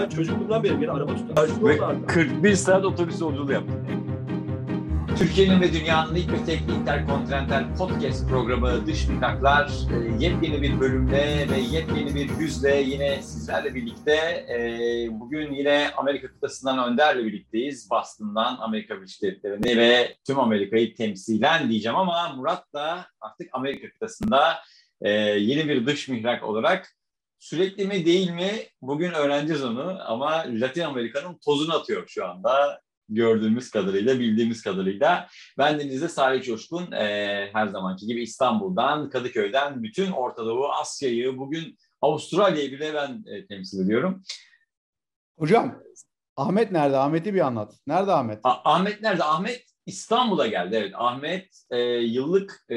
Ben çocukluğumdan beri beni araba tutar. Ve 41 saat otobüs yolculuğu yaptım. Türkiye'nin ve dünyanın ilk ve tek interkontinental podcast programı Dış Mihraklar e, yepyeni bir bölümle ve yepyeni bir yüzle yine sizlerle birlikte e, bugün yine Amerika kıtasından Önder'le birlikteyiz. Boston'dan Amerika Birleşik Devletleri'ni ve tüm Amerika'yı temsilen diyeceğim ama Murat da artık Amerika kıtasında e, yeni bir dış mihrak olarak sürekli mi değil mi bugün öğreneceğiz onu ama Latin Amerika'nın tozunu atıyor şu anda gördüğümüz kadarıyla, bildiğimiz kadarıyla. Ben Deniz'de Salih Coşkun, e, her zamanki gibi İstanbul'dan, Kadıköy'den bütün Orta Doğu, Asya'yı, bugün Avustralya'yı bile ben e, temsil ediyorum. Hocam, Ahmet nerede? Ahmet'i bir anlat. Nerede Ahmet? A- Ahmet nerede? Ahmet İstanbul'a geldi. Evet, Ahmet e, yıllık e,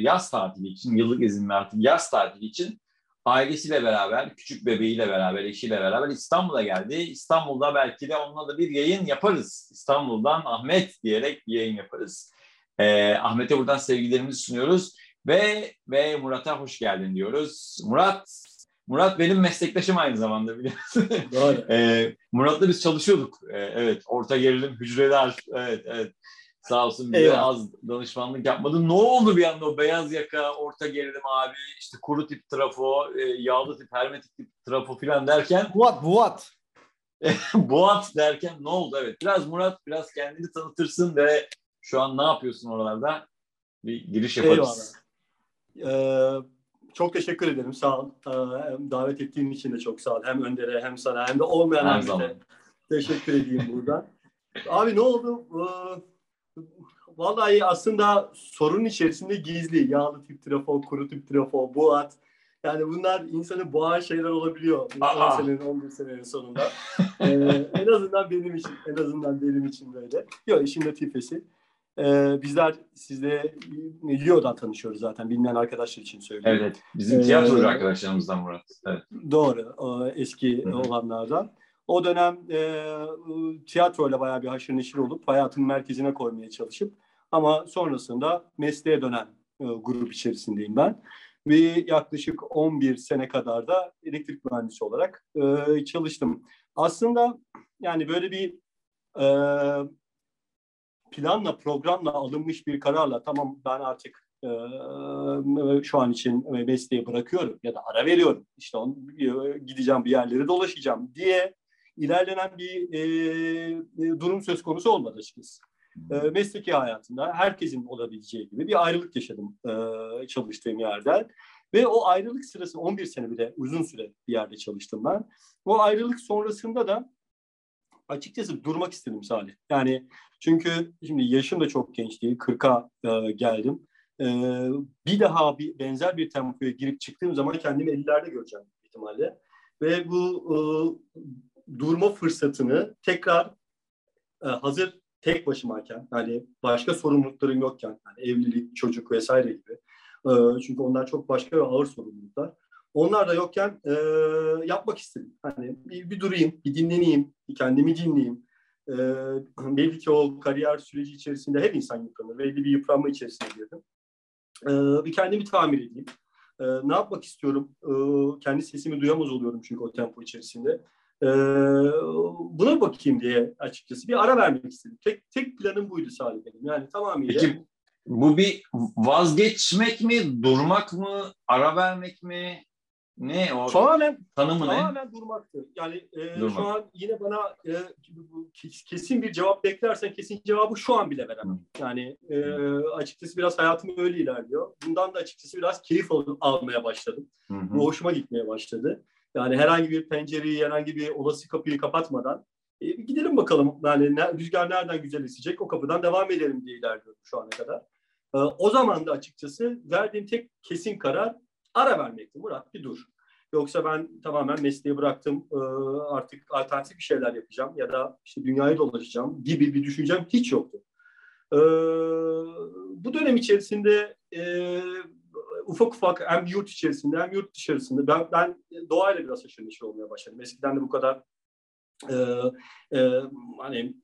yaz tatili için, yıllık izin artık yaz tatili için ailesiyle beraber, küçük bebeğiyle beraber, eşiyle beraber İstanbul'a geldi. İstanbul'da belki de onunla da bir yayın yaparız. İstanbul'dan Ahmet diyerek bir yayın yaparız. Ee, Ahmet'e buradan sevgilerimizi sunuyoruz ve ve Murat'a hoş geldin diyoruz. Murat Murat benim meslektaşım aynı zamanda biliyorsun. Doğru. ee, Murat'la biz çalışıyorduk. Ee, evet, orta gerilim, hücreler. Evet, evet. Sağ olsun bize Eyvallah. az danışmanlık yapmadı. Ne oldu bir anda o beyaz yaka, orta gerilim abi, işte kuru tip trafo, e, yağlı tip, hermetik tip trafo falan derken, Buat, Buat. boğat derken ne oldu? Evet, biraz Murat biraz kendini tanıtırsın ve şu an ne yapıyorsun oralarda? Bir giriş yaparız. Eyvallah. Ee, çok teşekkür ederim. Sağ ol. Ee, davet ettiğin için de çok sağ ol. Hem Önder'e hem sana hem de olmayan Her herkese teşekkür edeyim buradan. Abi ne oldu? Ee, vallahi aslında sorunun içerisinde gizli. Yağlı tip trafo, kuru tip trafo, buat. Yani bunlar insanı boğan şeyler olabiliyor. Aa. 10 senenin, 11 senenin sonunda. Ee, en azından benim için, en azından benim için böyle. Yok işin latifesi. Ee, bizler sizle Lyo'dan tanışıyoruz zaten. Bilmeyen arkadaşlar için söylüyorum. Evet, bizim Ee, tiyatrocu arkadaşlarımızdan Murat. Evet. Doğru. o eski olanlardan. O dönem e, tiyatroyla bayağı bir haşır neşir olup hayatın merkezine koymaya çalışıp ama sonrasında mesleğe dönen e, grup içerisindeyim ben. Ve yaklaşık 11 sene kadar da elektrik mühendisi olarak e, çalıştım. Aslında yani böyle bir e, planla, programla alınmış bir kararla tamam ben artık e, şu an için mesleği bırakıyorum ya da ara veriyorum. İşte onu, e, gideceğim bir yerlere dolaşacağım diye ilerlenen bir e, durum söz konusu olmadı açıkçası. E, mesleki hayatında herkesin olabileceği gibi bir ayrılık yaşadım e, çalıştığım yerden. Ve o ayrılık sırası 11 sene bile uzun süre bir yerde çalıştım ben. O ayrılık sonrasında da açıkçası durmak istedim Salih. Yani çünkü şimdi yaşım da çok genç değil. 40'a e, geldim. E, bir daha bir benzer bir tempoya girip çıktığım zaman kendimi 50'lerde göreceğim ihtimalle. Ve bu e, durma fırsatını tekrar e, hazır tek başımayken yani başka sorumluluklarım yokken yani evlilik, çocuk vesaire gibi. E, çünkü onlar çok başka ve ağır sorumluluklar. Onlar da yokken e, yapmak istedim. Hani bir, bir durayım, bir dinleneyim, bir kendimi dinleyeyim. E, belli ki o kariyer süreci içerisinde her insan yıpranır. Belli bir yıpranma içerisine girdim. E, bir kendimi tamir edeyim. E, ne yapmak istiyorum? E, kendi sesimi duyamaz oluyorum çünkü o tempo içerisinde. E, buna bakayım diye açıkçası bir ara vermek istedim. Tek tek planım buydu Salih benim. Yani tamamıyla. Peki bu bir vazgeçmek mi, durmak mı, ara vermek mi? Ne o Tamamen tanımı ne? Tamamen durmaktı. Yani e, Durmak. şu an yine bana e, kesin bir cevap beklersen kesin cevabı şu an bile veremem. Yani e, açıkçası biraz hayatım öyle ilerliyor. Bundan da açıkçası biraz keyif al- almaya başladım. Hı hı. Bu hoşuma gitmeye başladı. Yani herhangi bir pencereyi, herhangi bir olası kapıyı kapatmadan e, gidelim bakalım. Yani ne, rüzgar nereden güzel esecek o kapıdan devam edelim diye ilerliyorum şu ana kadar. E, o zaman da açıkçası verdiğim tek kesin karar ara vermekti. Murat bir dur. Yoksa ben tamamen mesleği bıraktım. e, artık alternatif bir şeyler yapacağım ya da işte dünyayı dolaşacağım gibi bir düşüncem hiç yoktu. E, bu dönem içerisinde e, ufak ufak hem yurt içerisinde hem yurt dışarısında ben, ben doğayla biraz haşır neşir olmaya başladım. Eskiden de bu kadar e, e, hani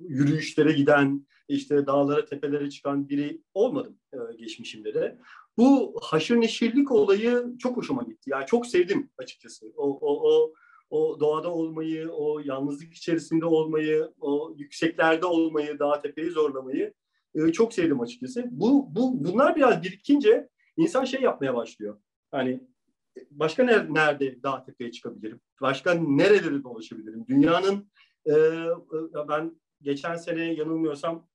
yürüyüşlere giden, işte dağlara, tepelere çıkan biri olmadım e, geçmişimde de. Bu haşır neşirlik olayı çok hoşuma gitti. Yani çok sevdim açıkçası. O, o, o, o doğada olmayı, o yalnızlık içerisinde olmayı, o yükseklerde olmayı, dağ tepeyi zorlamayı e, çok sevdim açıkçası. Bu, bu bunlar biraz birikince insan şey yapmaya başlıyor. Yani başka ner- nerede dağ tepeye çıkabilirim? Başka nereleri dolaşabilirim? Dünyanın e, e, ben geçen sene yanılmıyorsam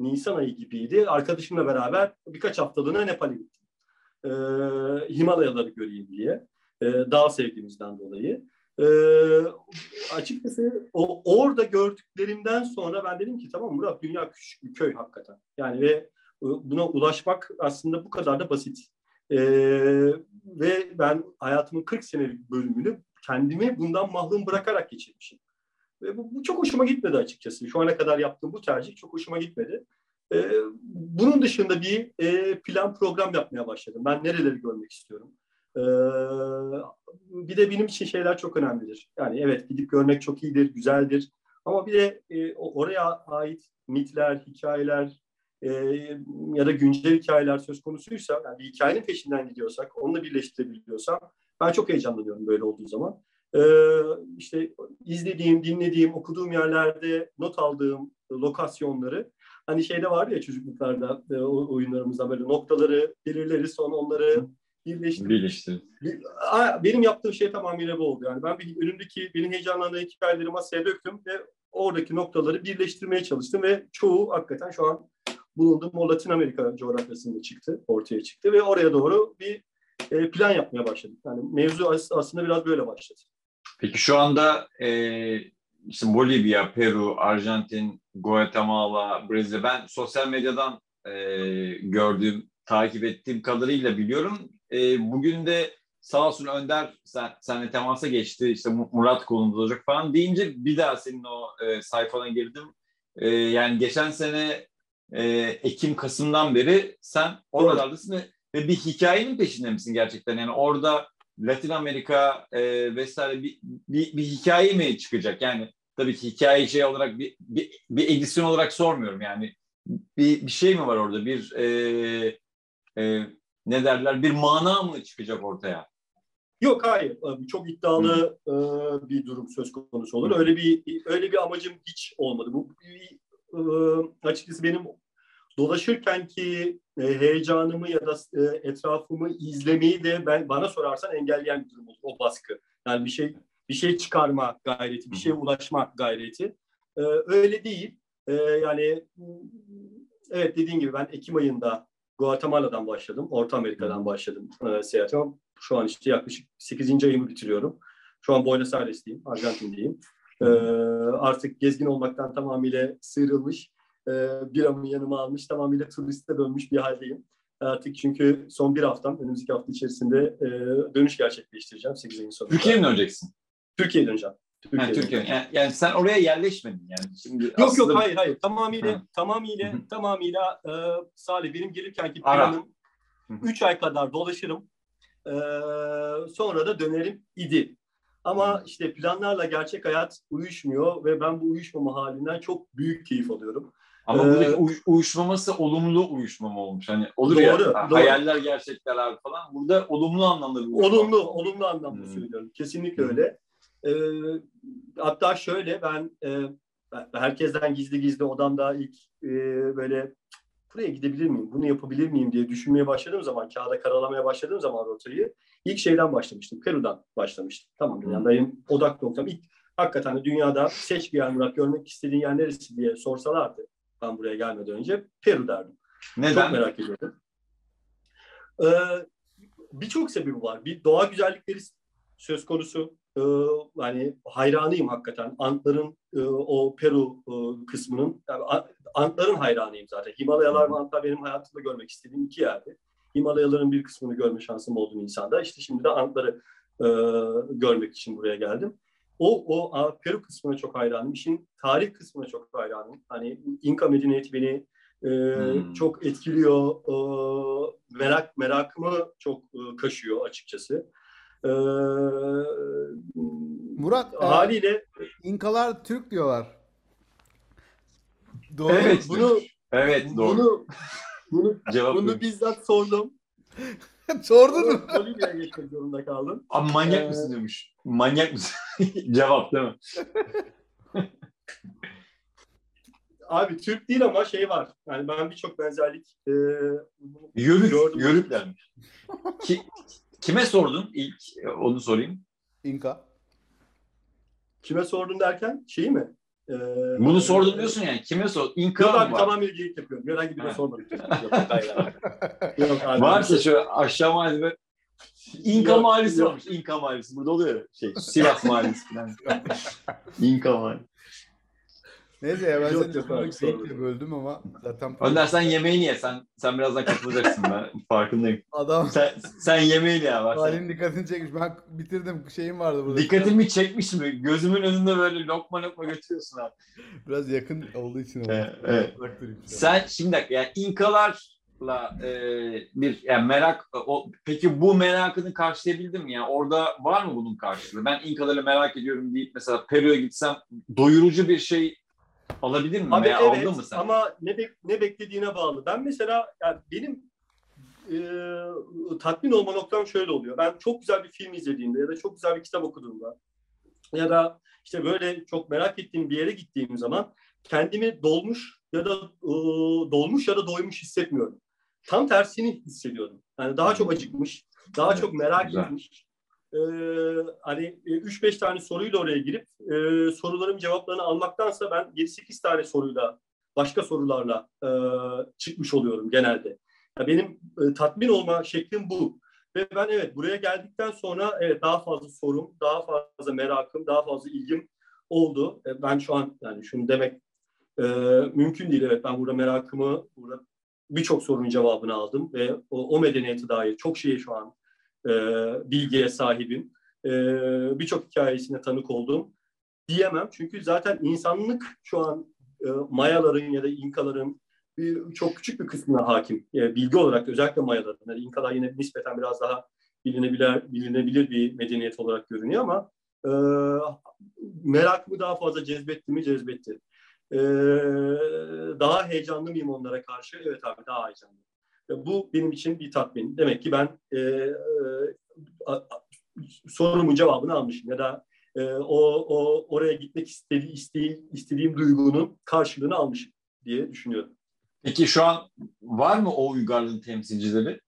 Nisan ayı gibiydi. Arkadaşımla beraber birkaç haftalığına Nepal'e gittim. E, Himalayaları göreyim diye. E, dağ sevgimizden dolayı. E, açıkçası o orada gördüklerimden sonra ben dedim ki tamam Murat dünya küçük bir köy hakikaten. Yani ve buna ulaşmak aslında bu kadar da basit. E, ve ben hayatımın 40 senelik bölümünü kendimi bundan mahrum bırakarak geçirmişim. Ve bu, bu çok hoşuma gitmedi açıkçası. Şu ana kadar yaptığım bu tercih çok hoşuma gitmedi. E, bunun dışında bir e, plan program yapmaya başladım. Ben nereleri görmek istiyorum? E, bir de benim için şeyler çok önemlidir. Yani evet gidip görmek çok iyidir, güzeldir. Ama bir de e, oraya ait mitler, hikayeler e, ya da güncel hikayeler söz konusuysa, yani bir hikayenin peşinden gidiyorsak, onunla birleştirebiliyorsam ben çok heyecanlanıyorum böyle olduğu zaman. E, işte izlediğim, dinlediğim, okuduğum yerlerde not aldığım lokasyonları hani şeyde var ya çocukluklarda e, oyunlarımızda böyle noktaları belirleriz sonra onları birleştiririz. Birleştir. Benim yaptığım şey tamamıyla bu oldu. Yani ben bir, önümdeki benim heyecanlandığım hikayeleri masaya döktüm ve oradaki noktaları birleştirmeye çalıştım ve çoğu hakikaten şu an bulunduğum o Latin Amerika coğrafyasında çıktı, ortaya çıktı ve oraya doğru bir e, plan yapmaya başladım. Yani mevzu aslında biraz böyle başladı. Peki şu anda e, Bolivya, Peru, Arjantin, Guatemala, Brezilya ben sosyal medyadan e, gördüğüm, takip ettiğim kadarıyla biliyorum. E, bugün de sağ olsun Önder sen, seninle temasa geçti. İşte Murat kolunda olacak falan deyince bir daha senin o e, sayfana girdim. E, yani geçen sene e, Ekim, Kasım'dan beri sen oralardasın ve, ve bir hikayenin peşinde misin gerçekten? Yani orada Latin Amerika e, vesaire bir, bir, bir hikaye mi çıkacak? Yani tabii ki hikaye şey olarak bir, bir, bir edisyon olarak sormuyorum yani. Bir, bir şey mi var orada? Bir e, e, ne derler? Bir mana mı çıkacak ortaya? Yok hayır. Çok iddialı e, bir durum söz konusu olur. Öyle bir öyle bir amacım hiç olmadı. Bu e, açıkçası benim dolaşırken ki e, heyecanımı ya da e, etrafımı izlemeyi de ben bana sorarsan engelleyen bir durum olur. O baskı. Yani bir şey bir şey çıkarma gayreti, bir şeye ulaşma gayreti. E, öyle değil. E, yani evet dediğin gibi ben Ekim ayında Guatemala'dan başladım. Orta Amerika'dan başladım e, seyahatime. Şu an işte yaklaşık 8. ayımı bitiriyorum. Şu an Buenos Aires'teyim, Arjantin'deyim. E, artık gezgin olmaktan tamamıyla sıyrılmış, e, biramı yanıma almış, tamamıyla turiste dönmüş bir haldeyim. Artık çünkü son bir haftam, önümüzdeki hafta içerisinde e, dönüş gerçekleştireceğim 8 ayın sonunda. Türkiye'ye mi döneceksin? Türkiye'ye döneceğim. Türkiye. Yani, Türkiye. Yani, yani sen oraya yerleşmedin yani. Şimdi yok aslında... yok hayır hayır tamamıyla Hı. tamamıyla tamamıyla e, Salih benim gelirken ki planım 3 ay kadar dolaşırım. E, sonra da dönerim idi. Ama işte planlarla gerçek hayat uyuşmuyor ve ben bu uyuşmama halinden çok büyük keyif alıyorum. Ama ee, bu uy- uyuşmaması olumlu uyuşmama olmuş. Hani olur doğru, ya doğru. hayaller gerçekler abi falan. Burada olumlu anlamda bir Olumlu, olumlu anlamda hmm. söylüyorum. Kesinlikle hmm. öyle. E, hatta şöyle ben e, herkesten gizli gizli odamda ilk e, böyle buraya gidebilir miyim, bunu yapabilir miyim diye düşünmeye başladığım zaman, kağıda karalamaya başladığım zaman rotayı ilk şeyden başlamıştım. Peru'dan başlamıştım. Tamam yani benim odak noktam ilk hakikaten dünyada seç bir yer Murat görmek istediğin yer neresi diye sorsalardı ben buraya gelmeden önce Peru derdim. Neden? Çok merak ediyorum. Ee, Birçok sebebi var. Bir doğa güzellikleri söz konusu e, yani hayranıyım hakikaten. Antların e, o Peru e, kısmının yani Antların hayranıyım zaten. Himalayalar ve Antlar benim hayatımda görmek istediğim iki yerdi. Himalayaların bir kısmını görme şansım oldu Nisan'da. İşte şimdi de Antları e, görmek için buraya geldim. O, o Peru kısmına çok hayranım. İşin tarih kısmına çok hayranım. Hani İnka medeniyeti beni e, hmm. çok etkiliyor. E, merak merakımı çok e, kaşıyor açıkçası. Ee, Murat e, haliyle e, İnkalar Türk diyorlar. Doğru. Evet, bunu evet doğru. Bunu bunu, Cevap bunu bizzat sordum. Sordun mu? Bolivya'ya geçmek zorunda kaldım. Abi manyak Ee, mısın demiş. Manyak mısın? Cevap değil mi? Abi Türk değil ama şey var. Yani ben birçok benzerlik e, Yörük, Gördüm. yörüklermiş. Ki, kime sordun ilk? Onu sorayım. İnka. kime sordun derken şeyi mi? E, Bunu sordum diyorsun yani. Kime sor? Abi mı var? tamam ilgilik yapıyorum. Herhangi birine sormadım. Yok. Yok abi. Varsa şöyle aşağı mahallede İnka mahallesi varmış. İnka mahallesi. Burada oluyor ya. Şey, Sivas mahallesi falan. İnka mahallesi. Neyse ya ben Yok, seni çok böldüm ama zaten Önder sen yemeğini ye. Sen, sen birazdan katılacaksın ben farkındayım. adam Sen, sen yemeğini ye. Bak, dikkatini çekmiş. Ben bitirdim. Şeyim vardı burada. Dikkatimi çekmiş mi? Gözümün önünde böyle lokma lokma götürüyorsun abi. Biraz yakın olduğu için. Evet, evet. Sen şimdi dakika, yani İnkalarla e, bir yani merak o peki bu merakını karşılayabildin mi? Yani orada var mı bunun karşılığı? Ben İnkaları merak ediyorum deyip mesela Peru'ya gitsem doyurucu bir şey alabilir miyim? Abi Veya evet aldın mı sen? ama ne, bek- ne beklediğine bağlı. Ben mesela yani benim e, tatmin olma noktam şöyle oluyor. Ben çok güzel bir film izlediğimde ya da çok güzel bir kitap okuduğumda ya da işte böyle çok merak ettiğim bir yere gittiğim zaman kendimi dolmuş ya da e, dolmuş ya da doymuş hissetmiyorum. Tam tersini hissediyorum. Yani daha çok acıkmış, daha Evet, çok merak güzel. etmiş. Ee, hani 3-5 tane soruyla oraya girip e, soruların cevaplarını almaktansa ben 7-8 tane soruyla başka sorularla e, çıkmış oluyorum genelde. Ya benim e, tatmin olma şeklim bu. Ve ben evet buraya geldikten sonra evet daha fazla sorum, daha fazla merakım, daha fazla ilgim oldu. E, ben şu an yani şunu demek e, mümkün değil. Evet ben burada merakımı, burada birçok sorunun cevabını aldım ve o, o medeniyete dair çok şeye şu an e, bilgiye sahibim. E, birçok hikayesine tanık oldum diyemem. Çünkü zaten insanlık şu an e, Mayaların ya da İnkaların bir, çok küçük bir kısmına hakim. E, bilgi olarak özellikle Mayaların. Yani İnkalar yine nispeten biraz daha bilinebilir, bilinebilir bir medeniyet olarak görünüyor ama e, merakımı daha fazla cezbetti mi cezbetti. E, daha heyecanlı mıyım onlara karşı? Evet abi daha heyecanlı. Bu benim için bir tatmin. Demek ki ben e, e, sorumun cevabını almışım ya da e, o, o oraya gitmek istedi, istediğim, istediğim duygunun karşılığını almışım diye düşünüyorum. Peki şu an var mı o uygarlığın temsilcileri?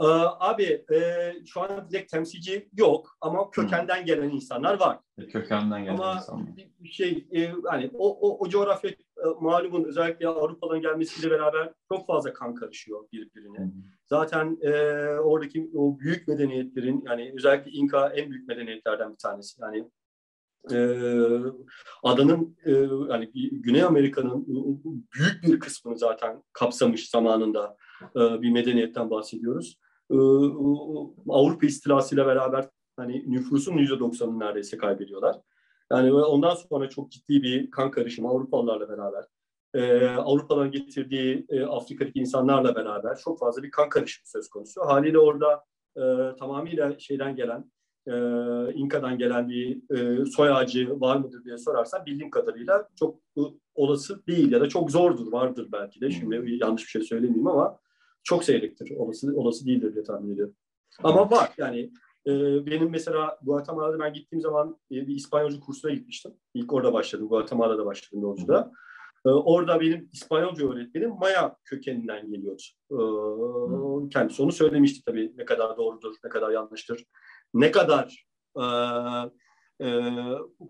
Ee, abi e, şu an direkt temsilci yok ama kökenden gelen insanlar var. Kökenden gelen Ama insanlar. bir şey e, hani o, o, o coğrafya e, malumun özellikle Avrupa'dan gelmesiyle beraber çok fazla kan karışıyor birbirine. Zaten e, oradaki o büyük medeniyetlerin yani özellikle İnka en büyük medeniyetlerden bir tanesi. Yani e, adanın e, yani Güney Amerika'nın büyük bir kısmını zaten kapsamış zamanında e, bir medeniyetten bahsediyoruz. E, Avrupa istilasıyla beraber hani nüfusun %90'ını neredeyse kaybediyorlar. Yani ondan sonra çok ciddi bir kan karışımı Avrupalılarla beraber, e, Avrupa'dan getirdiği e, Afrika'daki insanlarla beraber çok fazla bir kan karışımı söz konusu. Haliyle orada e, tamamıyla şeyden gelen, e, İnka'dan gelen bir e, soy ağacı var mıdır diye sorarsan bildiğim kadarıyla çok e, olası değil ya da çok zordur, vardır belki de. Şimdi bir yanlış bir şey söylemeyeyim ama çok seyrektir, olası olası değildir diye tahmin ediyorum. Ama var yani e, benim mesela Guatemala'da ben gittiğim zaman e, bir İspanyolca kursuna gitmiştim. İlk orada başladım, Guatemala'da başladım yolculuğa. E, orada benim İspanyolca öğretmenim Maya kökeninden geliyordu. E, kendisi onu söylemişti tabii ne kadar doğrudur, ne kadar yanlıştır. Ne kadar e, e,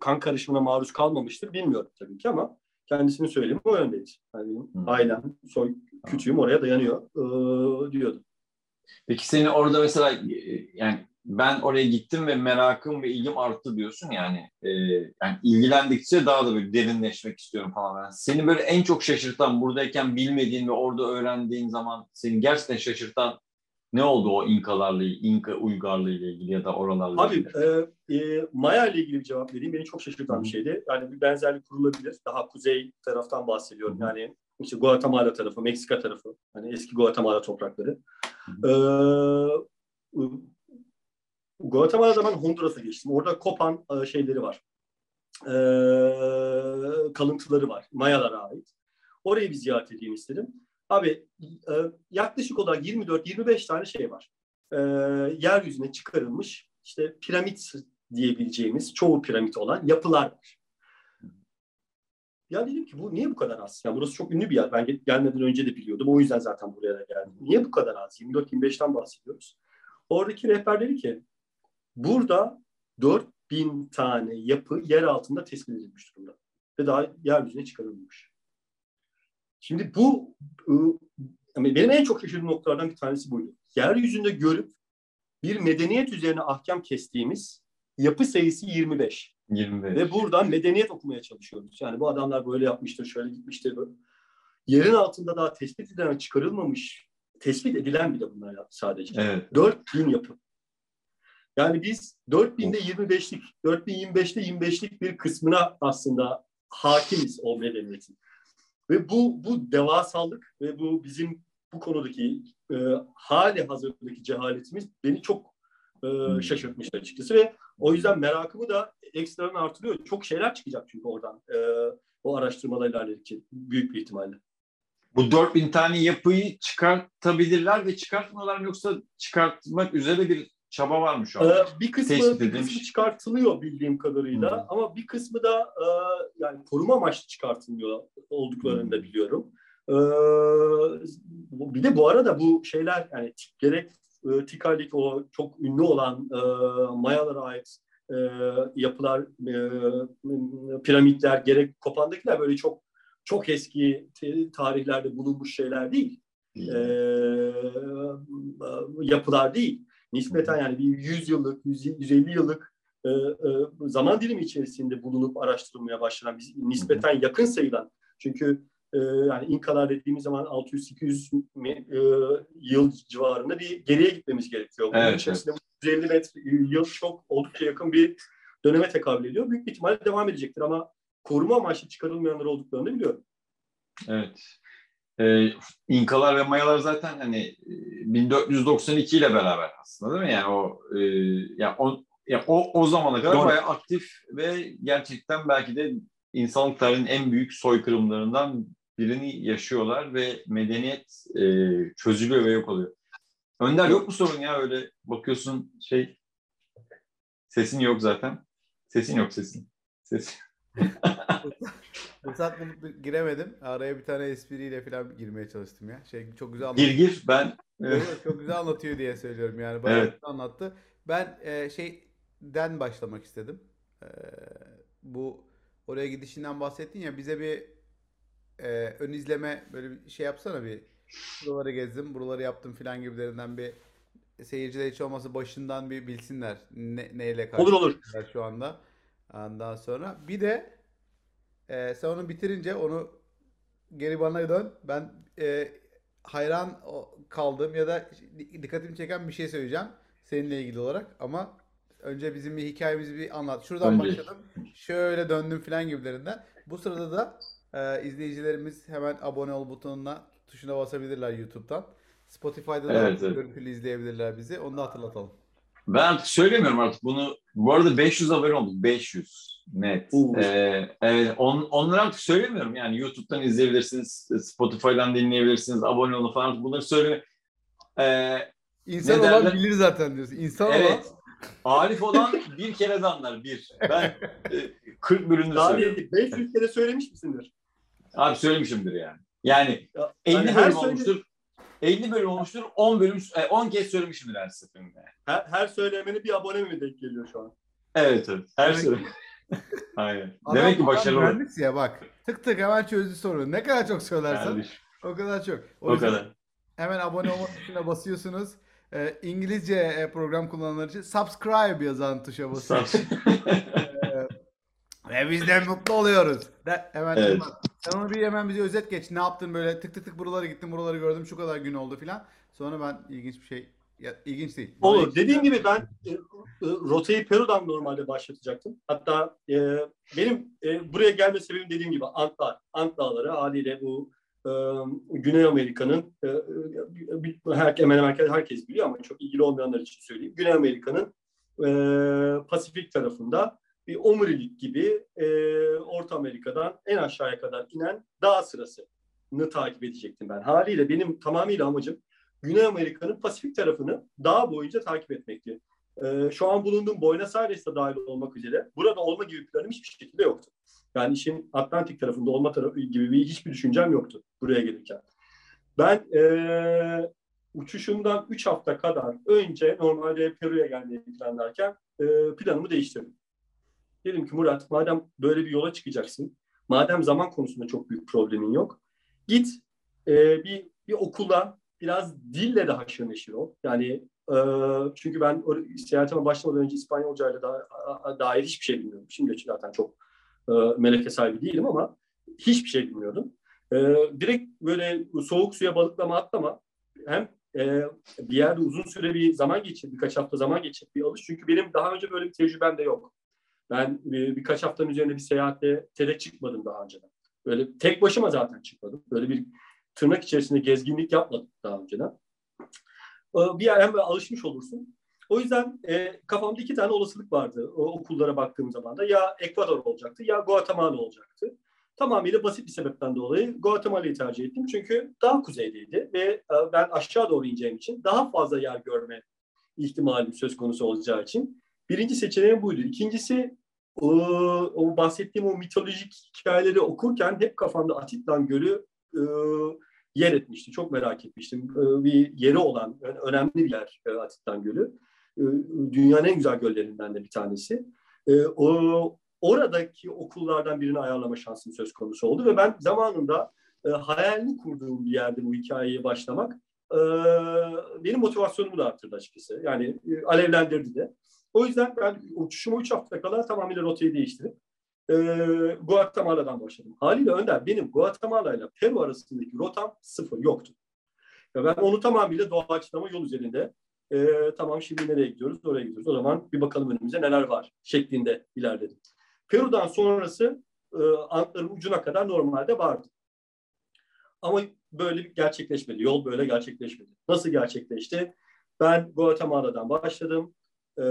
kan karışımına maruz kalmamıştır bilmiyorum tabii ki ama kendisinin söylemi o yöndeydi. Yani Hmm. ailem, soy kütüğüm oraya dayanıyor e, diyordu. Peki seni orada mesela e, yani ben oraya gittim ve merakım ve ilgim arttı diyorsun yani e, yani ilgilendikçe daha da böyle derinleşmek istiyorum falan. Yani seni böyle en çok şaşırtan buradayken bilmediğin ve orada öğrendiğin zaman seni gerçekten şaşırtan ne oldu o İnkalarla, İnka uygarlığı ile ilgili ya da oralarla Abi ilgili? e, e, Maya ile ilgili bir cevap vereyim. Beni çok şaşırtan bir şeydi. Yani bir benzerlik kurulabilir. Daha kuzey taraftan bahsediyorum. Hı hı. Yani işte Guatemala tarafı, Meksika tarafı. Hani eski Guatemala toprakları. Hı E, Guatemala'da ben Honduras'a geçtim. Orada kopan e, şeyleri var. E, kalıntıları var. Mayalara ait. Orayı bir ziyaret edeyim istedim. Abi e, yaklaşık olarak 24-25 tane şey var. E, yeryüzüne çıkarılmış işte piramit diyebileceğimiz çoğu piramit olan yapılar var. Ya dedim ki bu niye bu kadar az? Yani burası çok ünlü bir yer. Ben gelmeden önce de biliyordum. O yüzden zaten buraya da geldim. Niye bu kadar az? 24-25'ten bahsediyoruz. Oradaki rehber dedi ki burada 4000 tane yapı yer altında tespit edilmiş durumda. Ve daha yeryüzüne çıkarılmış. Şimdi bu benim en çok şaşırdığım noktalardan bir tanesi buydu. Yeryüzünde görüp bir medeniyet üzerine ahkam kestiğimiz yapı sayısı 25. 25. Ve buradan medeniyet okumaya çalışıyoruz. Yani bu adamlar böyle yapmıştır, şöyle gitmiştir. Böyle. Yerin altında daha tespit edilen, çıkarılmamış, tespit edilen bile bunlar sadece. Evet. 4000 yapı. Yani biz 4000'de 25'lik, 4025'te 25'lik bir kısmına aslında hakimiz o medeniyetin. Ve bu bu devasallık ve bu bizim bu konudaki e, hali hazırdaki cehaletimiz beni çok e, şaşırtmıştı açıkçası ve o yüzden merakımı da ekstradan artırıyor. Çok şeyler çıkacak çünkü oradan e, o araştırmalarla ilgili büyük bir ihtimalle. Bu 4000 tane yapıyı çıkartabilirler ve çıkartmıyorlar mı yoksa çıkartmak üzere bir çaba var mı şu an? Ee, bir kısmı, bir kısmı çıkartılıyor bildiğim kadarıyla hmm. ama bir kısmı da e, yani koruma amaçlı çıkartılmıyor olduklarını da biliyorum. Ee, bir de bu arada bu şeyler yani gerek e, Tikalik o çok ünlü olan e, Mayalara ait e, yapılar, e, piramitler, gerek Kopan'dakiler böyle çok çok eski tarihlerde bulunmuş şeyler değil. E, yapılar değil. Nispeten yani bir 100 yıllık, 150 yıllık e, e, zaman dilimi içerisinde bulunup araştırılmaya başlanan, nispeten yakın sayılan. Çünkü e, yani İnkalar dediğimiz zaman 600-800 e, yıl civarında bir geriye gitmemiz gerekiyor. Bunun evet, içerisinde evet. 150 metre yıl çok oldukça yakın bir döneme tekabül ediyor. Büyük bir ihtimalle devam edecektir ama koruma amaçlı çıkarılmayanlar olduklarını biliyorum. Evet. Ee, İnkalar ve Mayalar zaten hani 1492 ile beraber aslında değil mi? Yani o e, yani o, yani o, o zamana kadar Doğru. bayağı aktif ve gerçekten belki de insanlık tarihinin en büyük soykırımlarından birini yaşıyorlar ve medeniyet e, çözülüyor ve yok oluyor. Önder yok mu sorun ya öyle bakıyorsun şey sesin yok zaten. Sesin yok sesin. Sesin. Fırsat bulup giremedim. Araya bir tane espriyle falan girmeye çalıştım ya. Şey çok güzel anlatıyor. Gir gir ben. Evet, çok güzel anlatıyor diye söylüyorum yani. Bayağı evet. anlattı. Ben e, şeyden başlamak istedim. E, bu oraya gidişinden bahsettin ya bize bir e, ön izleme böyle bir şey yapsana bir buraları gezdim, buraları yaptım filan gibilerinden bir seyirciler hiç olmasa başından bir bilsinler ne, neyle olur olur şu anda. Ondan sonra bir de e, sen onu bitirince onu geri bana dön. Ben e, hayran kaldım ya da dikkatimi çeken bir şey söyleyeceğim seninle ilgili olarak ama önce bizim bir hikayemizi bir anlat. Şuradan önce. başladım. Şöyle döndüm filan gibilerinden. Bu sırada da e, izleyicilerimiz hemen abone ol butonuna tuşuna basabilirler YouTube'dan. Spotify'da da evet, evet. görüntülü izleyebilirler bizi. Onu da hatırlatalım. Ben artık söylemiyorum artık bunu. Bu arada 500 abone olduk. 500 net. Ee, evet, on, onları artık söylemiyorum. Yani YouTube'dan izleyebilirsiniz, Spotify'dan dinleyebilirsiniz, abone olun falan. Bunları söyle. Ee, İnsan olan derler? bilir zaten diyorsun. İnsan evet. olan Arif olan bir kere de anlar. Bir. Ben e, 40 bölümde Daha söylüyorum. 500 kere söylemiş misindir? Abi söylemişimdir yani. Yani ya, 50 hani bölüm olmuştur. Söyle... 50 bölüm olmuştur. 10 bölüm 10 e, kez söylemişimdir her seferinde. Her, her söylemeni bir abone mi denk geliyor şu an? Evet evet. Her söyleme. Aynen. Adam, Demek ki başarılı. Mühendis ya bak. Tık tık hemen çözdü sorunu. Ne kadar çok söylersen o kadar çok. O, o kadar. Hemen abone olma tuşuna basıyorsunuz. E, İngilizce e, program kullananlar için subscribe yazan tuşa basıyoruz. e, ve biz de mutlu oluyoruz. De, hemen evet. Sen onu bir hemen bize özet geç. Ne yaptın böyle tık tık tık buralara gittim buraları gördüm şu kadar gün oldu filan. Sonra ben ilginç bir şey ya, ilginç değil. Olur. Ilginç Dediğim gibi ben e, e, rotayı Peru'dan normalde başlatacaktım. Hatta e, benim e, buraya gelme sebebim dediğim gibi Antlar. Ant Dağları haliyle bu e, Güney Amerika'nın e, e her, hemen hemen herkes biliyor ama çok ilgili olmayanlar için söyleyeyim. Güney Amerika'nın e, Pasifik tarafında bir omurilik gibi e, Orta Amerika'dan en aşağıya kadar inen dağ sırası. takip edecektim ben. Haliyle benim tamamıyla amacım Güney Amerika'nın Pasifik tarafını dağ boyunca takip etmekti. Ee, şu an bulunduğum Buenos Aires'te dahil olmak üzere burada olma gibi planım hiçbir şekilde yoktu. Yani işin Atlantik tarafında olma tarafı gibi bir hiçbir düşüncem yoktu buraya gelirken. Ben e, uçuşumdan 3 hafta kadar önce normalde Peru'ya gelmeyi planlarken e, planımı değiştirdim. Dedim ki Murat madem böyle bir yola çıkacaksın, madem zaman konusunda çok büyük problemin yok, git e, bir, bir okula biraz dille de haşır neşir ol. Yani e, çünkü ben seyahatime başlamadan önce İspanyolca ile da, dair hiçbir şey bilmiyorum. Şimdi zaten çok e, meleke sahibi değilim ama hiçbir şey bilmiyordum. E, direkt böyle soğuk suya balıklama atlama hem e, bir yerde uzun süre bir zaman geçir, birkaç hafta zaman geçir bir alış. Çünkü benim daha önce böyle bir tecrübem de yok. Ben bir, birkaç haftanın üzerinde bir seyahatte TED'e çıkmadım daha önceden. Böyle tek başıma zaten çıkmadım. Böyle bir tırnak içerisinde gezginlik yapmadım daha önceden. Bir yer hem alışmış olursun. O yüzden e, kafamda iki tane olasılık vardı o okullara baktığım zaman da. Ya Ekvador olacaktı ya Guatemala olacaktı. Tamamıyla basit bir sebepten dolayı Guatemala'yı tercih ettim. Çünkü daha kuzeydeydi ve e, ben aşağı doğru ineceğim için daha fazla yer görme ihtimalim söz konusu olacağı için. Birinci seçeneğim buydu. İkincisi o, bahsettiğim o mitolojik hikayeleri okurken hep kafamda Atitlan Gölü e, yer etmişti. Çok merak etmiştim. E, bir yeri olan önemli bir yer e, Atitlan Gölü. E, dünyanın en güzel göllerinden de bir tanesi. E, o oradaki okullardan birini ayarlama şansım söz konusu oldu ve ben zamanında e, hayalini kurduğum bir yerde bu hikayeyi başlamak e, benim motivasyonumu da arttırdı açıkçası. Yani e, alevlendirdi de. O yüzden ben uçuşuma 3 hafta kala tamamıyla rotayı değiştirip e, Guatemala'dan başladım. Haliyle Önder benim Guatemala ile Peru arasındaki rotam sıfır yoktu. Ben onu tamamıyla doğaçlama yol üzerinde e, tamam şimdi nereye gidiyoruz? Oraya gidiyoruz. O zaman bir bakalım önümüze neler var şeklinde ilerledim. Peru'dan sonrası e, Antların ucuna kadar normalde vardı. Ama böyle gerçekleşmedi. Yol böyle gerçekleşmedi. Nasıl gerçekleşti? Ben Guatemala'dan başladım. Ee,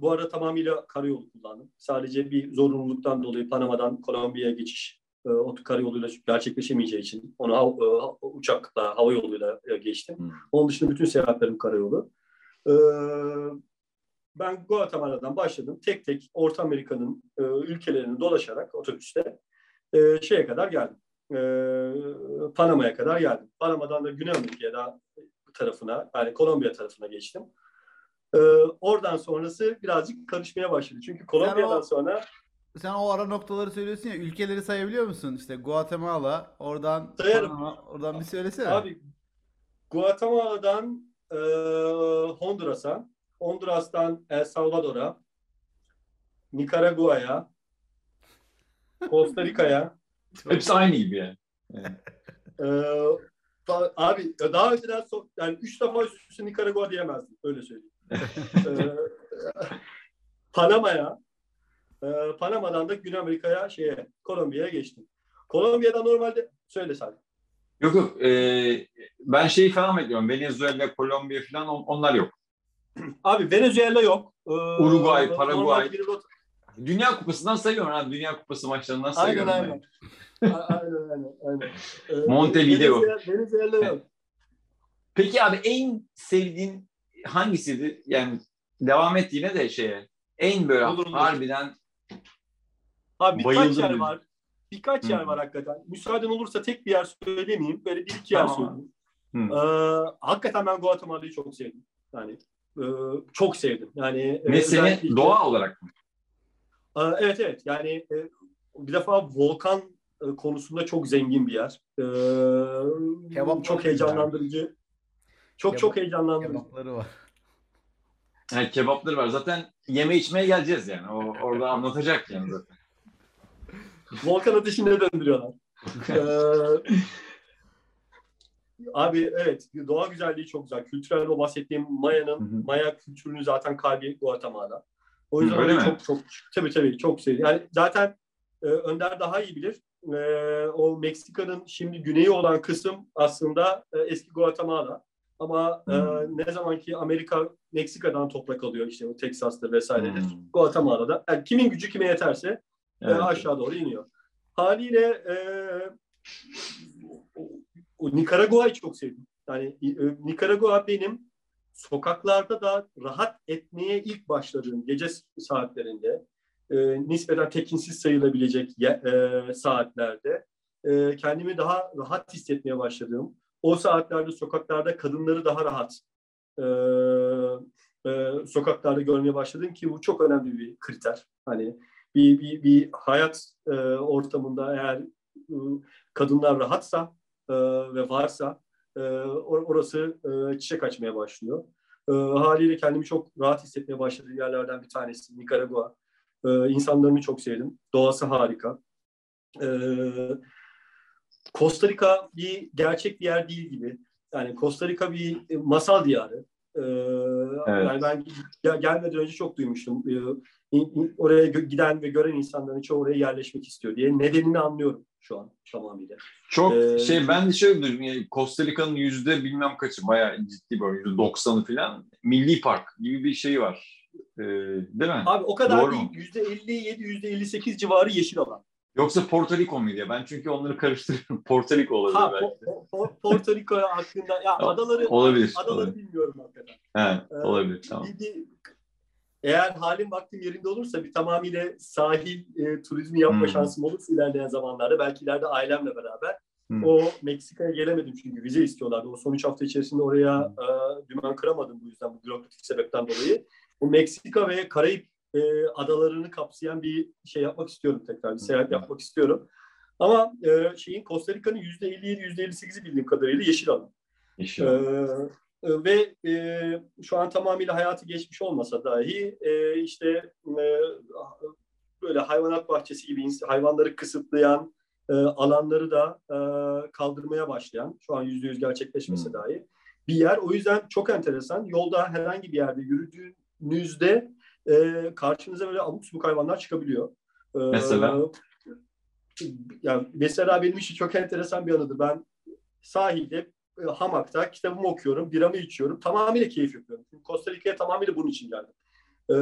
bu arada tamamıyla karayolu kullandım. Sadece bir zorunluluktan dolayı Panama'dan Kolombiya'ya geçiş e, o karayoluyla gerçekleşemeyeceği için onu e, uçakla, hava yoluyla e, geçtim. Hmm. Onun dışında bütün seyahatlerim karayolu. Ee, ben Guatemala'dan başladım. Tek tek Orta Amerika'nın e, ülkelerini dolaşarak otobüste e, şeye kadar geldim. E, Panama'ya kadar geldim. Panama'dan da Güney Amerika'ya tarafına, yani Kolombiya tarafına geçtim. E, oradan sonrası birazcık karışmaya başladı. Çünkü Kolombiya'dan o, sonra sen o ara noktaları söylüyorsun ya, ülkeleri sayabiliyor musun? İşte Guatemala, oradan Sayarım. Panama, oradan bir söylesene. Abi Guatemala'dan e, Honduras'a, Honduras'tan El Salvador'a, Nikaragua'ya, Costa Rica'ya. Hepsi aynı gibi yani. yani. Ee, abi daha önceden so yani üç defa üst üste Nikaragua diyemezdim. Öyle söyleyeyim. Ee, Panama'ya, e, Panama'dan da Güney Amerika'ya, şeye, Kolombiya'ya geçtim. Kolombiya'da normalde söyle sen. Yok yok. E, ben şeyi falan bekliyorum. Venezuela, Kolombiya falan on, onlar yok. Abi Venezuela yok. Ee, Uruguay, Paraguay. Dünya Kupası'ndan sayıyorum abi. Dünya Kupası maçlarından sayıyorum. Aynen aynen. aynen aynen. aynen. Ee, Montevideo. Venezuela, Venezuela yok. Peki abi en sevdiğin hangisiydi? Yani devam et yine de şeye. En böyle olur, harbiden Abi birkaç bayıldım yer var. Birkaç hmm. yer var hakikaten. Müsaaden olursa tek bir yer söylemeyeyim. Böyle bir iki yer tamam. söyleyeyim. Hmm. Ee, hakikaten ben Guatemala'yı çok sevdim. Yani e, çok sevdim. Yani ne seni doğa olarak mı? E, evet evet. Yani e, bir defa volkan e, konusunda çok zengin bir yer. E, çok heyecanlandırıcı. Çok Kebap, çok heyecanlandırıcı. Kebapları var. Yani kebapları var. Zaten yeme içmeye geleceğiz yani. O orada anlatacak yani zaten. Volkan ateşine döndürüyorlar. ee, Abi evet doğa güzelliği çok güzel. Kültürel o bahsettiğim Maya'nın Maya kültürünün zaten kalbi Guatemala. O yüzden Öyle çok çok tabii tabii çok sevdim. Yani zaten e, Önder daha iyi bilir. E, o Meksika'nın şimdi güneyi olan kısım aslında e, eski Guatemala. Ama e, ne zaman ki Amerika Meksika'dan toprak alıyor işte o Texas'ta vesairedir. Hmm. Guatemala'da. Yani kimin gücü kime yeterse e, evet. e, aşağı doğru iniyor. Haliyle e, o Nikaragua'yı çok sevdim. Yani e, Nikaragua benim sokaklarda da rahat etmeye ilk başladığım gece saatlerinde e, nispeten tekinsiz sayılabilecek e, saatlerde e, kendimi daha rahat hissetmeye başladığım o saatlerde sokaklarda kadınları daha rahat e, e, sokaklarda görmeye başladım ki bu çok önemli bir kriter. Hani bir, bir, bir hayat e, ortamında eğer e, kadınlar rahatsa e, ve varsa e, orası e, çiçek açmaya başlıyor. E, haliyle kendimi çok rahat hissetmeye başladığım yerlerden bir tanesi Nikaragua. E, insanlarını çok sevdim. Doğası harika. E, Costa Rica bir gerçek bir yer değil gibi. Yani Costa Rica bir masal diyarı. Ee, evet. Yani ben gelmeden önce çok duymuştum. Ee, oraya giden ve gören insanların çoğu oraya yerleşmek istiyor diye. Nedenini anlıyorum şu an tamamıyla. Çok ee, şey ben de şöyle duydum. Yani Costa Rica'nın yüzde bilmem kaçı bayağı ciddi böyle yüzde doksanı falan milli park gibi bir şey var. Ee, değil mi? Abi o kadar Doğru değil. Yüzde 57, yüzde 58 civarı yeşil alan. Yoksa Porto Rico mu diye? Ben çünkü onları karıştırıyorum. Porto Rico olabilir ha, belki. Po, po, Porto Rico hakkında ya adaları olabilir, adaları olabilir. bilmiyorum hakikaten. Evet, ee, olabilir. Tamam. Bir, bir, eğer halim vaktim yerinde olursa bir tamamıyla sahil e, turizmi yapma hmm. şansım olursa ilerleyen zamanlarda belki ileride ailemle beraber hmm. o Meksika'ya gelemedim çünkü vize istiyorlardı. O son üç hafta içerisinde oraya hmm. e, dümen kıramadım bu yüzden bu bürokratik sebepten dolayı. O Meksika ve Karayip e, adalarını kapsayan bir şey yapmak istiyorum tekrar. Bir seyahat yapmak istiyorum. Ama e, şeyin Costa Rica'nın %57, %58'i bildiğim kadarıyla yeşil alan. Yeşil alan. E, ve e, şu an tamamıyla hayatı geçmiş olmasa dahi e, işte e, böyle hayvanat bahçesi gibi hayvanları kısıtlayan e, alanları da e, kaldırmaya başlayan, şu an yüzde yüz gerçekleşmese hmm. dahi bir yer. O yüzden çok enteresan. Yolda herhangi bir yerde yürüdüğünüzde e, karşınıza böyle abuk subuk hayvanlar çıkabiliyor. E, mesela? Yani mesela benim için çok enteresan bir anıdır. Ben sahilde e, hamakta kitabımı okuyorum, biramı içiyorum. Tamamıyla keyif yapıyorum. Çünkü Costa Rica'ya tamamıyla bunun için geldim. Ee,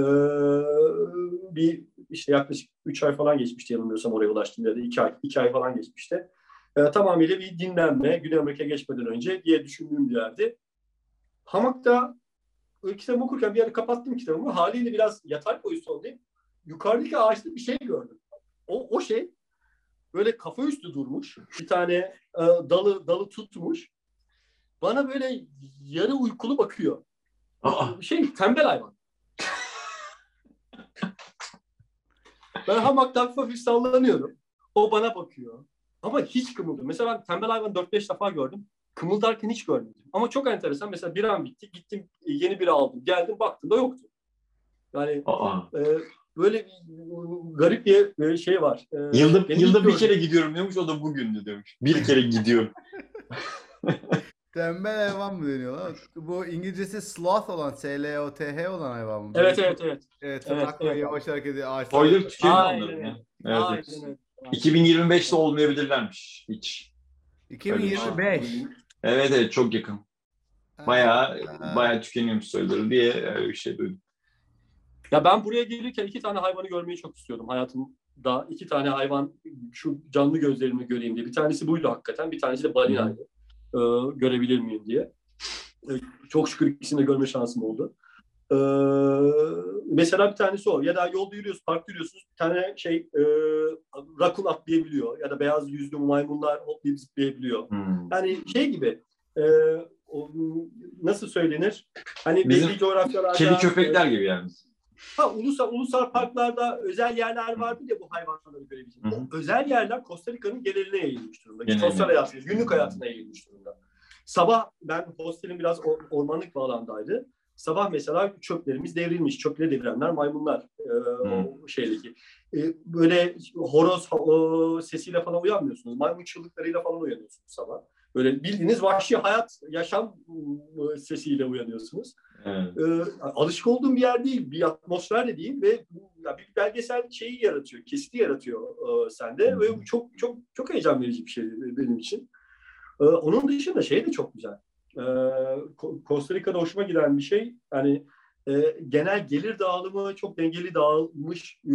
bir işte yaklaşık 3 ay falan geçmişti yanılmıyorsam oraya ulaştım ya da 2 ay, 2 ay falan geçmişti. Ee, tamamıyla bir dinlenme, Güney Amerika'ya geçmeden önce diye düşündüğüm bir yerdi. Hamakta kitabımı okurken bir yerde kapattım kitabımı. Haliyle biraz yatay pozisyondayım. Yukarıdaki ağaçta bir şey gördüm. O, o şey böyle kafa üstü durmuş. Bir tane e, dalı dalı tutmuş. Bana böyle yarı uykulu bakıyor. Aa. Şey tembel hayvan. ben hamakta hafif hafif sallanıyorum. O bana bakıyor. Ama hiç kımıldı. Mesela ben tembel hayvan 4-5 defa gördüm kımıldarken hiç görmedim. Ama çok enteresan. Mesela bir an bitti. Gittim yeni biri aldım. Geldim baktım da yoktu. Yani e, böyle bir garip bir şey var. E, yılda yılda bir kere gidiyorum demiş. O da bugündü demiş. Bir kere gidiyorum. Tembel hayvan mı deniyor lan? Bu İngilizcesi sloth olan, S-L-O-T-H olan hayvan mı? Evet, evet, evet. Evet, evet, evet. yavaş hareket ediyor. Ağaçlar. Spoiler tükeniyor onların. Evet, evet. evet. 2025'te olmayabilirlermiş hiç. 2025. Evet evet çok yakın. Bayağı bayağı tükeniyormuş sayıları diye öyle bir şey duydum. Ya ben buraya gelirken iki tane hayvanı görmeyi çok istiyordum hayatımda. iki tane hayvan şu canlı gözlerimle göreyim diye. Bir tanesi buydu hakikaten. Bir tanesi de balinaydı. Ee, görebilir miyim diye. Ee, çok şükür ikisini de görme şansım oldu. Ee, mesela bir tanesi o. Ya da yolda yürüyorsunuz, park yürüyorsunuz. Bir tane şey e, rakun atlayabiliyor. Ya da beyaz yüzlü maymunlar hoplayıp zıplayabiliyor. Hmm. Yani şey gibi e, o, nasıl söylenir? Hani Bizim belli coğrafyalarda... Kedi köpekler gibi yani. Ha, ulusal, ulusal parklarda özel yerler vardı ya bu hayvanları görebileceğim. O özel yerler Costa Rica'nın geneline yayılmış durumda. Geneline. Sosyal hayatına, günlük hayatına yayılmış durumda. Sabah ben hostelin biraz ormanlık bir alandaydı. Sabah mesela çöplerimiz devrilmiş. Çöple devirenler maymunlar e, hmm. o şeydeki. E, böyle horoz o, sesiyle falan uyanmıyorsunuz. Maymun çığlıklarıyla falan uyanıyorsunuz sabah. Böyle bildiğiniz vahşi hayat, yaşam e, sesiyle uyanıyorsunuz. Evet. E, alışık olduğum bir yer değil, bir atmosfer de değil ve ya, bir belgesel şeyi yaratıyor, kesiti yaratıyor e, sende hmm. ve bu çok çok çok heyecan verici bir şey benim için. E, onun dışında şey de çok güzel e, Costa Rica'da hoşuma giden bir şey yani e, genel gelir dağılımı çok dengeli dağılmış e,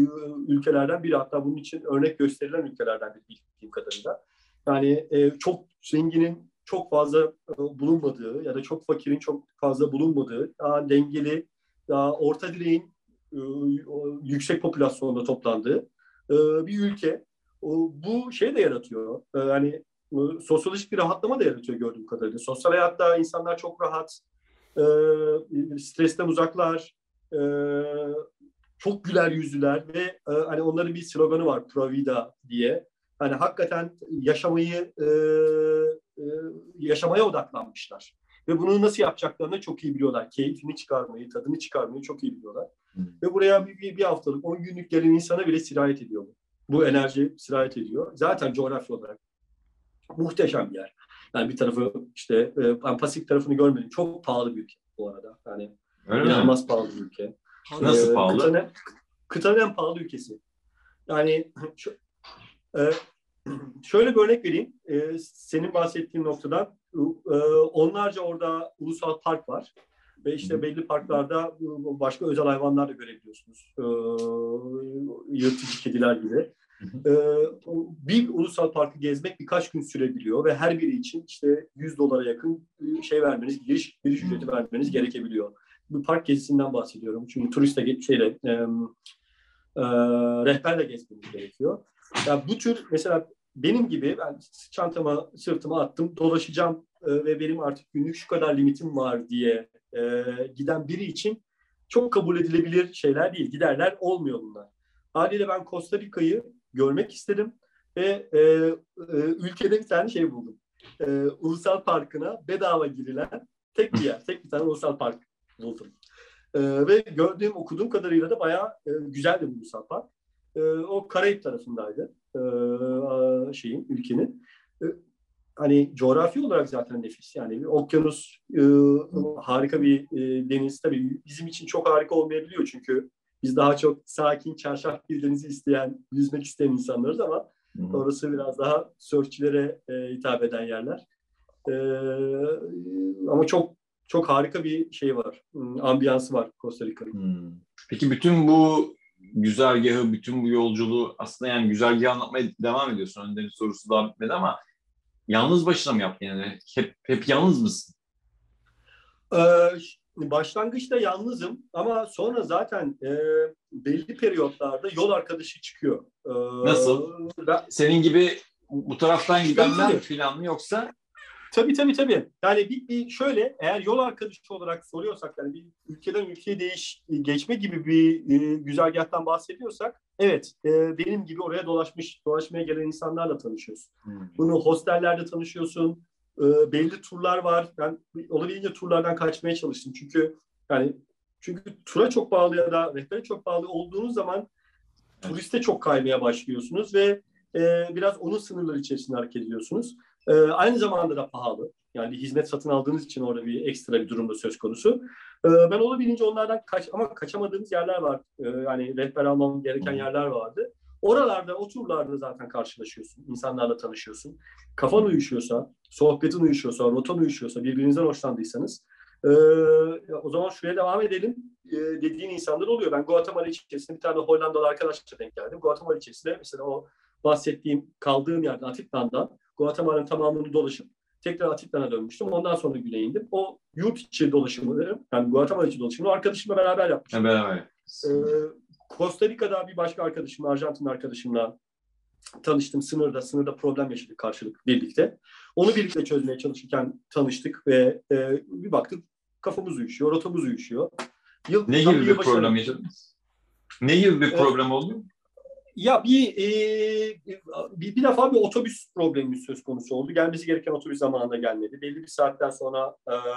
ülkelerden biri. Hatta bunun için örnek gösterilen ülkelerden biri bildiğim kadarıyla. Yani e, çok zenginin çok fazla e, bulunmadığı ya da çok fakirin çok fazla bulunmadığı daha dengeli, daha orta direğin e, yüksek popülasyonda toplandığı e, bir ülke. Bu şey de yaratıyor. Yani sosyolojik bir rahatlama da yaratıyor gördüğüm kadarıyla. Sosyal hayatta insanlar çok rahat, stresten uzaklar, çok güler yüzlüler ve hani onların bir sloganı var Provida diye. Hani hakikaten yaşamayı yaşamaya odaklanmışlar. Ve bunu nasıl yapacaklarını çok iyi biliyorlar. Keyfini çıkarmayı, tadını çıkarmayı çok iyi biliyorlar. Hmm. Ve buraya bir, bir haftalık, 10 günlük gelen insana bile sirayet ediyor bu. Bu enerji sirayet ediyor. Zaten coğrafya olarak muhteşem bir yer. Yani bir tarafı işte e, ben Pasifik tarafını görmedim. Çok pahalı bir ülke bu arada. Yani Öyle inanılmaz mi? pahalı bir ülke. Nasıl ee, pahalı? Kıtanın, kıtanın en pahalı ülkesi. Yani şu, e, şöyle bir örnek vereyim. E, senin bahsettiğin noktadan e, onlarca orada ulusal park var. Ve işte belli parklarda başka özel hayvanlar da görebiliyorsunuz. E, yırtıcı kediler gibi. E, bir ulusal parkı gezmek birkaç gün sürebiliyor ve her biri için işte 100 dolara yakın şey vermeniz, giriş, giriş ücreti vermeniz gerekebiliyor. Bu park gezisinden bahsediyorum. Çünkü turiste şeyle e, e, rehberle gezmeniz gerekiyor. Yani bu tür mesela benim gibi ben çantama sırtıma attım dolaşacağım e, ve benim artık günlük şu kadar limitim var diye e, giden biri için çok kabul edilebilir şeyler değil. Giderler olmuyor bunlar. Haliyle ben Costa Rica'yı görmek istedim ve e, e, ülkede bir tane şey buldum. E, ulusal parkına bedava girilen tek bir yer, tek bir tane ulusal park buldum. E, ve gördüğüm, okuduğum kadarıyla da bayağı e, güzel bir ulusal park. E, o Karayip tarafındaydı e, şeyin, ülkenin. E, hani coğrafi olarak zaten nefis. Yani okyanus e, harika bir e, deniz. Tabii bizim için çok harika olmayabiliyor çünkü biz daha çok sakin, çarşaf bir denizi isteyen, yüzmek isteyen insanlarız ama Hı. orası biraz daha sörfçilere e, hitap eden yerler. E, ama çok çok harika bir şey var. Ambiyansı var Costa Rica'nın. Peki bütün bu güzergahı, bütün bu yolculuğu aslında yani güzergahı anlatmaya devam ediyorsun. Önder'in sorusu daha bitmedi ama yalnız başına mı yaptın yani? Hep, hep yalnız mısın? Ee, başlangıçta yalnızım ama sonra zaten e, belli periyotlarda yol arkadaşı çıkıyor. Ee, Nasıl? Ben, Senin gibi bu taraftan gidenler falan mı yoksa? Tabii tabii tabii. Yani bir, bir şöyle eğer yol arkadaşı olarak soruyorsak yani bir ülkeden ülkeye değiş geçme gibi bir e, güzergahtan bahsediyorsak evet e, benim gibi oraya dolaşmış dolaşmaya gelen insanlarla tanışıyorsun. Hmm. Bunu hostellerde tanışıyorsun. E, belli turlar var. Ben olabildiğince turlardan kaçmaya çalıştım. Çünkü yani çünkü tura çok bağlı ya da rehbere çok bağlı olduğunuz zaman turiste çok kaymaya başlıyorsunuz ve e, biraz onun sınırları içerisinde hareket ediyorsunuz. E, aynı zamanda da pahalı. Yani hizmet satın aldığınız için orada bir ekstra bir durumda söz konusu. E, ben olabildiğince onlardan kaç ama kaçamadığımız yerler var. E, yani rehber almam gereken yerler vardı. Oralarda, o turlarda zaten karşılaşıyorsun. insanlarla tanışıyorsun. Kafan uyuşuyorsa, sohbetin uyuşuyorsa, rotan uyuşuyorsa, birbirinizden hoşlandıysanız e, o zaman şuraya devam edelim e, dediğin insanlar oluyor. Ben Guatemala içerisinde bir tane Hollandalı arkadaşla denk geldim. Guatemala içerisinde mesela o bahsettiğim kaldığım yerden Atitlan'dan Guatemala'nın tamamını dolaşıp tekrar Atitlan'a dönmüştüm. Ondan sonra güneye indim. O yurt içi dolaşımı, yani Guatemala içi dolaşımı arkadaşımla beraber yapmıştım. Beraber. Ee, Costa Rica'da bir başka arkadaşım, Arjantin arkadaşımla tanıştım. Sınırda, sınırda problem yaşadık karşılık birlikte. Onu birlikte çözmeye çalışırken tanıştık ve e, bir baktık kafamız uyuşuyor, rotamız uyuşuyor. Yıl, ne gibi bir problem yaşadınız? Ne gibi bir problem oldu? Ya bir, e, bir bir defa bir otobüs problemi söz konusu oldu. Gelmesi gereken otobüs zamanında gelmedi. Belli bir saatten sonra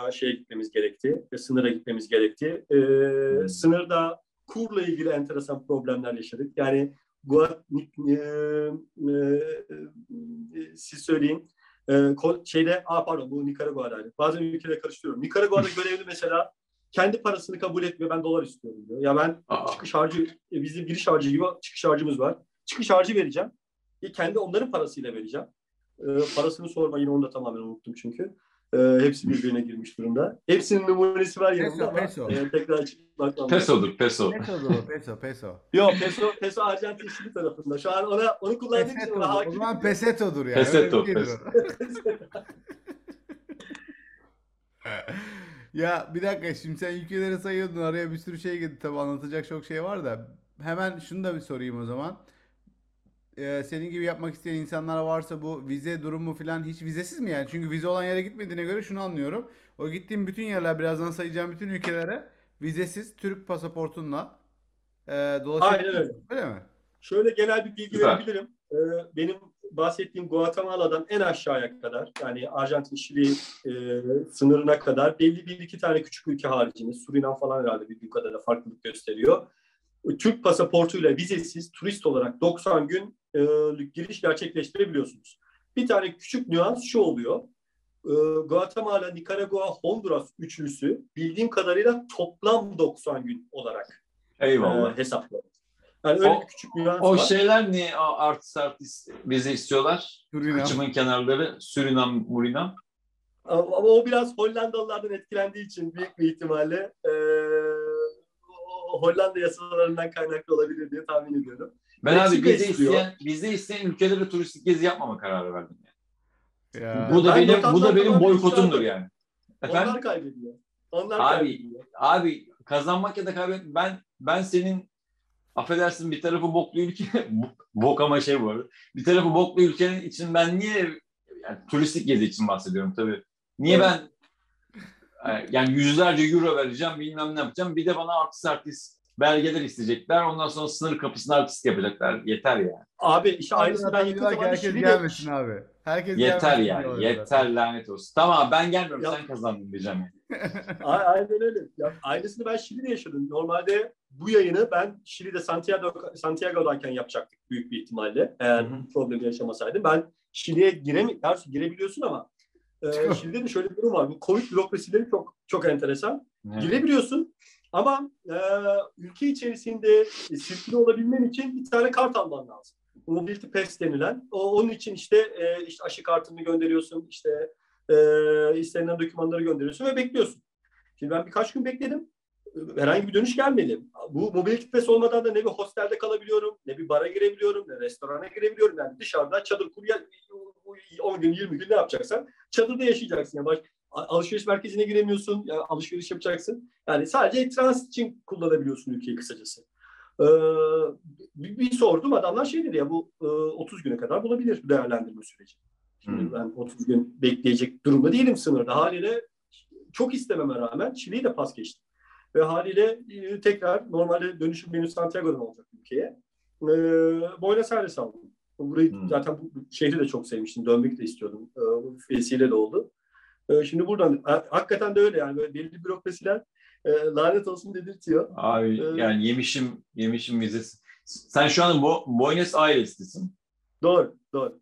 e, şeye gitmemiz gerekti. E, sınıra gitmemiz gerekti. E, hmm. Sınırda kurla ilgili enteresan problemler yaşadık. Yani Guat, e, e, siz söyleyin. E, şeyde, aa pardon bu Nikaragua'daydı. Bazen ülkeleri karıştırıyorum. Nikaragua'da görevli mesela kendi parasını kabul etmiyor. Ben dolar istiyorum diyor. Ya ben Aa. çıkış harcı, e, bizim giriş harcı gibi çıkış harcımız var. Çıkış harcı vereceğim. E, kendi onların parasıyla vereceğim. E, parasını sorma yine onu da tamamen unuttum çünkü. E, hepsi birbirine girmiş durumda. Hepsinin numarası var yanımda peso, ama peso. E, tekrar bakmam. Peso'dur peso. Peso'dur peso peso. Yok peso, peso Arjantin Şili tarafında. Şu an ona onu kullandığım için ona hakim. O zaman peseto'dur yani. Peseto. peseto. Ya bir dakika şimdi sen ülkeleri sayıyordun araya bir sürü şey girdi tabii anlatacak çok şey var da hemen şunu da bir sorayım o zaman. Ee, senin gibi yapmak isteyen insanlar varsa bu vize durumu falan hiç vizesiz mi yani? Çünkü vize olan yere gitmediğine göre şunu anlıyorum. O gittiğim bütün yerler birazdan sayacağım bütün ülkelere vizesiz Türk pasaportunla e, dolaşabiliyorsun. Aynen öyle. Öyle mi? Şöyle genel bir bilgi verebilirim. Ee, benim bahsettiğim Guatemala'dan en aşağıya kadar yani Arjantin, Şili e, sınırına kadar belli bir iki tane küçük ülke haricinde Surinam falan herhalde bir kadarıyla farklılık gösteriyor. Türk pasaportuyla vizesiz turist olarak 90 gün e, giriş gerçekleştirebiliyorsunuz. Bir tane küçük nüans şu oluyor. E, Guatemala, Nikaragua, Honduras üçlüsü bildiğim kadarıyla toplam 90 gün olarak Eyvallah. e, hesaplanıyor. Yani öyle O- bir küçük nüans O var. şeyler ne o artist artist bize istiyorlar? Surinam. Kıçımın kenarları Surinam, Murinam. Ama o biraz Hollandalılardan etkilendiği için büyük bir ihtimalle e, o Hollanda yasalarından kaynaklı olabilir diye tahmin ediyorum. Ben abi Meksika bize istiyor. isteyen, bize isteyen ülkelere turistik gezi yapmama kararı verdim. Yani. Ya. Bu da Ben benim bu da benim boykotumdur yani. Efendim? Onlar kaybediyor. Onlar Abi, kaybediyor. Abi kazanmak ya da kaybetmek ben ben senin affedersin bir tarafı boklu ülke bok ama şey bu arada. Bir tarafı boklu ülkenin için ben niye yani turistik gezi için bahsediyorum tabii. Niye Evet. ben yani yüzlerce euro vereceğim bilmem ne yapacağım. Bir de bana artist artist belgeler isteyecekler. Ondan sonra sınır kapısına artist yapacaklar. Yeter ya. Abi işte aynısını ben yakın zamanda herkes gelmesin abi. Herkes Yeter gelmesin ya. diyorlar Yeter zaten. lanet olsun. Tamam ben gelmiyorum. Ya- Sen kazandın diyeceğim. yani. A- Aynen öyle. Ya, aynısını ben Şili'de yaşadım. Normalde bu yayını ben Şili'de Santiago, Santiago'dayken yapacaktık büyük bir ihtimalle. Eğer Hı hı. problemi yaşamasaydım. Ben Şili'ye giremi, girebiliyorsun ama e, Şili'de de şöyle bir durum var. Bu Covid bürokrasileri çok çok enteresan. Evet. Girebiliyorsun ama e, ülke içerisinde sirküle olabilmen için bir tane kart alman lazım. Mobility Pass denilen. O, onun için işte, e, işte aşı kartını gönderiyorsun, işte e, istenilen dokümanları gönderiyorsun ve bekliyorsun. Şimdi ben birkaç gün bekledim. Herhangi bir dönüş gelmedi. Bu Mobility Pass olmadan da ne bir hostelde kalabiliyorum, ne bir bara girebiliyorum, ne restorana girebiliyorum. Yani dışarıda çadır kur, ya- 10 gün, 20 gün ne yapacaksan çadırda yaşayacaksın. Yani baş, alışveriş merkezine giremiyorsun, yani alışveriş yapacaksın. Yani sadece transit için kullanabiliyorsun ülkeyi kısacası. Ee, bir, bir sordum adamlar şey dedi ya bu e, 30 güne kadar bulabilir bu değerlendirme süreci. Şimdi Hmm. ben 30 gün bekleyecek durumda değilim sınırda. Haliyle çok istememe rağmen Şili'yi de pas geçtim. Ve haliyle e, tekrar normalde dönüşüm benim Santiago'dan olacak ülkeye. E, Buenos Aires aldım. Burayı Hmm. zaten bu şehri de çok sevmiştim. Dönmek de istiyordum. E, bu vesile de oldu. E, şimdi buradan ha- hakikaten de öyle yani böyle belli bürokrasiler e, lanet olsun dedirtiyor. Abi Ee, yani yemişim yemişim vizesi. Sen şu an Bo Buenos Aires'tesin. Doğru, doğru.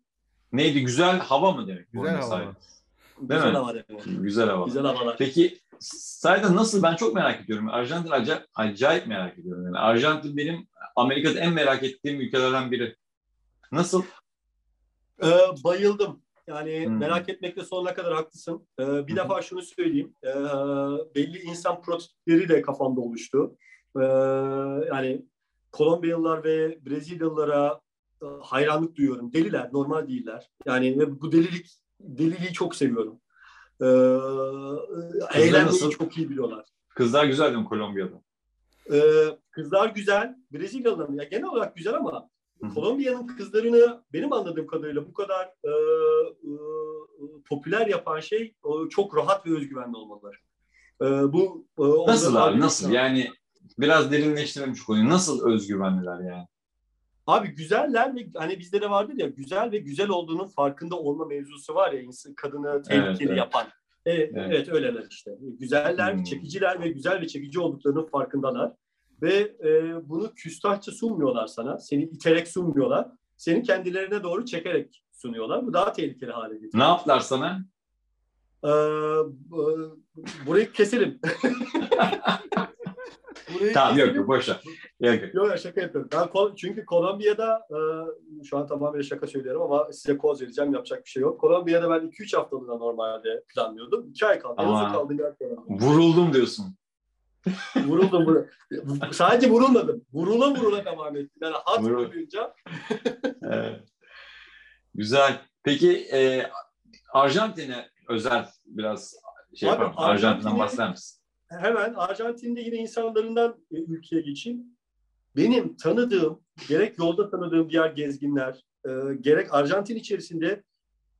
Neydi? Güzel hava mı demek? Güzel Buenos hava. Aires? Güzel mi? hava demek. Güzel hava. Güzel havalar. Peki sayede nasıl? Ben çok merak ediyorum. Arjantin acayip, acayip merak ediyorum. Yani Arjantin benim Amerika'da en merak ettiğim ülkelerden biri. Nasıl? Ee, bayıldım. Yani Hmm. merak etmekle sonuna kadar haklısın. Ee, bir hı. defa şunu söyleyeyim. Ee, belli insan prototipleri de kafamda oluştu. Ee, yani Kolombiyalılar ve Brezilyalılara e, hayranlık duyuyorum. Deliler, normal değiller. Yani ve bu delilik, deliliği çok seviyorum. Ee, eğlenmeyi nasıl? çok iyi biliyorlar. Kızlar güzel değil mi Kolombiya'da? Ee, kızlar güzel, Brezilyalıların ya genel olarak güzel ama. Kolombiya'nın kızlarını benim anladığım kadarıyla bu kadar e, e, popüler yapan şey o, çok rahat ve özgüvenli olmaları. E, bu e, Nasıl abi? Nasıl? Yani biraz derinleştirelim şu konuyu. Nasıl özgüvenliler yani? Abi güzeller ve hani bizde de vardır ya güzel ve güzel olduğunun farkında olma mevzusu var ya insan kadını tehlikeli evet. yapan. Evet, Evet. evet. öyleler işte. Güzeller, Hmm. çekiciler ve güzel ve çekici olduklarının farkındalar. Ve e, bunu küstahça sunmuyorlar sana. Seni iterek sunmuyorlar. Seni kendilerine doğru çekerek sunuyorlar. Bu daha tehlikeli hale getiriyor. Ne yaptılar sana? Ee, burayı keselim. burayı Tamam yok yok boş ver. Yok, yok. Yok şaka yapıyorum. Ben çünkü Kolombiya'da e, şu an tamamen şaka söylüyorum ama size koz vereceğim yapacak bir şey yok. Kolombiya'da ben 2-3 haftalığına normalde planlıyordum. 2 ay kaldı. Uzun kaldığı yer. Vuruldum diyorsun. Vuruldum. vur- Sadece vurulmadım. Vurula vurula devam ettim. Yani hat Vurul- boyunca. Evet. Güzel. Peki e, Arjantin'e özel biraz şey yapalım. Arjantin'den bahseder misin? Hemen Arjantin'de yine insanlarından e, ülkeye geçeyim. Benim tanıdığım, gerek yolda tanıdığım diğer gezginler, e, gerek Arjantin içerisinde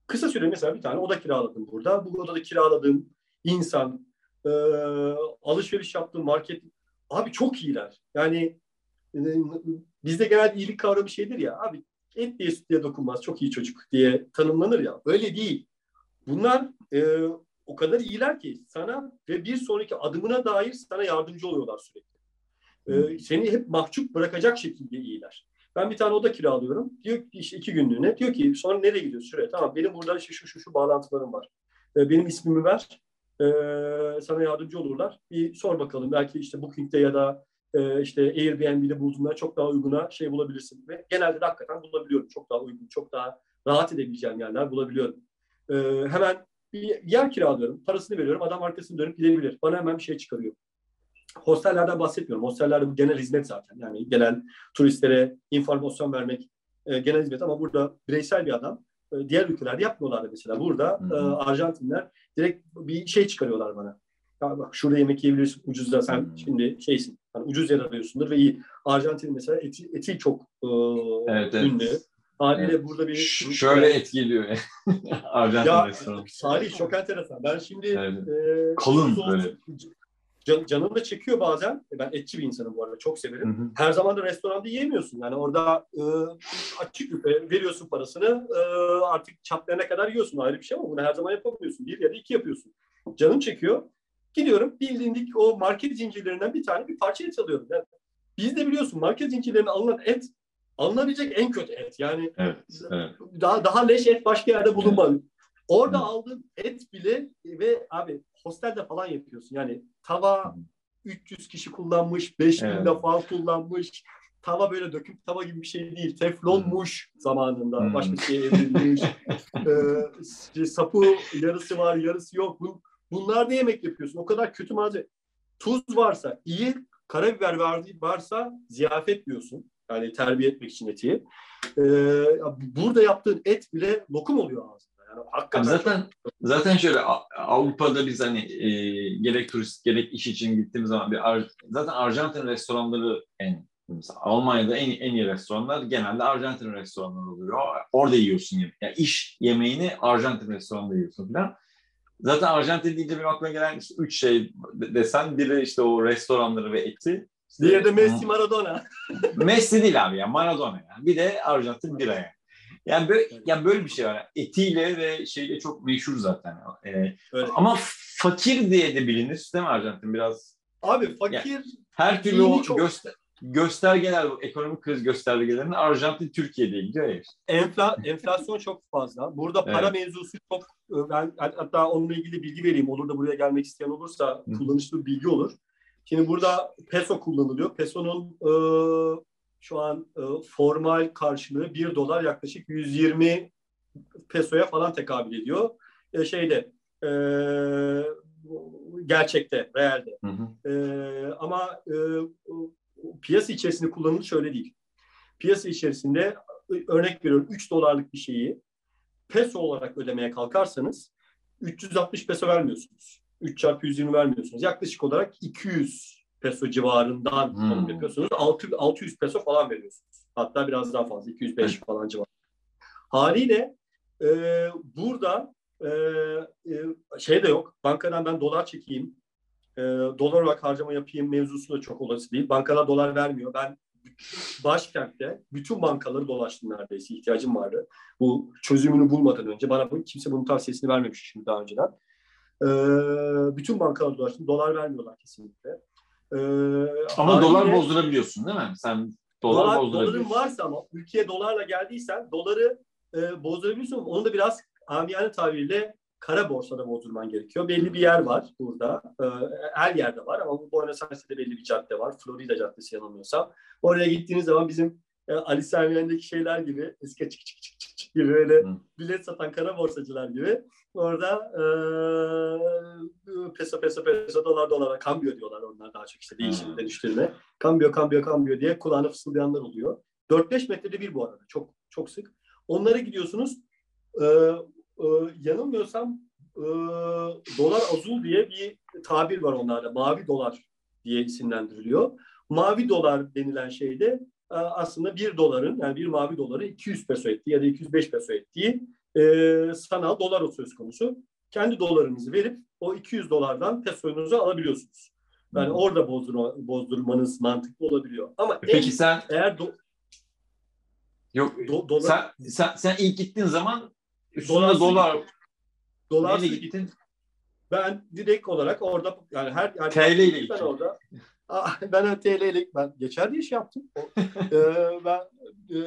kısa süre mesela bir tane oda kiraladım burada. Bu odada kiraladığım insan, e, alışveriş yaptığım market, abi çok iyiler. Yani bizde genel iyilik kavramı şeydir ya, abi et diye süt diye dokunmaz, çok iyi çocuk diye tanımlanır ya. Öyle değil. Bunlar o kadar iyiler ki sana ve bir sonraki adımına dair sana yardımcı oluyorlar sürekli. E, seni hep mahcup bırakacak şekilde iyiler. Ben bir tane oda kiralıyorum. Diyor ki işte iki günlüğüne. Diyor ki sonra nereye gidiyorsun? Şuraya. Tamam benim burada işte şu şu şu bağlantılarım var. E, benim ismimi ver. E, sana yardımcı olurlar. Bir sor bakalım. Belki işte Booking'de ya da e, işte Airbnb'de bulduğundan çok daha uyguna şey bulabilirsin. Ve genelde de hakikaten bulabiliyorum. Çok daha uygun, çok daha rahat edebileceğim yerler bulabiliyorum. E, hemen bir yer kiralıyorum. Parasını veriyorum. Adam arkasını dönüp gidebilir. Bana hemen bir şey çıkarıyor. Hostellerden bahsetmiyorum. Hostellerde bu genel hizmet zaten. Yani genel turistlere informasyon vermek e, genel hizmet ama burada bireysel bir adam. E, diğer ülkelerde yapmıyorlar mesela. Burada e, Arjantinler direkt bir şey çıkarıyorlar bana. Ya bak şurada yemek yiyebilirsin ucuzda sen hmm. şimdi şeysin. Yani ucuz yer arıyorsundur ve iyi. Arjantin mesela eti, eti çok e, evet, ünlü. Evet. Haliyle evet. burada bir... Ş- şöyle etkiliyor. Arjantin ya, restoranı. Salih çok enteresan. Ben şimdi... Evet. E, Kalın böyle. Can, canım da çekiyor bazen. E, ben etçi bir insanım bu arada. Çok severim. Hı hı. Her zaman da restoranda yiyemiyorsun. Yani orada e, açık büfe veriyorsun parasını. E, artık çatlayana kadar yiyorsun. Ayrı bir şey ama bunu her zaman yapamıyorsun. Bir ya da iki yapıyorsun. Canım çekiyor. Gidiyorum bildiğindik o market zincirlerinden bir tane bir parça et alıyorum. Yani biz de biliyorsun market zincirlerine alınan et alınabilecek en kötü et. Yani evet, evet. daha daha leş et başka yerde bulunmadı. Evet. Orada Hı. aldığın et bile ve abi hostelde falan yapıyorsun. Yani tava 300 kişi kullanmış, 5000 evet. defa kullanmış. Tava böyle döküm tava gibi bir şey değil. Teflonmuş zamanında. Hmm. Başka şeye evrilmiş. ee, sapı yarısı var, yarısı yok. Bu, bunlar ne yemek yapıyorsun? O kadar kötü malzeme. Tuz varsa iyi, karabiber varsa ziyafet diyorsun. Yani terbiye etmek için eti. Ee, burada yaptığın et bile lokum oluyor ağzında. Yani hakikaten zaten zaten şöyle Avrupa'da biz hani e, gerek turist gerek iş için gittiğimiz zaman bir Ar zaten Arjantin restoranları en mesela Almanya'da en, en iyi restoranlar genelde Arjantin restoranları oluyor. Orada yiyorsun yemek. Yani iş yemeğini Arjantin restoranında yiyorsun falan. Zaten Arjantin deyince benim aklıma gelen üç şey desen biri işte o restoranları ve eti. Diğeri de Messi Maradona. Messi değil abi ya Maradona yani. Bir de Arjantin bira yani. Yani böyle, yani böyle bir şey var. Etiyle ve şeyle çok meşhur zaten. Ee, ama fakir diye de bilinir değil mi Arjantin biraz? Abi fakir yani her türlü o çok... göster göstergeler, ekonomik kriz göstergelerinin Arjantin Türkiye'de gidiyor ya. Enfla, enflasyon çok fazla. Burada para evet. mevzusu çok ben hatta onunla ilgili bilgi vereyim. Olur da buraya gelmek isteyen olursa kullanışlı bir bilgi olur. Şimdi burada peso kullanılıyor. Peso'nun e, şu an e, formal karşılığı 1 dolar yaklaşık 120 pesoya falan tekabül ediyor. E, şeyde e, gerçekte, realde. Hı hı. E, ama e, piyasa içerisinde kullanılır şöyle değil. Piyasa içerisinde örnek veriyorum 3 dolarlık bir şeyi peso olarak ödemeye kalkarsanız 360 peso vermiyorsunuz. 3 çarpı 120 vermiyorsunuz. Yaklaşık olarak 200 peso civarından hmm. alım yapıyorsunuz. 600 peso falan veriyorsunuz. Hatta biraz daha fazla 205 evet. falan civarı. Haliyle e, burada e, e, şey de yok. Bankadan ben dolar çekeyim. E, dolar olarak harcama yapayım mevzusu da çok olası değil. Bankalar dolar vermiyor. Ben başkentte bütün bankaları dolaştım neredeyse. ihtiyacım vardı. Bu çözümünü bulmadan önce. Bana bu, kimse bunun tavsiyesini vermemiş şimdi daha önceden. E, bütün bankaları dolaştım. Dolar vermiyorlar kesinlikle. Ee, ama haliyle, dolar bozdurabiliyorsun değil mi? Sen dolar, dolar bozdurabiliyorsun. Doların varsa ama ülkeye dolarla geldiysen doları e, bozdurabiliyorsun. Onu da biraz amiyane tabiriyle kara borsada bozdurman gerekiyor. Belli bir yer var burada. E, her yerde var ama Buenos Aires'te belli bir cadde var. Florida Caddesi yanılmıyorsam. Oraya gittiğiniz zaman bizim e, Ali Sami şeyler gibi eski çık çık çık çık gibi böyle bilet satan kara borsacılar gibi Orada e, peso peso peso dolar dolara kambiyo diyorlar onlar daha çok işte değişim hmm. dönüştürme. Kambiyo kambiyo kambiyo diye kulağına fısıldayanlar oluyor. 4-5 metrede bir bu arada çok çok sık. Onlara gidiyorsunuz. E, e, yanılmıyorsam e, dolar azul diye bir tabir var onlarda. Mavi dolar diye isimlendiriliyor. Mavi dolar denilen şeyde aslında bir doların yani bir mavi doları 200 peso ettiği ya da 205 peso ettiği e, sanal dolar söz konusu. Kendi dolarınızı verip o 200 dolardan pesonuzu alabiliyorsunuz. Yani hmm. orada bozdurma, bozdurmanız mantıklı olabiliyor. Ama Peki en, sen eğer do, Yok do, dolar, sen, sen, sen ilk gittiğin zaman üstünde dolar dolar, dolar gittin? Ben direkt olarak orada yani her yani TL ile ben orada ben TL ile ben geçer diye şey yaptım. ee, ben e,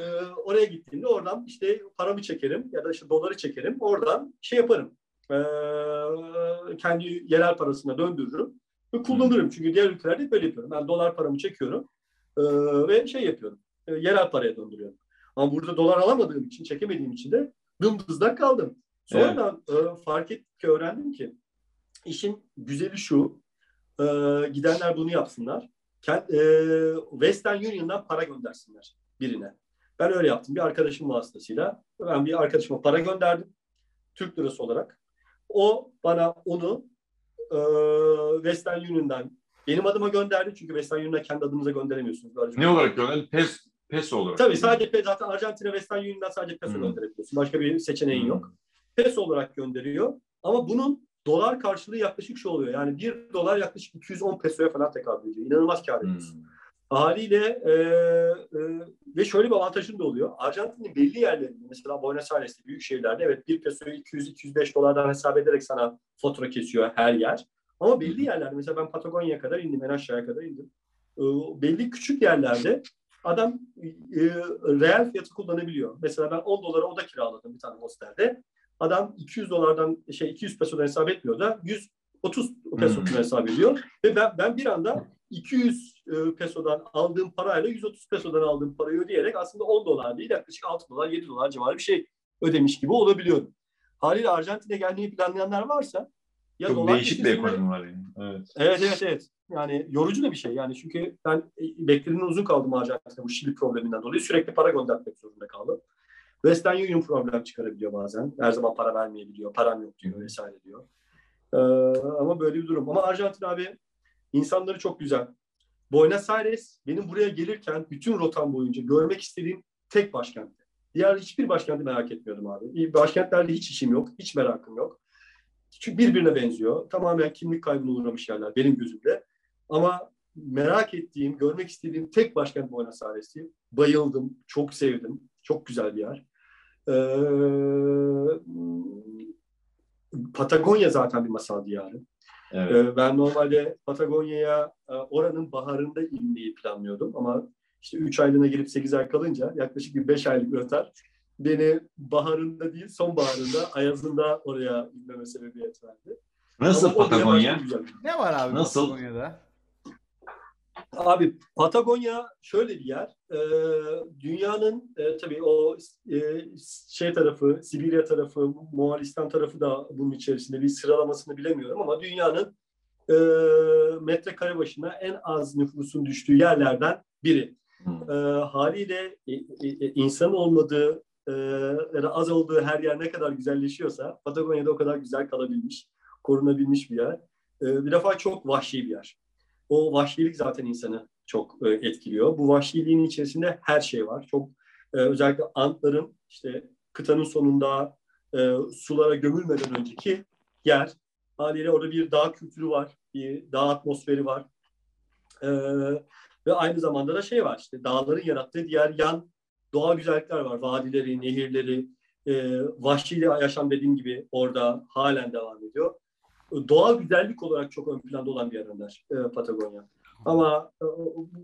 oraya gittiğimde oradan işte paramı çekerim ya da işte doları çekerim. Oradan şey yaparım. E, kendi yerel parasına döndürürüm ve kullanırım. Çünkü diğer ülkelerde böyle yapıyorum. Ben dolar paramı çekiyorum e, ve şey yapıyorum. E, yerel paraya döndürüyorum. Ama burada dolar alamadığım için, çekemediğim için de dımdızlak kaldım. Sonra evet. e, fark ettik ki öğrendim ki işin güzeli şu. E, gidenler bunu yapsınlar. Kend, e, Western Union'dan para göndersinler birine. Ben öyle yaptım. Bir arkadaşım vasıtasıyla. Ben bir arkadaşıma para gönderdim. Türk lirası olarak. O bana onu e, Western Union'dan benim adıma gönderdi. Çünkü Western Union'a kendi adınıza gönderemiyorsunuz. Böylece ne olarak gönderdi? Pes, peso olarak. Tabii sadece peso. Zaten Arjantin'e Western Union'dan sadece peso hmm. gönderebiliyorsun. Başka bir seçeneğin hmm. yok. Peso olarak gönderiyor. Ama bunun dolar karşılığı yaklaşık şu oluyor. Yani bir dolar yaklaşık 210 pesoya falan tekabül ediyor. İnanılmaz kar ediyorsun. Hmm. Haliyle e, e, ve şöyle bir avantajın da oluyor. Arjantin'in belli yerlerinde mesela Buenos Aires'te büyük şehirlerde evet bir pesoyu 200-205 dolardan hesap ederek sana fatura kesiyor her yer. Ama belli yerlerde mesela ben Patagonya'ya kadar indim, en aşağıya kadar indim. E, belli küçük yerlerde adam e, reel fiyatı kullanabiliyor. Mesela ben 10 dolara oda kiraladım bir tane hostelde. Adam 200 dolardan şey 200 pesodan hesap etmiyor da 130 pesodan hmm. hesap ediyor. Ve ben, ben bir anda 200 e, pesodan aldığım parayla 130 pesodan aldığım parayı ödeyerek aslında 10 dolar değil yaklaşık 6 dolar 7 dolar civarı bir şey ödemiş gibi olabiliyorum. Haliyle Arjantin'e gelmeyi planlayanlar varsa ya Çok dolar değişik bir ekonomi var yani. Evet. evet evet evet. Yani yorucu da bir şey. Yani çünkü ben e, beklediğimden uzun kaldım Arjantin'de bu Şili probleminden dolayı sürekli para göndermek zorunda kaldım. Western Union problem çıkarabiliyor bazen. Her zaman para vermeyebiliyor. Param yok diyor vesaire diyor. Ee, ama böyle bir durum. Ama Arjantin abi insanları çok güzel. Buenos Aires benim buraya gelirken bütün rotam boyunca görmek istediğim tek başkentti. Diğer hiçbir başkenti merak etmiyordum abi. Başkentlerde hiç işim yok, hiç merakım yok. Çünkü birbirine benziyor. Tamamen kimlik kaybına uğramış yerler benim gözümde. Ama merak ettiğim, görmek istediğim tek başkent Buenos Aires'ti. Bayıldım, çok sevdim. Çok güzel bir yer. Ee, Patagonya zaten bir masal diyarı. Evet. Ee, ben normalde Patagonya'ya e, oranın baharında inmeyi planlıyordum ama işte 3 aylığına gelip 8 ay kalınca yaklaşık bir 5 aylık rötar beni baharında değil sonbaharında ayazında oraya inmeme sebebiyet verdi. Nasıl Ama Patagonya? Ne var abi Nasıl? Patagonya'da? Abi Patagonya şöyle bir yer. E, dünyanın e, tabii o e, şey tarafı, Sibirya tarafı, Moğolistan tarafı da bunun içerisinde bir sıralamasını bilemiyorum ama dünyanın e, metrekare başına en az nüfusun düştüğü yerlerden biri. Hmm. E, haliyle e, e, insan olmadığı e, ya da az olduğu her yer ne kadar güzelleşiyorsa Patagonya'da o kadar güzel kalabilmiş, korunabilmiş bir yer. E, bir defa çok vahşi bir yer. O vahşilik zaten insanı çok e, etkiliyor. Bu vahşiliğin içerisinde her şey var. Çok e, özellikle antların işte kıtanın sonunda e, sulara gömülmeden önceki yer. Haliyle orada bir dağ kültürü var, bir dağ atmosferi var. E, ve aynı zamanda da şey var işte dağların yarattığı diğer yan doğal güzellikler var. Vadileri, nehirleri, e, vahşi yaşam dediğim gibi orada halen devam ediyor doğal güzellik olarak çok ön planda olan bir yer Önder, e, Patagonya. Ama e,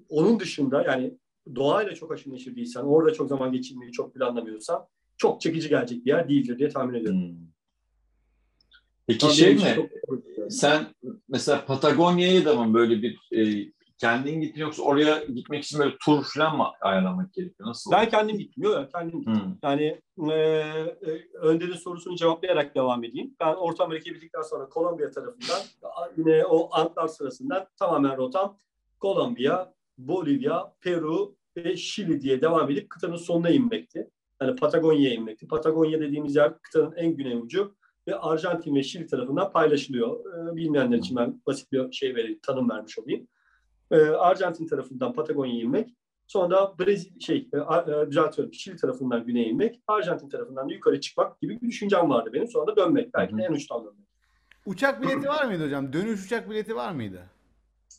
onun dışında yani doğayla çok aşırı neşir değilsen, orada çok zaman geçirmeyi çok planlamıyorsan çok çekici gelecek bir yer değildir diye tahmin ediyorum. Hmm. Peki Tabii şey mi? Çok... Sen mesela Patagonya'ya da mı böyle bir e, kendin gittin yoksa oraya gitmek için böyle tur falan mı ayarlamak gerekiyor? Nasıl? Ben kendim gittim. Yok kendim gittim. Hmm. Yani e, e, Önder'in sorusunu cevaplayarak devam edeyim. Ben Orta Amerika'yı bitirdikten sonra Kolombiya tarafından yine o Antlar sırasından tamamen rotam Kolombiya, Bolivya, Peru ve Şili diye devam edip kıtanın sonuna inmekti. Yani Patagonya'ya inmekti. Patagonya dediğimiz yer kıtanın en güney ucu ve Arjantin ve Şili tarafından paylaşılıyor. Bilmeyenler için ben basit bir şey vereyim, tanım vermiş olayım. E, Arjantin tarafından Patagonya'ya inmek, sonra da Brezilya şey, e, e, düzeltiyorum, Şili tarafından güneye inmek, Arjantin tarafından da yukarı çıkmak gibi bir düşüncem vardı benim. Sonra da dönmek, belki de en uçtan dönmek. Uçak bileti var mıydı hocam? Dönüş uçak bileti var mıydı?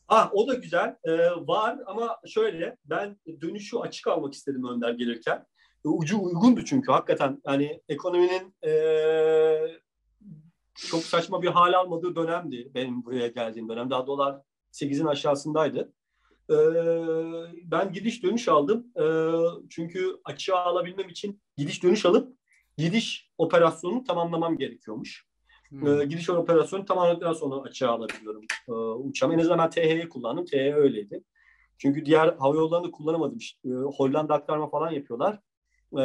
Ah o da güzel. Ee, var ama şöyle ben dönüşü açık almak istedim Önder gelirken. Ucu uygundu çünkü hakikaten yani ekonominin ee, çok saçma bir hal almadığı dönemdi benim buraya geldiğim dönem. Daha dolar 8'in aşağısındaydı. Ee, ben gidiş dönüş aldım. Ee, çünkü açığa alabilmem için gidiş dönüş alıp gidiş operasyonunu tamamlamam gerekiyormuş. Hmm. E, gidiş operasyonu tamamladıktan sonra açığa alabiliyorum e, uçağımı. En azından ben TH'yi kullandım. TH öyleydi. Çünkü diğer hava yollarını kullanamadım. İşte, e, Hollanda aktarma falan yapıyorlar. E,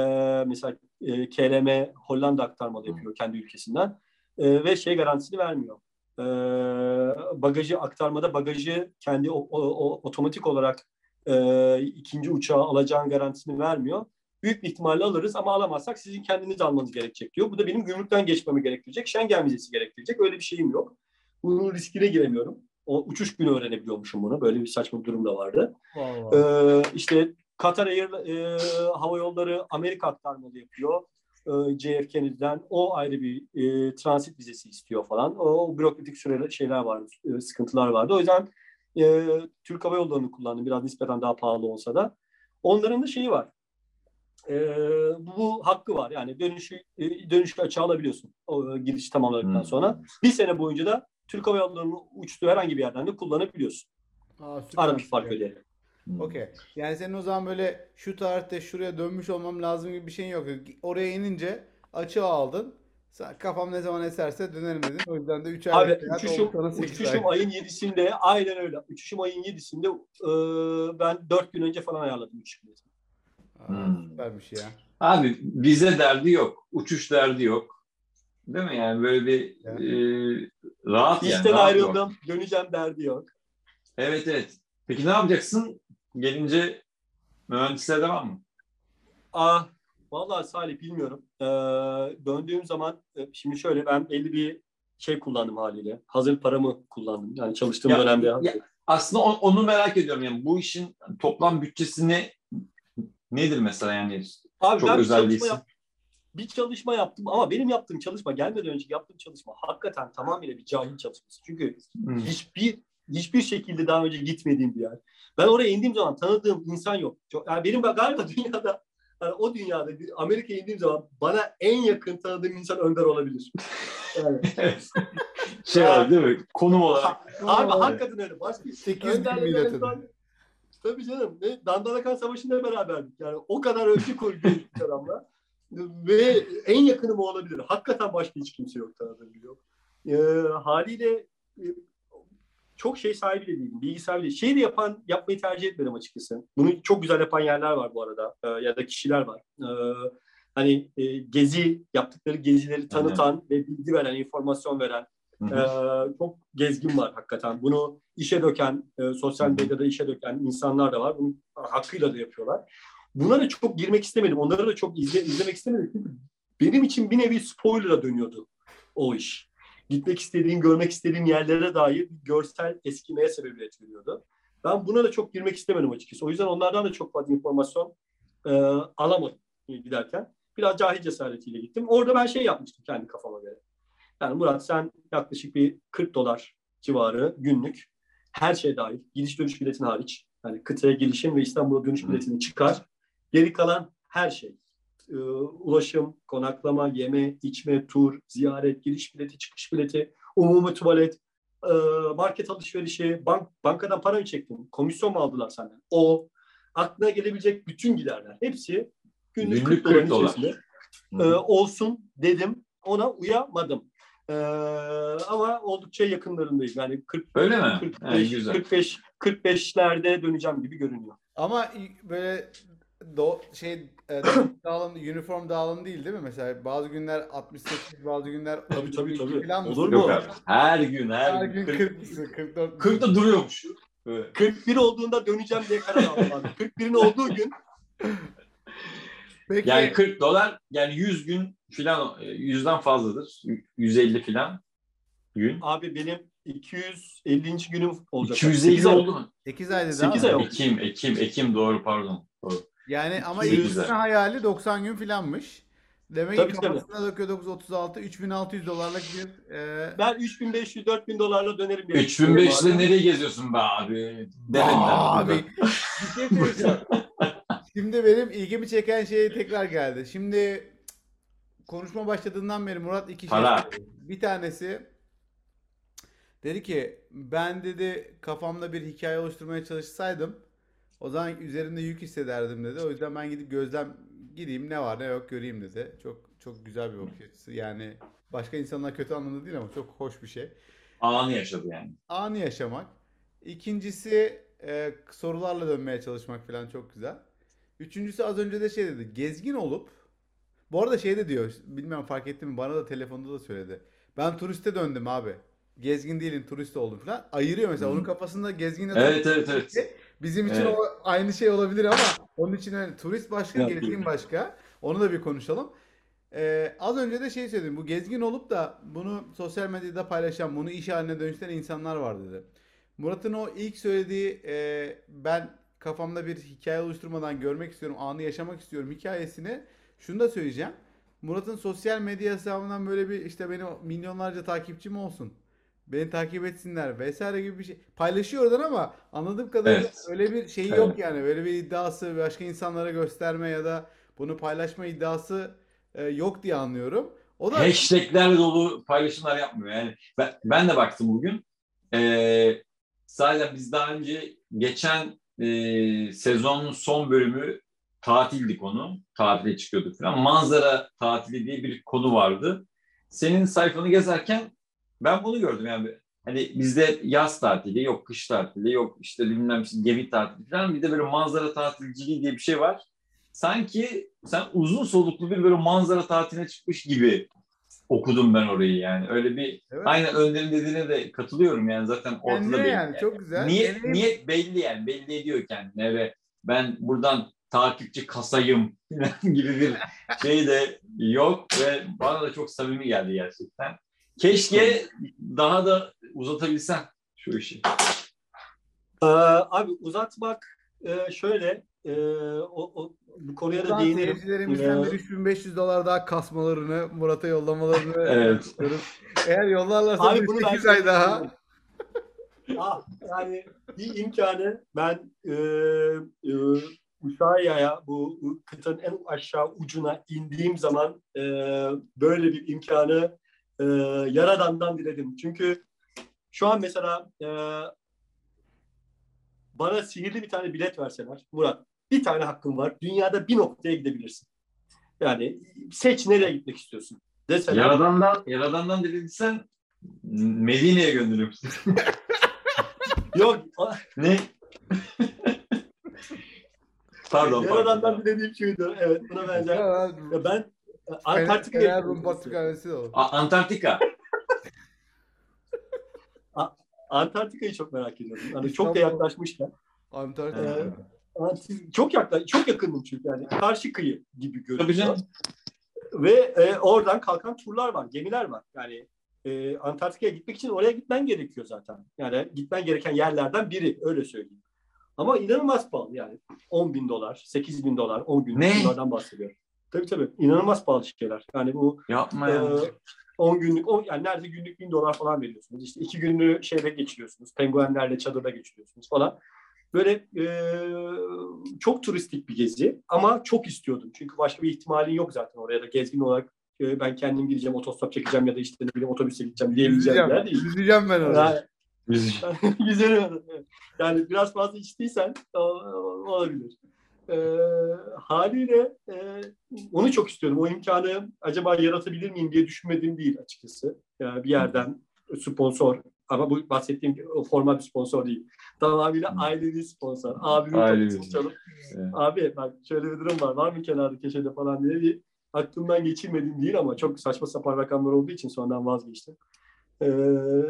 mesela e, KLM Hollanda aktarmalı yapıyor kendi ülkesinden. E, ve şey garantisini vermiyor. E, bagajı aktarmada bagajı kendi o, o, o, otomatik olarak e, ikinci uçağı alacağın garantisini vermiyor büyük bir ihtimalle alırız ama alamazsak sizin kendiniz almanız gerekecek diyor. Bu da benim gümrükten geçmemi gerektirecek. Schengen vizesi gerektirecek. Öyle bir şeyim yok. Bunun riskine giremiyorum. O uçuş günü öğrenebiliyormuşum bunu. Böyle bir saçma bir durum da vardı. Vallahi. Ee, işte Katar Air e, Hava Yolları Amerika aktarmalı yapıyor. E, JF Kennedy'den. O ayrı bir e, transit vizesi istiyor falan. O, o bürokratik süre şeyler vardı, e, sıkıntılar vardı. O yüzden e, Türk Hava Yolları'nı kullandım. Biraz nispeten daha pahalı olsa da. Onların da şeyi var e, bu hakkı var. Yani dönüşü e, dönüşü açığa alabiliyorsun. O e, gidiş tamamladıktan Hmm. sonra. Bir sene boyunca da Türk Hava Yolları'nın uçtuğu herhangi bir yerden de kullanabiliyorsun. Aa, süper. Aradaki fark öyle. Okey. Yani senin o zaman böyle şu tarihte şuraya dönmüş olmam lazım gibi bir şeyin yok. Oraya inince açığa aldın. Sen kafam ne zaman eserse dönerim dedin. O yüzden de 3 ay Abi uçuşum, uçuşum ayın 7'sinde aynen öyle. Uçuşum ayın 7'sinde e, ben 4 gün önce falan ayarladım uçuş biletimi. Aa, Hmm. Süpermiş ya. Abi vize derdi yok. Uçuş derdi yok. Değil mi yani böyle bir Evet. e, rahat yani. İşten rahat ayrıldım. yok. Döneceğim derdi yok. Evet evet. Peki ne yapacaksın? Gelince mühendisliğe devam mı? Ah, vallahi Salih bilmiyorum. Ee, döndüğüm zaman e, şimdi şöyle ben belli bir şey kullandım haliyle. Hazır paramı kullandım. Yani çalıştığım Ya- dönemde. ya- Aslında o- onu merak ediyorum. Yani bu işin toplam bütçesini nedir mesela yani? Abi Çok ben bir özel çalışma, değilsin. yap- bir çalışma yaptım ama benim yaptığım çalışma gelmeden önce yaptığım çalışma hakikaten tamamıyla bir cahil çalışması. Çünkü Hmm. hiçbir hiçbir şekilde daha önce gitmediğim bir yer. Ben oraya indiğim zaman tanıdığım insan yok. Çok, yani benim galiba dünyada yani o dünyada bir Amerika'ya indiğim zaman bana en yakın tanıdığım insan Önder olabilir. Yani, şey var değil mi? Konum olarak. abi hakikaten öyle. Başka 800 bin Önder'le millet ben- ben- Tabii canım. Ne, Dandanakan Savaşı'nda beraberdik. Yani o kadar ölçü koyduk adamla. Ve en yakınım o olabilir. Hakikaten başka hiç kimse yok tanıdığım yok. Ee, haliyle e, çok şey sahibi de değilim. Bilgi sahibi değilim. Şey de yapan, yapmayı tercih etmedim açıkçası. Bunu çok güzel yapan yerler var bu arada. Ee, ya da kişiler var. Ee, hani e, gezi, yaptıkları gezileri tanıtan ve bilgi veren, informasyon veren ee, çok gezgin var hakikaten. Bunu işe döken, e, sosyal medyada işe döken insanlar da var. Bunu hakkıyla da yapıyorlar. Buna da çok girmek istemedim. Onları da çok izle, izlemek istemedim. Benim için bir nevi spoiler'a dönüyordu o iş. Gitmek istediğim, görmek istediğim yerlere dair bir görsel eskimeye sebebiyet veriyordu. Ben buna da çok girmek istemedim açıkçası. O yüzden onlardan da çok fazla informasyon e, alamadım giderken. Biraz cahil cesaretiyle gittim. Orada ben şey yapmıştım kendi kafama göre. Yani Murat sen yaklaşık bir 40 dolar civarı günlük her şey dahil. Gidiş dönüş biletin hariç. Yani kıtaya gelişim ve İstanbul'a dönüş biletini çıkar. Geri kalan her şey. Ee, ulaşım, konaklama, yeme, içme, tur, ziyaret, giriş bileti, çıkış bileti, umumi tuvalet, e, market alışverişi, bank, bankadan para mı çektin? Komisyon mu aldılar senden? O, aklına gelebilecek bütün giderler. Hepsi günlük, Günlük 40 doların 40 dolar. içerisinde e, olsun dedim. Ona uyamadım. E, ama oldukça yakınlarındayım. Yani 40, Öyle mi? 45, Ha, güzel. 45, 45'lerde döneceğim gibi görünüyor. Ama böyle do şey e, dağılım, uniform dağılım değil değil mi? Mesela bazı günler 68, bazı günler Tabii, tabii, tabii. falan? Olur Yok mu? abi. Her gün her, Her gün. gün 40, 40 mısın? 44 40'da duruyormuş. Evet. 41 olduğunda döneceğim diye karar aldım. abi. 41'in olduğu gün Peki Yani 40 dolar yani 100 gün filan 100'den fazladır. 150 filan gün. Abi benim 250. günüm olacak. 250 Sekiz ay oldu mu? 8 ayda Sekiz daha ay mı? oldu. Ekim, Ekim, Ekim doğru pardon. Yani ama ilk ay. hayali 90 gün filanmış. Demek Tabii, ki tabii. kafasında Dokyo 936 3600 dolarlık bir e, Ben 3500-4000 dolarla dönerim. diye 3500'de düşünüyorum abi. nereye geziyorsun be abi? Demediler Abi bir şey söyleyeceğim. Şimdi benim ilgimi çeken şey tekrar geldi. Şimdi konuşma başladığından beri Murat iki şey Para. söyledi. Bir tanesi dedi ki ben dedi kafamda bir hikaye oluşturmaya çalışsaydım o zaman üzerimde yük hissederdim dedi. O yüzden ben gidip gözlem gideyim ne var ne yok göreyim dedi. Çok çok güzel bir bakış açısı. Yani başka insanlar kötü anlamda değil ama çok hoş bir şey Anı yaşadı yani. anı yaşamak. İkincisi e, sorularla dönmeye çalışmak falan çok güzel. Üçüncüsü az önce de şey dedi. Gezgin olup bu arada şey de diyor. Bilmiyorum fark ettin mi? Bana da telefonda da söyledi. Ben turiste döndüm abi. Gezgin değilim turist oldum falan. Ayırıyor mesela. Onun kafasında gezginle Evet evet evet. Bizim için Evet. o aynı şey olabilir ama onun için hani turist başka, gezgin başka. Onu da bir konuşalım. Ee, az önce de şey söyledim. Bu gezgin olup da bunu sosyal medyada paylaşan, bunu iş haline dönüştüren insanlar var dedi. Murat'ın o ilk söylediği e, ben kafamda bir hikaye oluşturmadan görmek istiyorum, anı yaşamak istiyorum hikayesini şunu da söyleyeceğim. Murat'ın sosyal medya hesabından böyle bir işte benim milyonlarca takipçim olsun. Beni takip etsinler vesaire gibi bir şey. Paylaşıyor oradan ama anladığım kadarıyla Evet. öyle bir şeyi Evet. yok yani. Böyle bir iddiası başka insanlara gösterme ya da bunu paylaşma iddiası e, yok diye anlıyorum. O da Hashtagler dolu paylaşımlar yapmıyor. Yani ben, ben de baktım bugün. Ee, sadece biz daha önce geçen e, sezonun son bölümü tatildik onu. Tatile çıkıyorduk falan. Manzara tatili diye bir konu vardı. Senin sayfanı gezerken ben bunu gördüm yani. Hani bizde yaz tatili, yok kış tatili, yok işte bilmem işte gemi tatili falan. Bir de böyle manzara tatilciliği diye bir şey var. Sanki sen uzun soluklu bir böyle manzara tatiline çıkmış gibi okudum ben orayı yani. Öyle bir Evet. aynen Önder'in dediğine de katılıyorum yani zaten ortada belli. yani çok güzel. Niyet, Deneyim- niyet belli yani belli ediyor kendine ve ben buradan takipçi kasayım gibi bir şey de yok ve bana da çok samimi geldi gerçekten. Keşke daha da uzatabilsem şu işi. Ee, abi uzatmak e, şöyle e, o, o, bu konuya da Buradan değinerim. seyircilerimizden Ee, bir 3500 dolar daha kasmalarını, Murat'a yollamalarını Evet. istiyoruz. Eğer yollarlarsa Abi bir bunu ben 8 ay daha. Ah, yani bir imkanı ben e, e, Ushuaia'ya bu kıtanın en aşağı ucuna indiğim zaman e, böyle bir imkanı e, Yaradan'dan diledim. Çünkü şu an mesela e, bana sihirli bir tane bilet verseler Murat bir tane hakkın var. Dünyada bir noktaya gidebilirsin. Yani seç nereye gitmek istiyorsun deseler. Yaradan'dan, Yaradan'dan dilediysen Medine'ye gönderiyorum sizi. Yok ne? pardon. Yaradan'dan pardon. dilediğim şuydu. Evet buna benzer. Ya ben Antarktika'ya Fener Rum. Patrikhanesi de olur. A- Antarktika. Antarktika'yı çok merak ediyorum. Hani çok da yaklaşmışken. Antarktika. Ee, çok yaklaş, çok yakındım çünkü yani karşı kıyı gibi görünüyor. Ve e, oradan kalkan turlar var, gemiler var. Yani e, Antarktika'ya gitmek için oraya gitmen gerekiyor zaten. Yani gitmen gereken yerlerden biri öyle söyleyeyim. Ama inanılmaz pahalı yani. 10 bin dolar, 8 bin dolar, 10 günlük Ne? turlardan bahsediyorum. Tabii tabii. İnanılmaz pahalı şeyler. Yani bu Yapma ya. 10 günlük, 10, yani neredeyse günlük 1000 dolar falan veriyorsunuz. İşte iki günlüğü şeyde geçiriyorsunuz. Penguenlerle çadırda geçiriyorsunuz falan. Böyle e, çok turistik bir gezi ama çok istiyordum. Çünkü başka bir ihtimalin yok zaten oraya da gezgin olarak e, ben kendim gideceğim, otostop çekeceğim ya da işte ne bileyim otobüse gideceğim diyebileceğim bir yer değil. Yüzeceğim ben orada. Yani, Güzel. Yani biraz fazla içtiysen o- olabilir. Ee, haliyle e, onu çok istiyordum. O imkanı acaba yaratabilir miyim diye düşünmediğim değil açıkçası. Yani bir yerden sponsor ama bu bahsettiğim formal bir sponsor değil. Tamamıyla Hmm. ailevi sponsor. Abimin kapısını çalıp Evet. abi bak şöyle bir durum var. Var mı kenarda köşede falan diye bir aklımdan geçirmediğim değil ama çok saçma sapan rakamlar olduğu için sonradan vazgeçtim. Ee,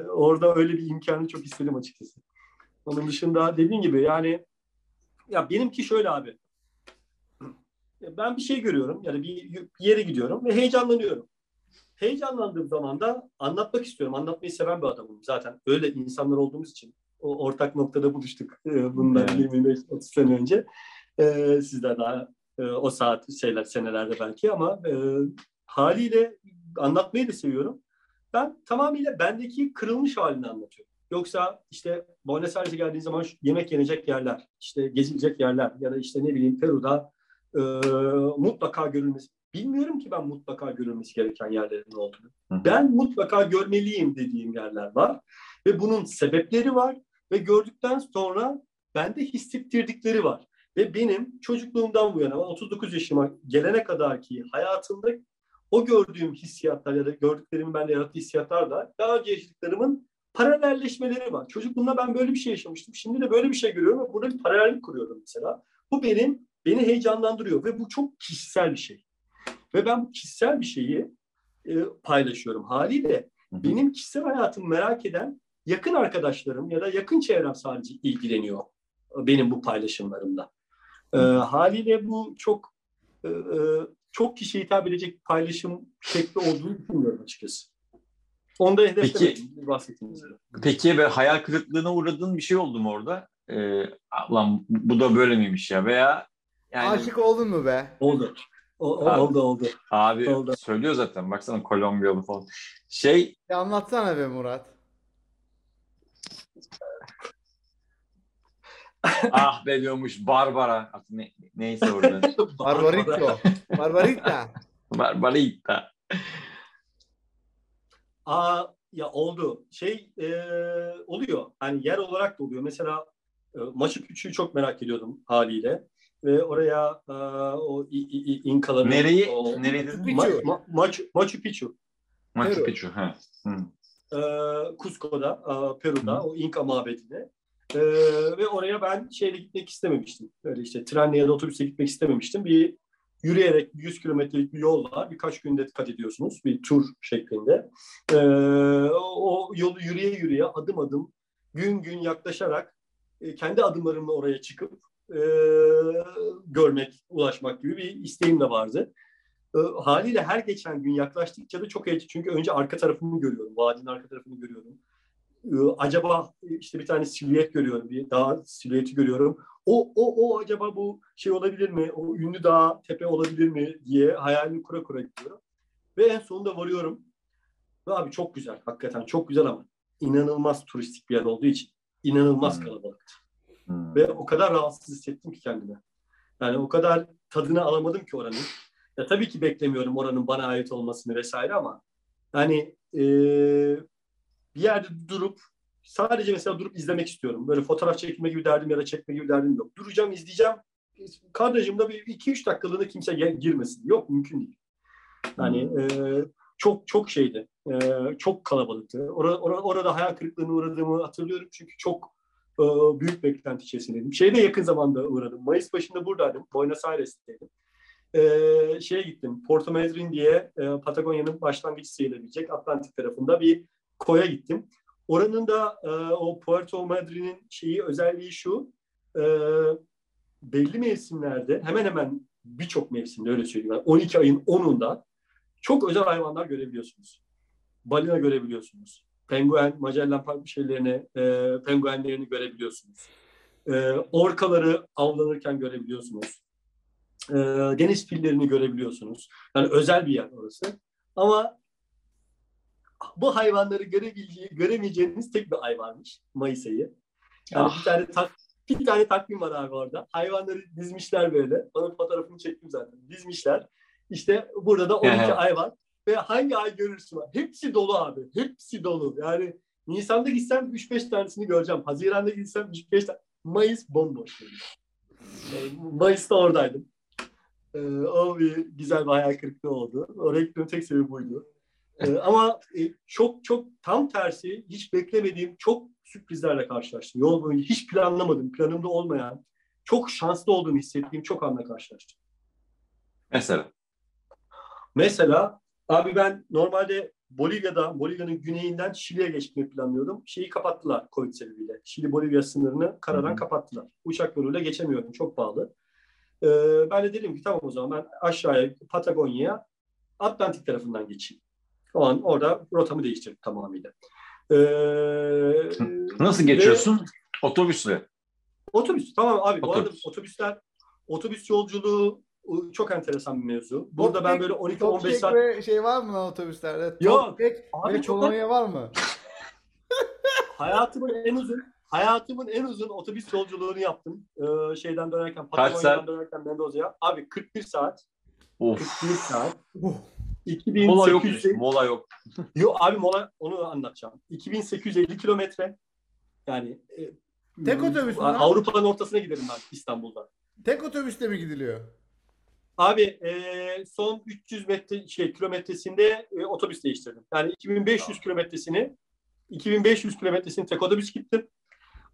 orada öyle bir imkanı çok istedim açıkçası. Onun dışında dediğin gibi yani ya benimki şöyle abi. Ben bir şey görüyorum ya da bir yere gidiyorum ve heyecanlanıyorum. Heyecanlandığım zaman da anlatmak istiyorum. Anlatmayı seven bir adamım zaten. Öyle insanlar olduğumuz için o ortak noktada buluştuk e, bundan evet. 25-30 sene önce. E, sizler daha e, o saat şeyler senelerde belki ama e, haliyle anlatmayı da seviyorum. Ben tamamıyla bendeki kırılmış halini anlatıyorum. Yoksa işte Buenos Aires'e geldiğin zaman yemek yenecek yerler, işte gezilecek yerler ya da işte ne bileyim Peru'da e, mutlaka görülmesi. Bilmiyorum ki ben mutlaka görülmesi gereken yerlerin olduğunu. Ben mutlaka görmeliyim dediğim yerler var. Ve bunun sebepleri var. Ve gördükten sonra bende hissettirdikleri var. Ve benim çocukluğumdan bu yana 39 yaşıma gelene kadar ki hayatımda o gördüğüm hissiyatlar ya da gördüklerimin bende yarattığı hissiyatlar da daha önce yaşadıklarımın paralelleşmeleri var. Çocukluğumda ben böyle bir şey yaşamıştım. Şimdi de böyle bir şey görüyorum ve burada bir paralellik kuruyorum mesela. Bu benim beni heyecanlandırıyor ve bu çok kişisel bir şey. Ve ben bu kişisel bir şeyi e, paylaşıyorum. Haliyle benim kişisel hayatımı merak eden yakın arkadaşlarım ya da yakın çevrem sadece ilgileniyor benim bu paylaşımlarımla. E, haliyle bu çok e, e çok kişiye hitap edecek paylaşım şekli olduğunu düşünmüyorum açıkçası. Onda hedeflemedim üzere. Peki ve hayal kırıklığına uğradığın bir şey oldu mu orada? Ee, lan bu da böyle miymiş ya veya yani... Aşık oldun mu be? Oldu. O, abi, oldu oldu. Abi oldu. söylüyor zaten. Baksana Kolombiyalı falan. Şey... Ya anlatsana be Murat. ah be diyormuş Barbara. Ne, neyse orada. Barbarito. Barbarita. Barbarita. Aa ya oldu. Şey e, oluyor. Hani yer olarak da oluyor. Mesela e, Machu Picchu'yu çok merak ediyordum haliyle. Ve oraya e, o i, i, İnkaların... Nereyi? O, Nereydi? Ma, ma, Machu, Machu Picchu. Machu. Picchu. Ha. E, Cusco'da, e, Peru'da, Hı. o İnka mabedine. Ee, ve oraya ben şeyle gitmek istememiştim. Böyle işte trenle ya da otobüse gitmek istememiştim. Bir yürüyerek 100 kilometrelik bir yol var. Birkaç günde kat ediyorsunuz. Bir tur şeklinde. Ee, o yolu yürüye yürüye adım adım gün gün yaklaşarak e, kendi adımlarımla oraya çıkıp e, görmek, ulaşmak gibi bir isteğim de vardı. E, haliyle her geçen gün yaklaştıkça da çok heyecan. Çünkü önce arka tarafını görüyorum. Vadinin arka tarafını görüyorum. Ee, acaba işte bir tane silüet görüyorum, bir dağ silüeti görüyorum. O, o, o acaba bu şey olabilir mi? O ünlü dağ, tepe olabilir mi diye hayalini kura kura gidiyorum. Ve en sonunda varıyorum. Ve abi çok güzel, hakikaten çok güzel ama inanılmaz turistik bir yer olduğu için inanılmaz hmm. kalabalıktı. Hmm. Ve o kadar rahatsız hissettim ki kendime. Yani o kadar tadını alamadım ki oranın. Ya tabii ki beklemiyorum oranın bana ait olmasını vesaire ama yani e, bir yerde durup sadece mesela durup izlemek istiyorum. Böyle fotoğraf çekme gibi derdim ya da çekme gibi derdim yok. Duracağım, izleyeceğim. Kadrajımda bir iki üç dakikalığına kimse girmesin. Yok, mümkün değil. Yani hmm. e, çok çok şeydi. E, çok kalabalıktı. Orada, orada, orada hayal kırıklığına uğradığımı hatırlıyorum. Çünkü çok e, büyük beklenti içerisindeydim. Şeyde yakın zamanda uğradım. Mayıs başında buradaydım. Buenos Aires'teydim. E, şeye gittim. Porto Madryn diye e, Patagonya'nın başlangıç sayılabilecek Atlantik tarafında bir koya gittim. Oranın da e, o Puerto Madryn'in şeyi özelliği şu. E, belli mevsimlerde hemen hemen birçok mevsimde öyle söyleyeyim. Yani 12 ayın 10'unda çok özel hayvanlar görebiliyorsunuz. Balina görebiliyorsunuz. Penguen, Magellan şeylerini, e, penguenlerini görebiliyorsunuz. E, orkaları avlanırken görebiliyorsunuz. E, deniz fillerini görebiliyorsunuz. Yani özel bir yer orası. Ama bu hayvanları göremeyeceğiniz tek bir ay varmış Mayıs ayı. Yani ah. bir tane tak, bir tane takvim var abi orada. Hayvanları dizmişler böyle. Onun fotoğrafını çektim zaten. Dizmişler. İşte burada da 12 ay var. Ve hangi ay görürsün? Hepsi dolu abi. Hepsi dolu. Yani Nisan'da gitsem 3-5 tanesini göreceğim. Haziran'da gitsem 3-5 tane. Mayıs bomboş. Yani Mayıs'ta oradaydım. Ee, o bir güzel bir hayal kırıklığı oldu. Oraya gitmemin tek sebebi buydu. Ee, ama e, çok çok tam tersi hiç beklemediğim çok sürprizlerle karşılaştım. Yol boyunca hiç planlamadım, planımda olmayan, çok şanslı olduğumu hissettiğim çok anla karşılaştım. Mesela? Mesela abi ben normalde Bolivya'da, Bolivya'nın güneyinden Şili'ye geçmeyi planlıyordum. Şeyi kapattılar Covid sebebiyle. Şili-Bolivya sınırını karadan Hı-hı. kapattılar. Uçak yoluyla geçemiyorum. Çok pahalı. E, ben de dedim ki tamam o zaman ben aşağıya Patagonya'ya Atlantik tarafından geçeyim. O an orada rotamı değiştirdim tamamıyla. E, Nasıl ve- geçiyorsun? Otobüsle. Otobüs. Tamam abi. Bu arada Otobüs. otobüsler otobüs yolculuğu çok enteresan bir mevzu. Burada ben böyle 12-15 Top saat ve şey var mı lan otobüslerde? Yok. Abi ve çok- kolonya var mı? hayatımın en uzun hayatımın en uzun otobüs yolculuğunu yaptım. Ee, şeyden dönerken Patagonya'dan dönerken Mendoza'ya. Abi 41 saat. Of. 41 saat. Uh, Mola yok. 2800 Mola yok. Yok abi mola onu anlatacağım. 2850 kilometre. Yani e, Tek otobüs mü? Avrupa'nın ortasına giderim ben İstanbul'da. tek otobüste mi gidiliyor? Abi e, son 300 metre şey kilometresinde e, otobüs değiştirdim. Yani 2500 kilometresini 2500 kilometresini tek otobüs gittim.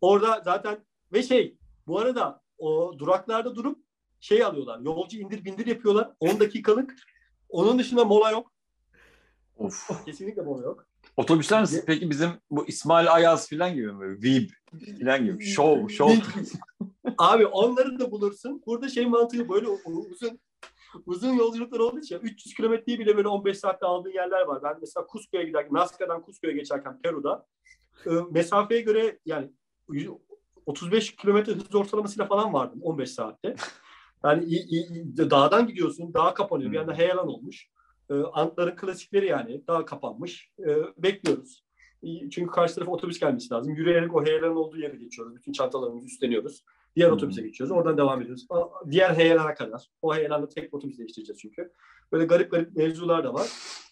Orada zaten ve şey bu arada o duraklarda durup şey alıyorlar. Yolcu indir bindir yapıyorlar. 10 dakikalık. Onun dışında mola yok. Of. Kesinlikle mola yok. Otobüsler nasıl? Peki bizim bu İsmail Ayaz falan gibi mi? Vib falan gibi. Show, show. Abi onları da bulursun. Burada şey mantığı böyle uzun uzun yolculuklar olduğu için 300 kilometreyi bile böyle 15 saatte aldığın yerler var. Ben mesela Cusco'ya giderken, Nazca'dan Cusco'ya geçerken Peru'da e, mesafeye göre yani 35 kilometre hız ortalamasıyla falan vardım 15 saatte. Yani dağdan gidiyorsun, dağ kapanıyor. Bir anda heyelan olmuş. E, Antların klasikleri yani. Dağ kapanmış. E, bekliyoruz. E, Çünkü karşı tarafa otobüs gelmesi lazım. Yürüyerek o heyelanın olduğu yere geçiyoruz. Bütün çantalarımızı üstleniyoruz. Diğer Hmm. otobüse geçiyoruz. Oradan devam ediyoruz. Diğer heyelana kadar. O heyelanda tek otobüs değiştireceğiz çünkü. Böyle garip garip mevzular da var.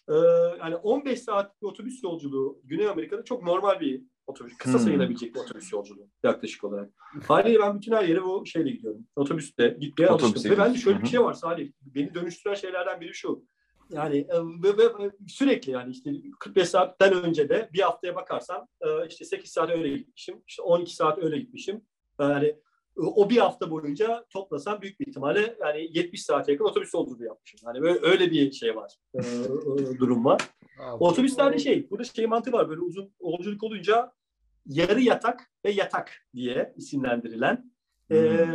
Ee, yani 15 saatlik bir otobüs yolculuğu Güney Amerika'da çok normal bir otobüs. Kısa Hmm. sayılabilecek bir otobüs yolculuğu yaklaşık olarak. Haliyle ben bütün her yere bu şeyle gidiyorum. Otobüste gitmeye Otobüse alıştım. Ve gidiyorsun. şöyle bir şey var Salih. Beni dönüştüren şeylerden biri şu. Yani e, sürekli yani işte 45 saatten önce de bir haftaya bakarsan e, işte 8 saat öyle gitmişim. işte 12 saat öyle gitmişim. Yani e, o bir hafta boyunca toplasam büyük bir ihtimalle yani 70 saate yakın otobüs yolculuğu yapmışım. Yani böyle öyle bir şey var. durum var. Abi, Otobüslerde şey, burada şey mantığı var. Böyle uzun yolculuk olunca yarı yatak ve yatak diye isimlendirilen e,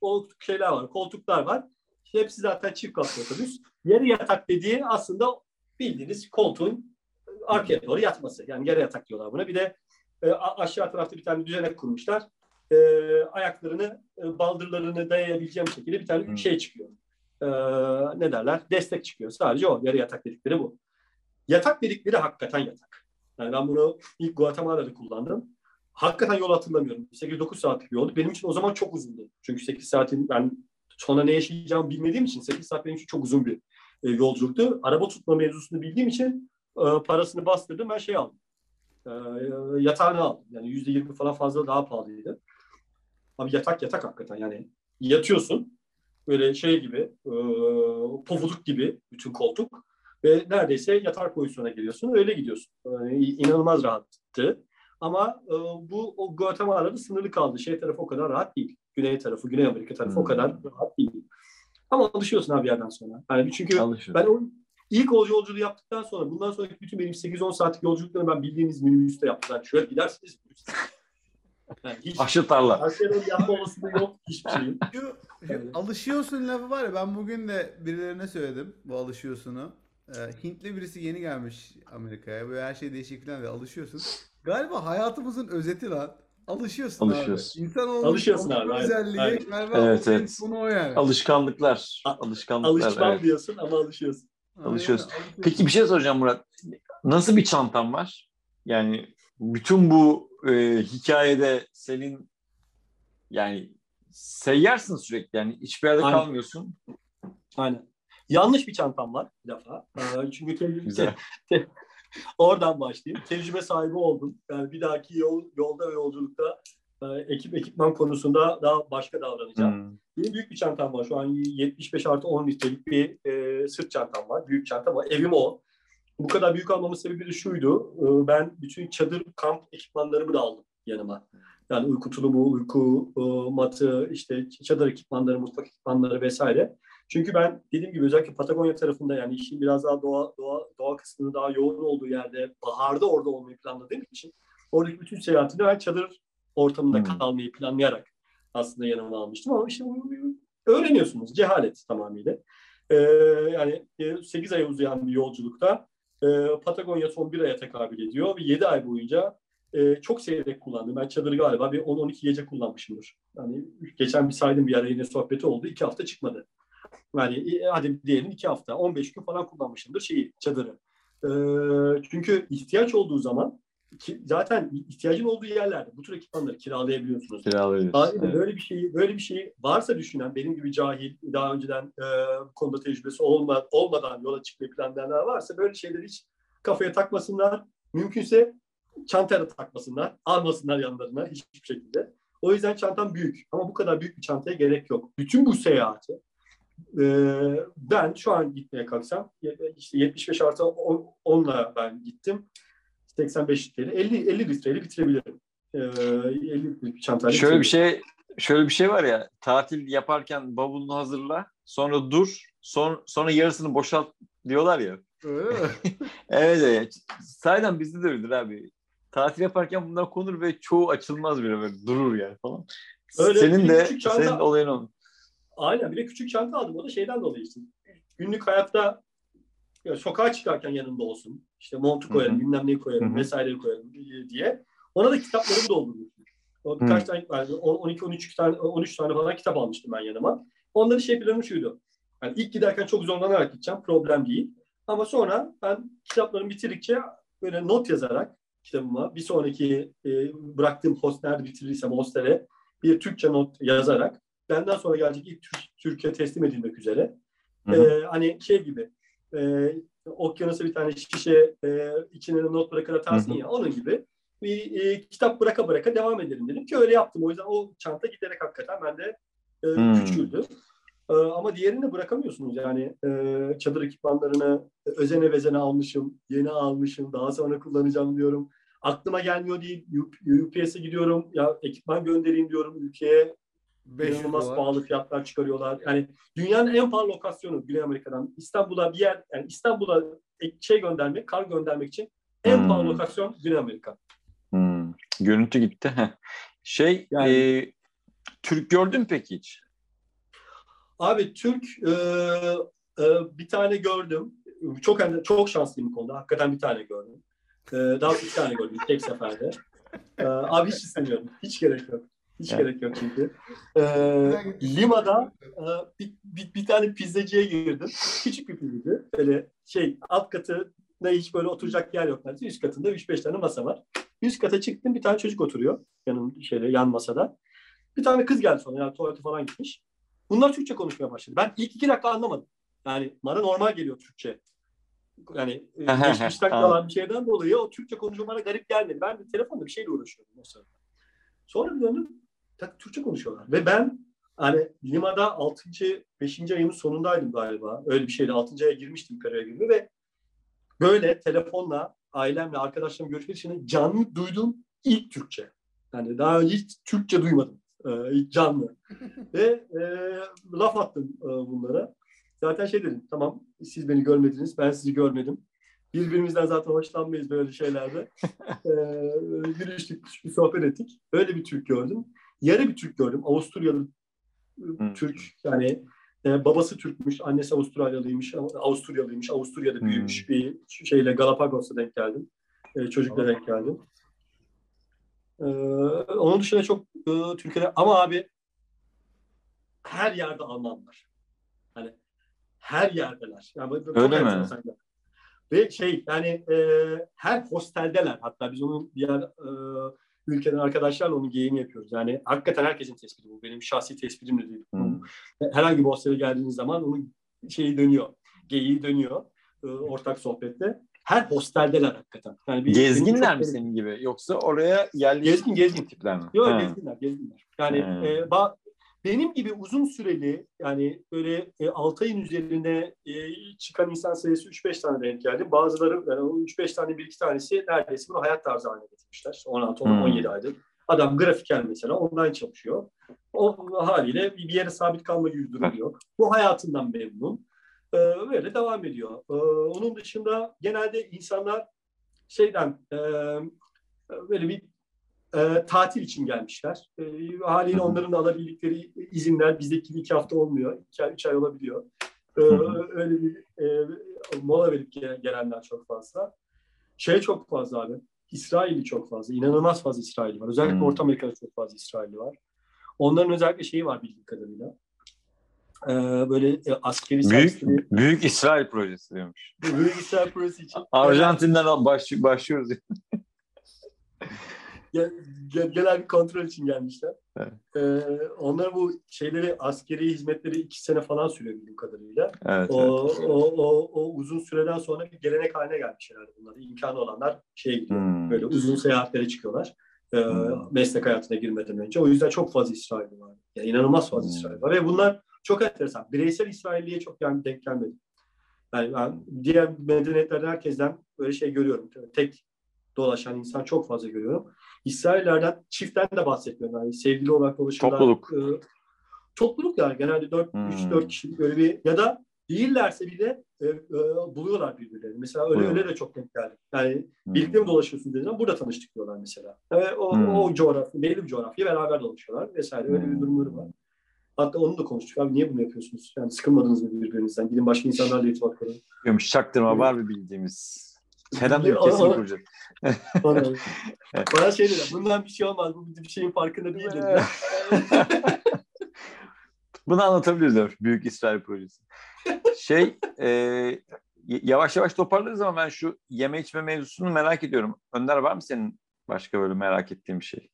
o şeyler var, koltuklar var. Hepsi zaten çift katlı otobüs. Yarı yatak dediği aslında bildiğiniz koltuğun arkaya doğru yatması. Yani yarı yatak diyorlar buna. Bir de e, aşağı tarafta bir tane düzenek kurmuşlar. E, ayaklarını, e, baldırlarını dayayabileceğim şekilde bir tane Hmm. şey çıkıyor. E, ne derler? Destek çıkıyor. Sadece o. Yarı yatak dedikleri bu. Yatak dedikleri hakikaten yatak. Yani ben bunu ilk Guatemala'da kullandım. Hakikaten yol hatırlamıyorum. 8-9 saatlik bir yoldu. Benim için o zaman çok uzundu. Çünkü 8 saatin ben sonra ne yaşayacağımı bilmediğim için 8 saat benim için çok uzun bir e, yolculuktu. Araba tutma mevzusunu bildiğim için e, parasını bastırdım. Ben şey aldım. E, yatağını aldım. Yani %20 falan fazla daha pahalıydı. Abi yatak yatak hakikaten yani. Yatıyorsun. Böyle şey gibi, e, pofuduk gibi bütün koltuk. Ve neredeyse yatar pozisyona geliyorsun. Öyle gidiyorsun. Yani inanılmaz rahattı. Ama e, bu o Guatemala'da sınırlı kaldı. Şey tarafı o kadar rahat değil. Güney tarafı, Güney Amerika tarafı o Hmm. kadar rahat değil. Ama alışıyorsun abi yerden sonra. Yani çünkü Alışıyor. ben o ilk o yolculuğu yaptıktan sonra bundan sonraki bütün benim 8-10 saatlik yolculuklarımı ben bildiğiniz minibüste yaptım. Yani şöyle gidersiniz. Yani hiç Aşı tarla. Arsenal'ın yapma olasılığı yok hiçbir şeyin. Şu, alışıyorsun lafı var ya ben bugün de birilerine söyledim bu alışıyorsunu. Ee, Hintli birisi yeni gelmiş Amerika'ya. Böyle her şey değişik falan diye alışıyorsun. Galiba hayatımızın özeti lan. Alışıyorsun, Alışıyorsun. abi. İnsanoğlunun Alışıyorsun abi, aynen, özelliği aynen. galiba Evet, evet. sonu o yani. Alışkanlıklar. Alışkanlıklar. Alışmam evet. diyorsun ama alışıyorsun. Aynen, alışıyorsun. Peki bir şey soracağım Murat. Nasıl bir çantan var? Yani bütün bu e, hikayede senin yani seyyarsın sürekli yani hiçbir yerde Aynen. kalmıyorsun. Aynen. Yanlış bir çantam var bir defa. Ee, çünkü tecrübe, Güzel. Oradan başlayayım. Tecrübe sahibi oldum. Yani bir dahaki yol, yolda ve yolculukta e, ekip ekipman konusunda daha başka davranacağım. Hmm. Benim büyük bir çantam var. Şu an 75 artı 10 litrelik bir e, sırt çantam var. Büyük çantam var. Evim o. Bu kadar büyük almamın sebebi de şuydu. E, ben bütün çadır kamp ekipmanlarımı da aldım yanıma. Yani uyku tulumu, uyku e, matı, işte çadır ekipmanları, mutfak ekipmanları vesaire. Çünkü ben dediğim gibi özellikle Patagonya tarafında yani işin biraz daha doğa, doğa, doğa kısmının daha yoğun olduğu yerde baharda orada olmayı planladığım için oradaki bütün seyahatini ben çadır ortamında Hmm. kalmayı planlayarak aslında yanıma almıştım ama işte öğreniyorsunuz. Cehalet tamamıyla. E, yani 8 ay uzayan bir yolculukta e, Patagonya son bir aya tekabül ediyor ve 7 ay boyunca e, çok seyrek kullandım. Ben çadırı galiba bir 10-12 gece kullanmışımdır. Yani geçen bir saydım bir ara yine sohbeti oldu. 2 hafta çıkmadı. Yani hadi diyelim 2 hafta, 15 gün falan kullanmışımdır şeyi, çadırı. E, çünkü ihtiyaç olduğu zaman ki, zaten ihtiyacın olduğu yerlerde bu tür ekipmanları kiralayabiliyorsunuz. Kiralayabiliyorsunuz. Evet. Böyle bir şeyi böyle bir şey varsa düşünen benim gibi cahil daha önceden e, bu konuda tecrübesi olma, olmadan yola çıkmayı planlayanlar varsa böyle şeyleri hiç kafaya takmasınlar. Mümkünse çantaya takmasınlar. Almasınlar yanlarına hiçbir şekilde. O yüzden çantam büyük. Ama bu kadar büyük bir çantaya gerek yok. Bütün bu seyahati e, ben şu an gitmeye kalksam işte 75 artı 10'la ben gittim. 85 litreyle 50, 50 litreyle bitirebilirim. E, 50 litrelik çantayla Şöyle bir şey şöyle bir şey var ya tatil yaparken bavulunu hazırla sonra dur son, sonra yarısını boşalt diyorlar ya. Öyle mi? evet evet. Sayeden bizde de öyledir abi. Tatil yaparken bunlar konur ve çoğu açılmaz bile böyle durur yani falan. Öyle, senin de çanta, senin olayın o. Aynen bir de küçük çanta aldım o da şeyden dolayı işte. Günlük hayatta ya, sokağa çıkarken yanımda olsun. İşte montu koyarım, Hı-hı. bilmem neyi koyarım, Hı-hı. vesaireyi koyarım diye. Ona da kitaplarımı doldurdum. O birkaç Hı-hı. tane 12-13 tane 13 tane falan kitap almıştım ben yanıma. Onların şey planım şuydu. Yani ilk giderken çok zorlanarak gideceğim. Problem değil. Ama sonra ben kitaplarımı bitirdikçe böyle not yazarak kitabıma bir sonraki e, bıraktığım host nerede bitirirsem hostele bir Türkçe not yazarak benden sonra gelecek ilk Türkiye teslim edilmek üzere. E, hani şey gibi e, okyanusa bir tane şişe e, içine not bırakır atarsın ya onun gibi bir e, kitap bıraka bıraka devam edelim dedim ki öyle yaptım. O yüzden o çanta giderek hakikaten bende e, hmm. küçüldü. E, ama diğerini de bırakamıyorsunuz. Yani e, çadır ekipmanlarını özene vezene almışım, yeni almışım, daha sonra kullanacağım diyorum. Aklıma gelmiyor değil. UPS'e gidiyorum. Ya ekipman göndereyim diyorum ülkeye. İnanılmaz dolar. pahalı fiyatlar çıkarıyorlar. Yani dünyanın en pahalı lokasyonu Güney Amerika'dan İstanbul'a bir yer, yani İstanbul'a şey göndermek, kar göndermek için en hmm. pahalı lokasyon Güney Amerika. Hmm. Görüntü gitti. şey, yani, e, Türk gördün peki hiç? Abi Türk e, e, bir tane gördüm. Çok çok şanslıyım bu konuda. Hakikaten bir tane gördüm. E, daha bir tane gördüm tek seferde. E, abi hiç istemiyorum. Hiç gerek yok. Hiç yani. gerek yok çünkü. Ee, Lima'da e, bir, bir, bir tane pizzacıya girdim. Küçük bir pizzacı. Böyle şey alt katı ne hiç böyle oturacak yer yok neredeyse. Üst katında 3-5 tane masa var. Üst kata çıktım bir tane çocuk oturuyor yanım şeyde yan masada. Bir tane kız geldi sonra yani tuvalete falan gitmiş. Bunlar Türkçe konuşmaya başladı. Ben ilk iki dakika anlamadım. Yani bana normal geliyor Türkçe. Yani geçmişten kalan bir şeyden dolayı o Türkçe konuşmalara garip gelmedi. Ben de telefonda bir şeyle uğraşıyordum o sırada. Sonra bir döndüm Türkçe konuşuyorlar. Ve ben hani Lima'da 6. 5. ayımın sonundaydım galiba. Öyle bir şeydi. 6. aya girmiştim karaya gibi ve böyle telefonla ailemle arkadaşlarım görüşmek için canlı duyduğum ilk Türkçe. Yani daha önce hiç Türkçe duymadım. Ee, canlı. ve e, laf attım e, bunlara. Zaten şey dedim, tamam siz beni görmediniz, ben sizi görmedim. Birbirimizden zaten hoşlanmayız böyle şeylerde. ee, gülüştük, bir sohbet ettik. Öyle bir Türk gördüm. Yarı bir Türk gördüm. Avusturyalı hmm. Türk yani e, babası Türkmüş, annesi Avustralyalıymış, Avusturyalıymış, Avusturya'da büyümüş hmm. bir şeyle Galapagos'a denk geldim. E, çocukla denk geldim. E, onun dışında çok e, Türkiye'de ama abi her yerde Alman var. Hani her yerdeler. Yani Öyle mi? Ve şey yani e, her hosteldeler. Hatta biz onun diğer e, ülkeden arkadaşlarla onun geyini yapıyoruz. Yani hakikaten herkesin tespiti bu. Benim şahsi tespitim de değil. Hmm. Herhangi bir hostele geldiğiniz zaman onun şeyi dönüyor. Geyiği dönüyor. E, ortak sohbette. Her hosteldeler hakikaten. Yani bir, gezginler mi senin gibi? Yoksa oraya yerleşik gezgin, gezgin. tipler mi? Yok gezginler, gezginler. Yani e, ba, benim gibi uzun süreli yani böyle e, 6 ayın üzerine e, çıkan insan sayısı 3-5 tane denk geldi. Bazıları yani o 3-5 tane bir iki tanesi neredeyse bunu hayat tarzı haline getirmişler. 16 hmm. 17 aydır. Adam grafiker mesela online çalışıyor. O haliyle bir yere sabit kalma gibi bir durum yok. Bu hayatından memnun. Ee, böyle devam ediyor. Ee, onun dışında genelde insanlar şeyden e, böyle bir e, tatil için gelmişler. E, haliyle onların da alabildikleri izinler bizdeki iki hafta olmuyor. İki ay, üç ay olabiliyor. E, öyle bir e, mola verip gelenler çok fazla. Şey çok fazla abi. İsrail'i çok fazla. İnanılmaz fazla İsrail'i var. Özellikle hmm. Orta Amerika'da çok fazla İsrail'i var. Onların özellikle şeyi var bildiğim kadarıyla. Ee, böyle e, askeri büyük, serseri... büyük İsrail projesi diyormuş. Büyük İsrail projesi için. Arjantin'den baş, başlıyoruz. genel bir kontrol için gelmişler. Evet. Ee, onlar bu şeyleri askeri hizmetleri iki sene falan sürüyor bildiğim kadarıyla. Evet, o, evet. O, o, o uzun süreden sonra bir gelenek haline gelmiş herhalde bunlar. İmkanı olanlar şeye gidiyor. Hmm. Böyle uzun seyahatlere çıkıyorlar. E, hmm. meslek hayatına girmeden önce. O yüzden çok fazla İsrail var. Yani inanılmaz fazla hmm. İsrail var. Ve bunlar çok enteresan. Bireysel İsrailliye çok yani denk gelmedi. Yani ben diğer medeniyetlerden herkesten böyle şey görüyorum. Tek dolaşan insan çok fazla görüyorum. İsraillerden çiftten de bahsetmiyorum. Yani sevgili olarak dolaşıyorlar. Topluluk. E, topluluk yani genelde 4 hmm. 3 4 kişilik böyle bir ya da değillerse bile e, e, buluyorlar birbirlerini. Mesela öyle öyle de çok denk geldi. Yani hmm. birlikte mi dolaşıyorsun dediğinde burada tanıştık diyorlar mesela. Ve o, hmm. o coğrafya, belli bir coğrafya beraber dolaşıyorlar vesaire. Öyle bir hmm. durumları var. Hatta onu da konuştuk. Abi niye bunu yapıyorsunuz? Yani sıkılmadınız mı birbirinizden? Gidin başka insanlarla irtibat kurun. Diyormuş çaktırma var mı bildiğimiz? De kesin kuracak. Bana şey dediler, bundan bir şey olmaz, bu bir şeyin farkında değil dediler. Bunu anlatabiliriz Büyük İsrail projesi. Şey, e, yavaş yavaş toparlarız ama ben şu yeme içme mevzusunu merak ediyorum. Önder var mı senin başka böyle merak ettiğin bir şey?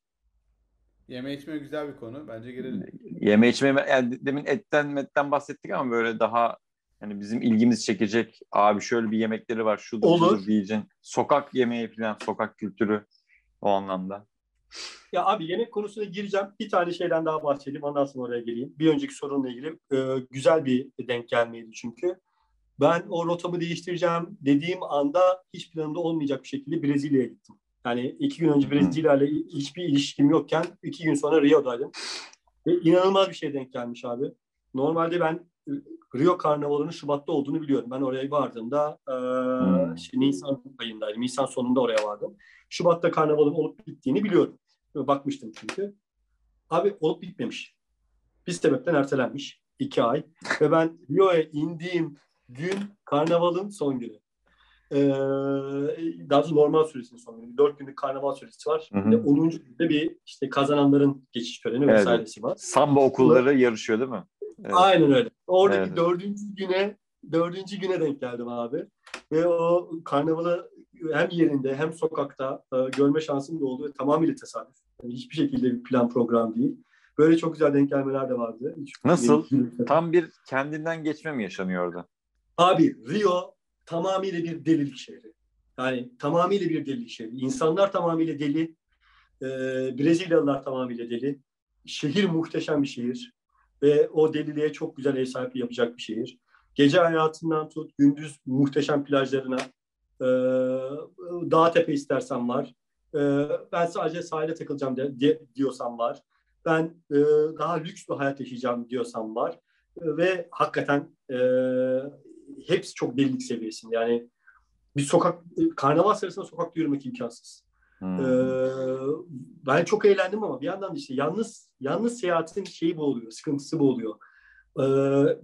Yeme içme güzel bir konu. Bence girelim. Yeme içme, yani demin etten metten bahsettik ama böyle daha yani bizim ilgimiz çekecek abi şöyle bir yemekleri var şudur Olur. şudur diyeceksin. Sokak yemeği falan sokak kültürü o anlamda. Ya abi yemek konusuna gireceğim. Bir tane şeyden daha bahsedeyim. Ondan sonra oraya geleyim. Bir önceki sorunla ilgili e, güzel bir denk gelmeydi çünkü. Ben o rotamı değiştireceğim dediğim anda hiç planımda olmayacak bir şekilde Brezilya'ya gittim. Yani iki gün önce Brezilya ile hiçbir ilişkim yokken iki gün sonra Rio'daydım. Ve inanılmaz bir şey denk gelmiş abi. Normalde ben Rio Karnavalı'nın Şubat'ta olduğunu biliyorum. Ben oraya vardığımda e, hmm. işte Nisan ayındaydım. Nisan sonunda oraya vardım. Şubat'ta karnavalın olup bittiğini biliyorum. Bakmıştım çünkü. Abi olup bitmemiş. Bir sebepten ertelenmiş. iki ay. Ve ben Rio'ya indiğim gün karnavalın son günü. Ee, daha doğrusu normal süresinin son günü. Dört günlük karnaval süresi var. Hı hı. Ve 10. günde bir işte kazananların geçiş töreni evet. vesairesi var. Samba okulları Bunlar, yarışıyor değil mi? Evet. Aynen öyle. Oradaki evet. dördüncü güne dördüncü güne denk geldim abi. Ve o karnavalı hem yerinde hem sokakta e, görme şansım da oldu. Tamamıyla tesadüf. Yani hiçbir şekilde bir plan program değil. Böyle çok güzel denk gelmeler de vardı. Hiç Nasıl? Tam bir kendinden geçme mi yaşanıyor orada? Abi Rio tamamıyla bir delilik şehri. Yani tamamıyla bir delilik şehri. İnsanlar tamamıyla deli. Ee, Brezilyalılar tamamıyla deli. Şehir muhteşem bir şehir ve o deliliğe çok güzel ev sahipliği yapacak bir şehir. Gece hayatından tut, gündüz muhteşem plajlarına, e, dağ tepe istersen var. E, ben sadece sahile takılacağım de, de, diyorsan var. Ben e, daha lüks bir hayat yaşayacağım diyorsan var. E, ve hakikaten e, hepsi çok delilik seviyesinde. Yani bir sokak, karnaval sırasında sokakta yürümek imkansız. Hmm. Ee, ben çok eğlendim ama bir yandan da işte yalnız yalnız seyahatin şeyi bu oluyor, sıkıntısı bu oluyor. Ee,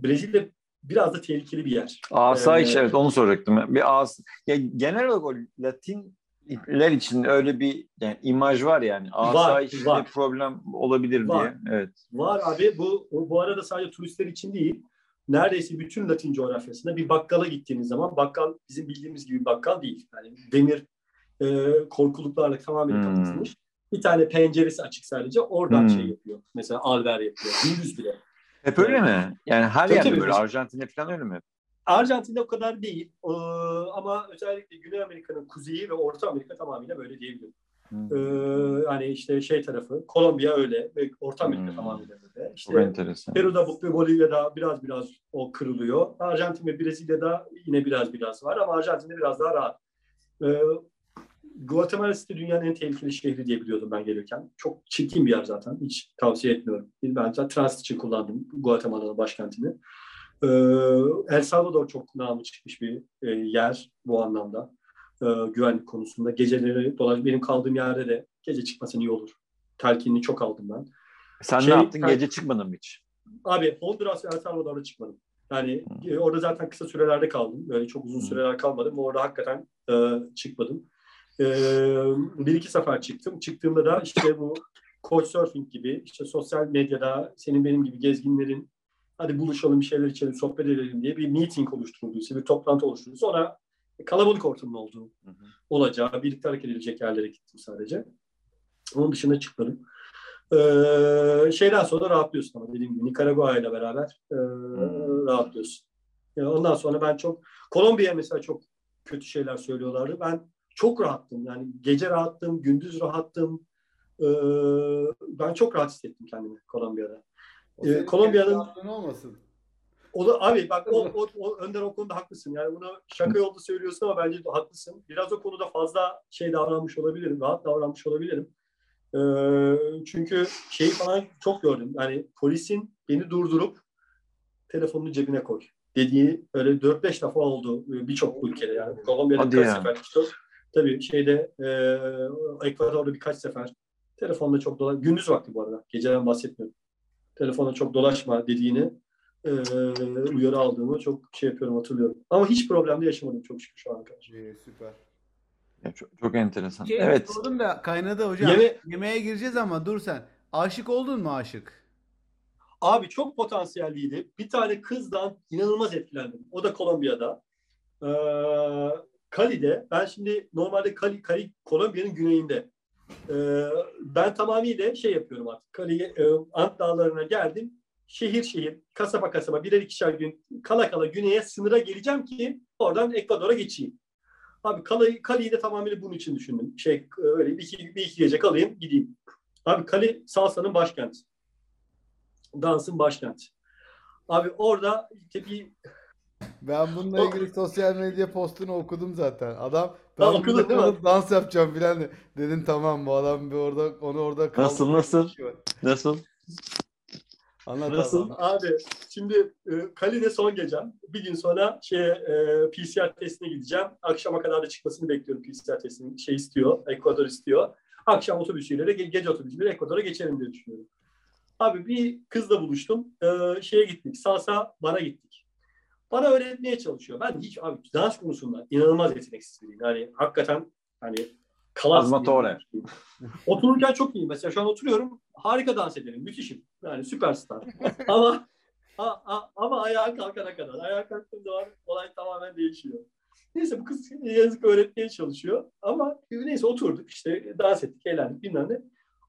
Brezilya biraz da tehlikeli bir yer. Asayiş ee, evet onu soracaktım. Bir as ya genel olarak o Latinler için öyle bir yani imaj var yani. Var, var. problem olabilir var. diye. Evet. Var abi bu bu arada sadece turistler için değil. Neredeyse bütün Latin coğrafyasında bir bakkala gittiğiniz zaman bakkal bizim bildiğimiz gibi bakkal değil. Yani demir e, korkuluklarla tamamen hmm. kapatılmış. Bir tane penceresi açık sadece. Oradan hmm. şey yapıyor. Mesela alver yapıyor. Gündüz bile. Hep öyle yani, mi? Yani her yerde böyle. Arjantin'de falan öyle mi? Arjantin'de o kadar değil. Ee, ama özellikle Güney Amerika'nın kuzeyi ve Orta Amerika tamamıyla böyle diyebilirim. Hmm. Ee, hani işte şey tarafı, Kolombiya öyle ve Orta Amerika hmm. tamamıyla böyle. İşte. Peru'da ve Bolivya'da biraz biraz o kırılıyor. Arjantin ve Brezilya'da yine biraz biraz var ama Arjantin'de biraz daha rahat. Ee, Guatemala City dünyanın en tehlikeli şehri diye biliyordum ben gelirken. Çok çirkin bir yer zaten. Hiç tavsiye etmiyorum. Ben transit için kullandım Guatemala'nın başkentini. Ee, El Salvador çok namı çıkmış bir e, yer bu anlamda. Ee, güvenlik konusunda. Geceleri dolaş benim kaldığım yerde de gece çıkmasın iyi olur. Telkinini çok aldım ben. Sen Şey- ne yaptın? Gece çıkmadın mı hiç? Abi Honduras ve El Salvador'da çıkmadım. Yani e, orada zaten kısa sürelerde kaldım. Böyle çok uzun Hı. süreler kalmadım. Orada hakikaten e, çıkmadım. E, bir iki sefer çıktım. Çıktığımda da işte bu Couchsurfing gibi işte sosyal medyada senin benim gibi gezginlerin hadi buluşalım bir şeyler içelim sohbet edelim diye bir meeting oluşturulduysa bir toplantı oluşturulduysa ona kalabalık ortamın olduğu Hı hı. olacağı birlikte hareket edilecek yerlere gittim sadece. Onun dışında çıkmadım. Ee, şeyden sonra rahatlıyorsun ama dediğim gibi Nikaragua ile beraber e, rahatlıyorsun. Yani ondan sonra ben çok Kolombiya'ya mesela çok kötü şeyler söylüyorlardı. Ben çok rahattım. Yani gece rahattım, gündüz rahattım. Ee, ben çok rahat hissettim kendimi Kolombiya'da. Ee, Kolombiya'nın- olmasın. O da, abi bak o, o, o, Önder o konuda haklısın. Yani bunu şaka yolda söylüyorsun ama bence de haklısın. Biraz o konuda fazla şey davranmış olabilirim. Rahat davranmış olabilirim. Ee, çünkü şeyi falan çok gördüm. Yani polisin beni durdurup telefonunu cebine koy dediği öyle 4-5 defa oldu birçok ülkede. Yani Kolombiya'da ya. sefer. Tabii şeyde e, Ekvador'da birkaç sefer. Telefonla çok dolaş. Gündüz vakti bu arada. Geceden bahsetmiyorum. Telefonla çok dolaşma dediğini e, uyarı aldığımı çok şey yapıyorum hatırlıyorum. Ama hiç problemde yaşamadım çok şükür şu ana kadar. İyi, süper. Ya çok, çok enteresan. Şey, evet. Sordum da kaynadı hocam. Yeme- Yemeğe gireceğiz ama dur sen. Aşık oldun mu aşık? Abi çok potansiyelliydi. Bir tane kızdan inanılmaz etkilendim. O da Kolombiya'da. Ee, Cali'de. Ben şimdi normalde Cali, Cali Kolombiya'nın güneyinde. Ee, ben tamamıyla şey yapıyorum artık. Cali, e, Ant Dağları'na geldim. Şehir şehir, kasaba kasaba, birer ikişer gün kala kala güneye sınıra geleceğim ki oradan Ekvador'a geçeyim. Abi Cali, Cali'yi de tamamıyla bunun için düşündüm. Şey öyle bir iki, bir iki gece kalayım gideyim. Abi Cali salsanın başkenti dansın başkenti. Abi orada işte bir Ben bununla O- ilgili sosyal medya postunu okudum zaten. Adam Ha, ben okudun burada değil mi? kalıp dans yapacağım filan de. Dedim tamam bu adam bir orada onu orada Nasıl, kaldıracak nasıl? bir şey. Nasıl? Anlat Nasıl? abi. abi şimdi e, Kali'de son gecem. Bir gün sonra şey e, PCR testine gideceğim. Akşama kadar da çıkmasını bekliyorum PCR testinin. Şey istiyor, Ekvador istiyor. Akşam otobüsüyle de ge- gece otobüsüyle Ekvador'a geçerim diye düşünüyorum. Abi bir kızla buluştum. E, şeye gittik. Salsa bara gittik. Bana öğretmeye çalışıyor. Ben hiç abi dans konusunda inanılmaz yeteneksiz biriyim. Yani hakikaten hani kalas Azmatore. biriyim. Otururken çok iyiyim. Mesela şu an oturuyorum. Harika dans ederim. Müthişim. Yani süperstar. ama a, a- ama ayağa kalkana kadar. Ayağa kalktığım zaman olay tamamen değişiyor. Neyse bu kız yazık öğretmeye çalışıyor. Ama neyse oturduk işte dans ettik, eğlendik bilmem ne.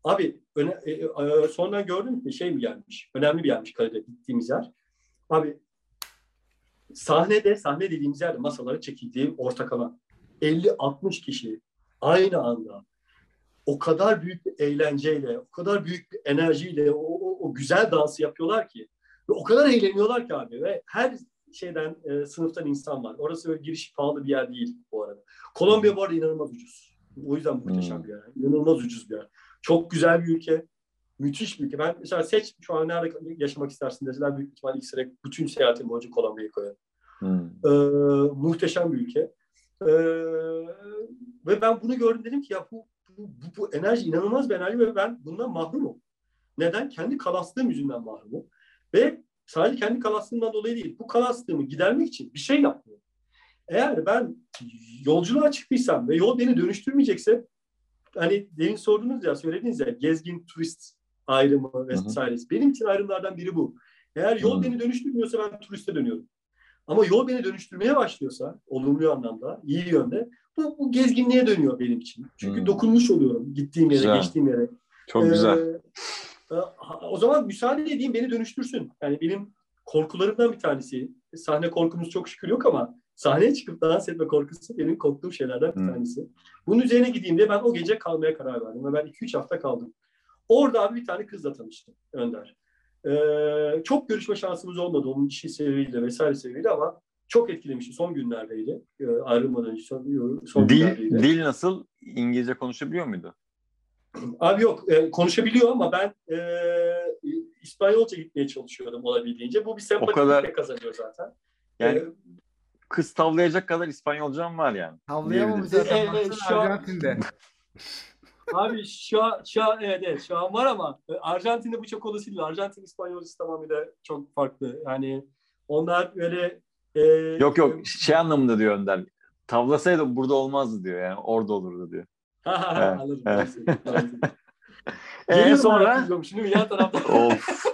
Abi öne, e, e, sonradan gördüm ki şey mi gelmiş? Önemli bir yermiş kalede gittiğimiz yer. Abi sahnede, sahne dediğimiz yerde masalara çekildiği ortak alan. 50-60 kişi aynı anda o kadar büyük bir eğlenceyle, o kadar büyük bir enerjiyle o, o, o güzel dansı yapıyorlar ki ve o kadar eğleniyorlar ki abi ve her şeyden e, sınıftan insan var. Orası böyle giriş pahalı bir yer değil bu arada. Kolombiya bu arada inanılmaz ucuz. O yüzden muhteşem Hmm. bir yer. İnanılmaz ucuz bir yer. Çok güzel bir ülke. Müthiş bir ülke. Ben mesela seç şu an nerede yaşamak istersin deseler büyük ihtimalle ilk sıra bütün seyahatim boyunca Kolombiya'yı koyarım. Hmm. Ee, muhteşem bir ülke. Ee, ve ben bunu gördüm dedim ki ya bu, bu, bu, bu enerji inanılmaz bir enerji ve ben bundan mahrumum. Neden? Kendi kalaslığım yüzünden mahrumum. Ve sadece kendi kalaslığımdan dolayı değil. Bu kalaslığımı gidermek için bir şey yapmıyorum. Eğer ben yolculuğa çıktıysam ve yol beni dönüştürmeyecekse hani demin sordunuz ya söylediniz ya gezgin turist ayrımı vesaire. Benim için ayrımlardan biri bu. Eğer yol Hı. beni dönüştürmüyorsa ben turiste dönüyorum. Ama yol beni dönüştürmeye başlıyorsa, olumlu anlamda, iyi yönde, bu, bu gezginliğe dönüyor benim için. Çünkü Hmm. dokunmuş oluyorum gittiğim yere, Güzel. geçtiğim yere. Çok Ee, güzel. e, o zaman müsaade edeyim beni dönüştürsün. Yani benim korkularımdan bir tanesi. Sahne korkumuz çok şükür yok ama sahneye çıkıp dans etme korkusu benim korktuğum şeylerden bir Hmm. tanesi. Bunun üzerine gideyim diye ben o gece kalmaya karar verdim. Ve ben 2-3 hafta kaldım. Orada abi bir tane kızla tanıştım Önder. Ee, çok görüşme şansımız olmadı onun işi sebebiyle vesaire sebebiyle ama çok etkilemişti. Son günlerdeydi. Ee, ayrılmadan önce son, son Dil, günlerdeydi. dil nasıl? İngilizce konuşabiliyor muydu? Abi yok e, konuşabiliyor ama ben e, İspanyolca gitmeye çalışıyordum olabildiğince. Bu bir sempatik kadar- de kazanıyor zaten. Yani E, kız tavlayacak kadar İspanyolcam var yani. Diyebiliriz. zaten. Evet, şu an-. Abi şu an, şu an evet, evet şu an var ama e, Arjantin'de bu çok olası değil. Arjantin İspanyolcası tamamıyla çok farklı. Yani onlar böyle e, Yok yok şey anlamında diyor Önder. Tavlasaydı burada olmazdı diyor yani orada olurdu diyor. Ha ha Evet, ha sonra Şimdi yan tarafta? of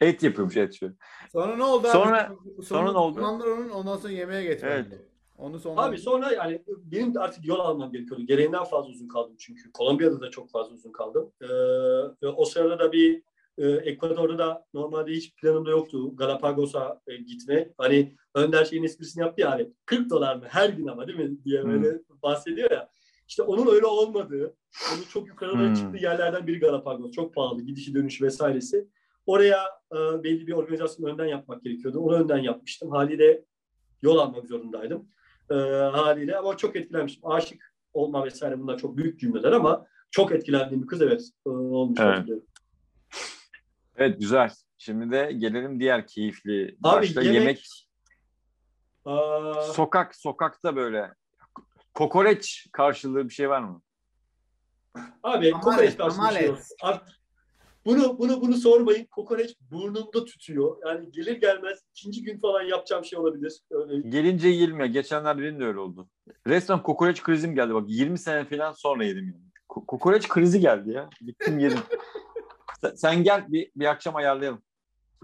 et yapıyormuş et şu. Sonra ne oldu Sonra- abi? sonra ne oldu? Onun, ondan sonra yemeğe geçmedi. Evet. Onu sonra Abi sonra yani benim de artık yol almam gerekiyordu. Gereğinden fazla uzun kaldım çünkü. Kolombiya'da da çok fazla uzun kaldım. Ee, ve o sırada da bir e, Ekvador'da da normalde hiç planımda yoktu Galapagos'a e, gitme. Hani Önder şeyin esprisini yaptı ya hani 40 dolar mı her gün ama değil mi diye böyle bahsediyor ya. İşte onun öyle olmadığı, onun çok yukarılara Hmm. çıktığı yerlerden biri Galapagos. Çok pahalı, gidişi dönüşü vesairesi. Oraya e, belli bir organizasyon önden yapmak gerekiyordu. Onu önden yapmıştım. Haliyle yol almak zorundaydım. E, haliyle ama çok etkilenmiştim. Aşık olma vesaire bunlar çok büyük cümleler ama çok etkilendiğim bir kız evet e, olmuş. Evet. Evet güzel. Şimdi de gelelim diğer keyifli Abi, başta yemek- yemek Aa, sokak sokakta böyle kokoreç karşılığı bir şey var mı? Abi kokoreç bir şey yok. Art- Bunu, bunu, bunu sormayın. Kokoreç burnumda tütüyor. Yani gelir gelmez ikinci gün falan yapacağım şey olabilir. Öyle. Gelince yiyilmiyor. Geçenlerde benim de öyle oldu. Resmen kokoreç krizim geldi. Bak 20 sene falan sonra yedim yani. Ko- kokoreç krizi geldi ya. Gittim yedim. sen, sen gel bir, bir akşam ayarlayalım.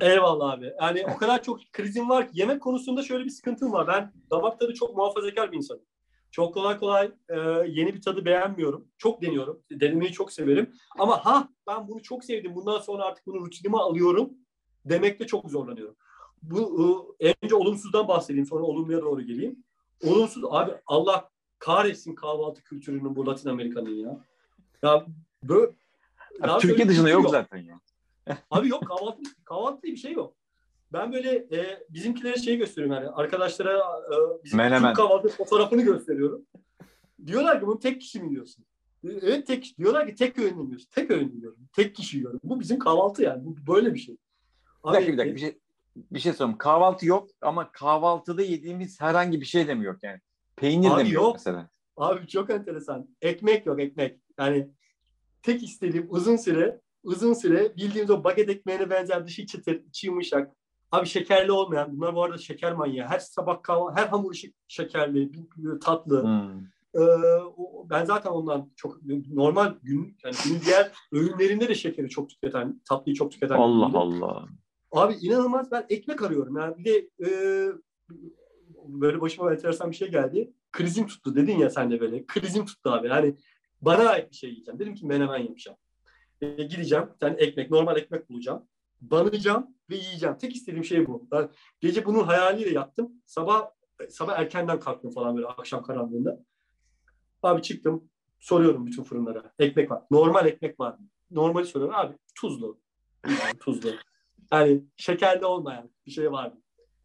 Eyvallah abi. Yani o kadar çok krizim var ki yemek konusunda şöyle bir sıkıntım var. Ben damak tadı çok muhafazakar bir insanım. Çok kolay kolay e, yeni bir tadı beğenmiyorum. Çok deniyorum. Denemeyi çok severim. Ama ha ben bunu çok sevdim. Bundan sonra artık bunu rutinime alıyorum demekte çok zorlanıyorum. Bu e, önce olumsuzdan bahsedeyim sonra olumluya doğru geleyim. Olumsuz abi Allah kahretsin kahvaltı kültürünün bu Latin Amerika'nın ya. Ya böyle Türkiye dışında kültür yok zaten ya. Abi yok kahvaltı, kahvaltı diye bir şey yok. Ben böyle e, bizimkilere şey gösteriyorum yani arkadaşlara e, bizim Menemen. Kahvaltı fotoğrafını gösteriyorum. Diyorlar ki bunu tek kişi mi yiyorsun? E, Evet tek. Diyorlar ki tek öğün yiyorsun. Tek öğün yiyorum. Tek kişi yiyorum. Bu bizim kahvaltı yani. Bu böyle bir şey. Bir dakika bir dakika bir şey bir şey sorayım. Kahvaltı yok ama kahvaltıda yediğimiz herhangi bir şey de mi yok yani? Peynir de Abi mi yok, yok. mesela? Abi çok enteresan. Ekmek yok ekmek. Yani tek istediğim uzun süre uzun süre bildiğimiz o baget ekmeğine benzer dışı çıtır, içi yumuşak. Abi şekerli olmayan. Bunlar bu arada şeker manyağı. Her sabah kahvaltı, her hamur işi şekerli, tatlı. Hmm. Ee, ben zaten ondan çok normal gün yani günün diğer öğünlerinde de şekeri çok tüketen, tatlıyı çok tüketen. Allah. Allah. Abi inanılmaz ben ekmek arıyorum. Yani bir de e, böyle başıma enteresan bir şey geldi. Krizim tuttu dedin ya sen de böyle. Krizim tuttu abi. Yani bana ait bir şey yiyeceğim. Dedim ki menemen yapacağım. E, gideceğim. Tane ekmek, normal ekmek bulacağım. Banacağım ve yiyeceğim. Tek istediğim şey bu. Ben gece bunun hayaliyle yattım. Sabah sabah erkenden kalktım falan böyle akşam karanlığında. Abi çıktım. Soruyorum bütün fırınlara. Ekmek var. Normal ekmek var? Normali soruyorum. Abi tuzlu. Tuzlu. Yani şekerli olmayan bir şey var mı?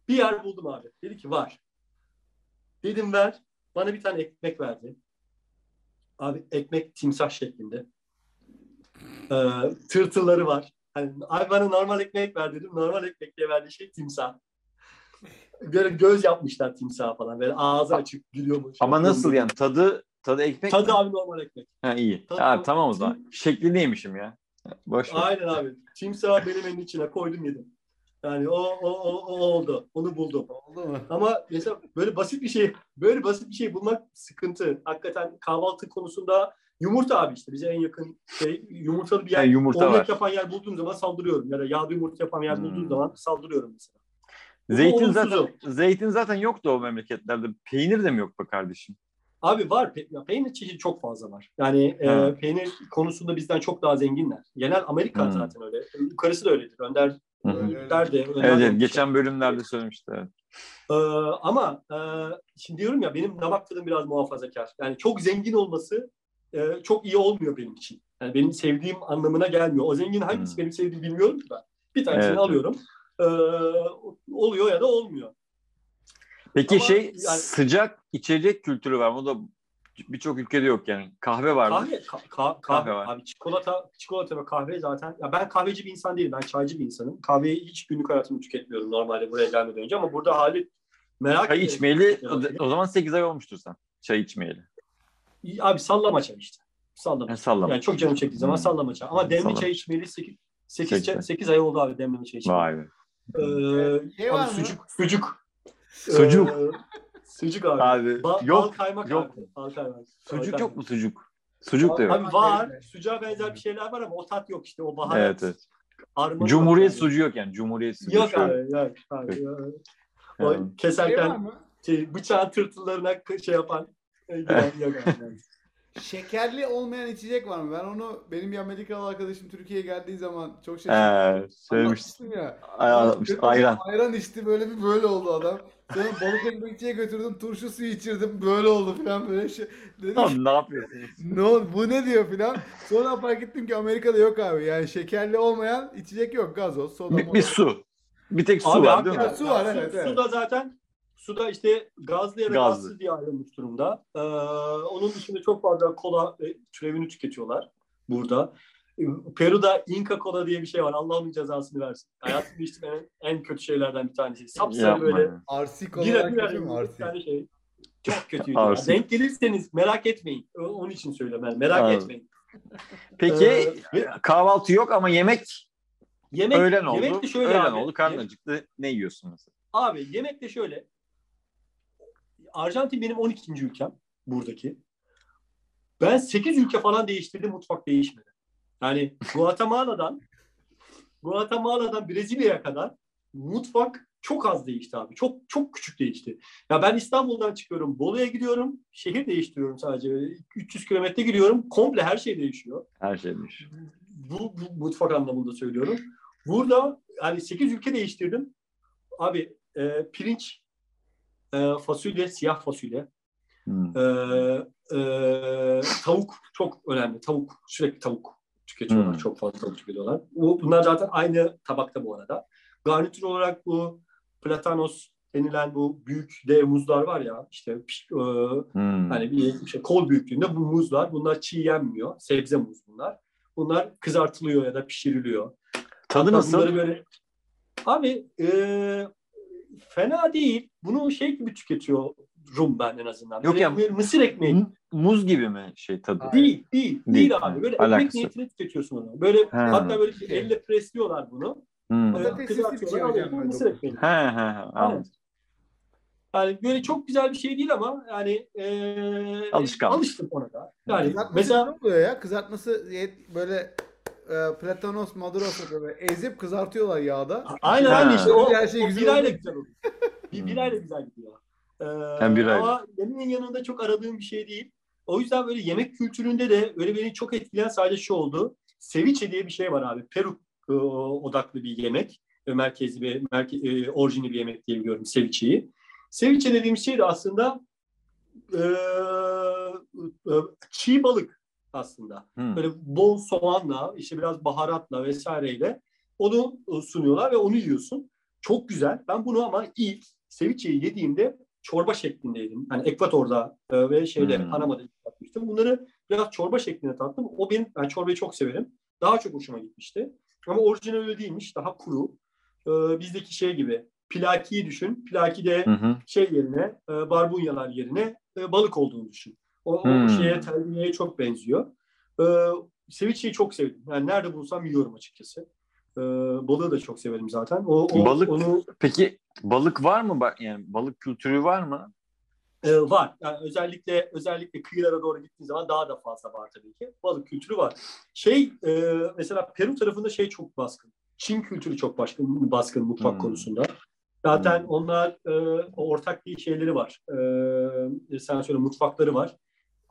Bir yer buldum abi. Dedi ki var. Dedim ver. Bana bir tane ekmek verdi. Abi ekmek timsah şeklinde. Ee, tırtılları var. Hani, abi bana normal ekmek ver dedim. Normal ekmek diye verdiği şey timsah. Böyle göz yapmışlar timsaha falan. Böyle ağzı açık gülüyormuş. Ama nasıl yani tadı tadı ekmek Tadı mi? abi normal ekmek. Ha iyi. Tadı- Ha, tamam o zaman. Şeklini yemişim ya. Boş ver. Aynen abi. Timsahı benim elimin içine koydum yedim. Yani o, o, o, o oldu. Onu buldum. Oldu mu? Ama mesela böyle basit bir şey, böyle basit bir şey bulmak sıkıntı. Hakikaten kahvaltı konusunda yumurta abi işte bize en yakın şey yumurtalı bir yer. Ha, yumurta omlet var. yapan yer bulduğum zaman saldırıyorum. Ya da yağlı yumurta yapan yer bulduğum Hmm. zaman saldırıyorum mesela. Zeytin zaten zeytin zaten yoktu o memleketlerde. Peynir de mi yok be kardeşim? Abi var. Pe- ya peynir çeşidi çok fazla var. Yani e, peynir konusunda bizden çok daha zenginler. Genel Amerika Hmm. zaten öyle. Yukarısı da öyledir. Önder der de. Önder Evet, de evet geçen bölümlerde söylemişti. evet. Ee, ama e, şimdi diyorum ya benim damak tadım biraz muhafazakar. Yani çok zengin olması e, çok iyi olmuyor benim için. Yani benim sevdiğim anlamına gelmiyor. O zengin hangisi Hmm. benim sevdiğimi bilmiyorum ki ben. Bir tanesini Evet. alıyorum. Ee, oluyor ya da olmuyor. Peki Ama şey yani- sıcak içecek kültürü var mı? O da birçok ülkede yok yani. Kahve var mı? Kahve, ka- ka- kahve, Kahve var. Abi çikolata, çikolata ve kahve zaten. Ya ben kahveci bir insan değilim. Ben çaycı bir insanım. Kahveyi hiç günlük hayatımda tüketmiyorum normalde buraya gelmeden önce ama burada hali merak Çay içmeyeli o, o zaman 8 ay olmuştur sen. Çay içmeyeli. Abi sallama çay işte. Sallama. Ha, sallama. Yani çok canım çektiği zaman Hmm. sallama çay. Ama demli Sallama. çay içmeyeli 8, 8, Sekiz. 8, ay oldu abi demleme çay içmeyeli. Vay be. Ee, Şey abi var mı? sucuk, sucuk. Sucuk. Ee, sucuk abi. Abi Ba- bal yok kaymak yok. abi. Bal kaymak. sucuk Bal yok mu sucuk? Sucuk da yok. Abi var. Sucuğa benzer bir şeyler var ama o tat yok işte. O baharat. Evet evet. armanı Cumhuriyet yok abi. sucuğu yok yani. Cumhuriyet sucuğu. Yok abi. Yok abi. yok. O Yani. Şey keserken mı? şey, bıçağın tırtıllarına şey yapan. Yok. Şekerli olmayan içecek var mı? Ben onu benim bir Amerikalı arkadaşım Türkiye'ye geldiği zaman çok şaşırdım. Ee, söylemiş. Anlatmıştım ya. Ay, anlatmış. Ayran. Ayran içti böyle bir böyle oldu adam. Sonra balık ekmekçiye götürdüm turşu suyu içirdim böyle oldu falan böyle şey. Dedim Tamam ne yapıyorsunuz? ne oldu bu ne diyor falan. Sonra fark ettim ki Amerika'da yok abi yani şekerli olmayan içecek yok gazoz soda. Bir, bir su. Bir tek su Abi var değil mi? Su var, evet, evet. Su da zaten suda işte gazlı ya da Gazlı. gazsız diye ayrılmış durumda. Ee, onun dışında çok fazla kola e, türevini tüketiyorlar burada. Ee, Peru'da Inca Kola diye bir şey var. Allah onun cezasını versin. Hayatımda içtiğim en, en kötü şeylerden bir tanesi. Sapsarı böyle. Arsik bira olarak bira kötü mü bir arsik? tane şey. Çok kötüydü. Arsik. Denk gelirseniz merak etmeyin. Onun için söylüyorum ben. Merak Anladım. etmeyin. Peki Ee, kahvaltı yok ama yemek, Yemek, öğlen oldu. Yemek de şöyle öğlen abi. oldu. Karnın acıktı. Ne yiyorsun mesela? Abi yemek de şöyle. Arjantin benim 12. ülkem buradaki. Ben 8 ülke falan değiştirdim mutfak değişmedi. Yani Guatemala'dan Guatemala'dan Brezilya'ya kadar mutfak çok az değişti abi. Çok çok küçük değişti. Ya ben İstanbul'dan çıkıyorum, Bolu'ya gidiyorum, şehir değiştiriyorum sadece. Böyle 300 kilometre gidiyorum, komple her şey değişiyor Her şey demiş. bu, bu mutfak anlamında söylüyorum. Burada hani 8 ülke değiştirdim. Abi e, pirinç, e, fasulye, siyah fasulye, Hmm. e, e, tavuk çok önemli. Tavuk, sürekli tavuk tüketiyorlar. Hmm. Çok fazla tavuk tüketiyorlar. Bu, bunlar zaten aynı tabakta bu arada. Garnitür olarak bu platanos denilen bu büyük dev muzlar var ya işte e, Hmm. Hani bir işte kol büyüklüğünde bu muzlar. Bunlar çiğ yenmiyor. Sebze muz bunlar. Bunlar kızartılıyor ya da pişiriliyor. Tadı Hatta nasıl? bunları böyle... Abi e, fena değil. Bunu şey gibi tüketiyorum ben en azından. Yok Böyle ya- bir mısır ekmeği. M- Muz gibi mi şey tadı? Değil, değil, değil, Değil. abi. Böyle Alakası ekmek niyetine tüketiyorsun onu. Böyle Ha. hatta böyle bir elle presliyorlar bunu. Hmm. Kızartıyorlar, şey mısır ekmeği. He he he. anladım. Yani böyle çok güzel bir şey değil ama yani e, alıştım ona da. Yani mesela ne oluyor ya? Kızartması böyle e, platanos, maduros böyle ezip kızartıyorlar yağda. Aynen aynen işte o, Her şey o güzel birayla oldu. güzel oluyor. Bir birayla güzel gidiyor. Ee, Hem birayla. Ama yemeğin yanında çok aradığım bir şey değil. O yüzden böyle yemek kültüründe de böyle beni çok etkileyen sadece şu oldu. Ceviche diye bir şey var abi. Peru e, odaklı bir yemek. E, merkezli bir, merke, e, orijinli bir yemek diye biliyorum ceviche'yi. Ceviche dediğimiz şey de aslında e, e, çiğ balık aslında Hmm. böyle bol soğanla, işte biraz baharatla vesaireyle onu e, sunuyorlar ve onu yiyorsun. Çok güzel. Ben bunu ama ilk ceviche'yi yediğimde çorba şeklinde yedim. Hani Ekvator'da e, ve şeyde Hmm. Panama'da tatmıştım. Bunları biraz çorba şeklinde tattım. O benim, ben çorbayı çok severim. Daha çok hoşuma gitmişti. Ama orijinal öyle değilmiş. Daha kuru. E, bizdeki şey gibi. Plakiyi düşün. Plakide Hı hı. şey yerine, e, barbunyalar yerine e, balık olduğunu düşün. O, o Hmm. şeye, terbiyeye çok benziyor. E, ceviche'yi çok sevdim. Yani nerede bulsam yiyorum açıkçası. E, balığı da çok severim zaten. O, o- Balık- onu Peki balık var mı? Bak Yani balık kültürü var mı? e, var. Yani özellikle özellikle kıyılara doğru gittiğin zaman daha da fazla var tabii ki. Balık kültürü var. Şey e, mesela Peru tarafında şey çok baskın. Çin kültürü çok baskın, baskın mutfak Hmm. konusunda. Zaten Hmm. onlar e, ortak bir şeyleri var. E, sen söyle mutfakları var.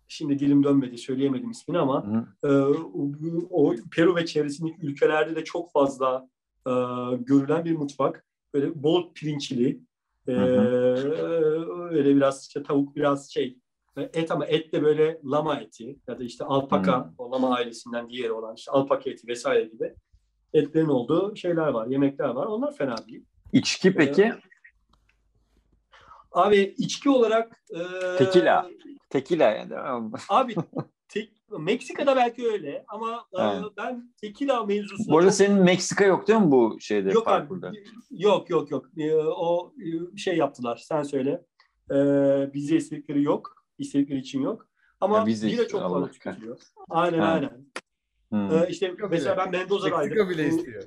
Şimdi dilim dönmedi söyleyemedim ismini ama Hı. e, o, Peru ve çevresindeki ülkelerde de çok fazla e, görülen bir mutfak. Böyle bol pirinçli, e, öyle biraz işte tavuk biraz şey e, et ama et de böyle lama eti ya da işte alpaka Hı. o lama ailesinden diğeri olan işte alpaka eti vesaire gibi etlerin olduğu şeyler var, yemekler var. Onlar fena değil. İçki peki? Abi içki olarak e, Tekila. Tekila yani. değil mi? Abi tek, Meksika'da belki öyle ama e, Evet. ben tekila mevzusunda Bu arada çok- senin Meksika yok değil mi bu şeyde yok abi, parkurda? yok yok yok E, o e, şey yaptılar sen söyle e, bize istedikleri yok istedikleri için yok Ama Ya vize bira çok fazla tüketiliyor. Aynen Ha. aynen. Hmm. Ee, işte Meksika mesela bile. ben Mendoza'daydım. Meksika bile istiyor.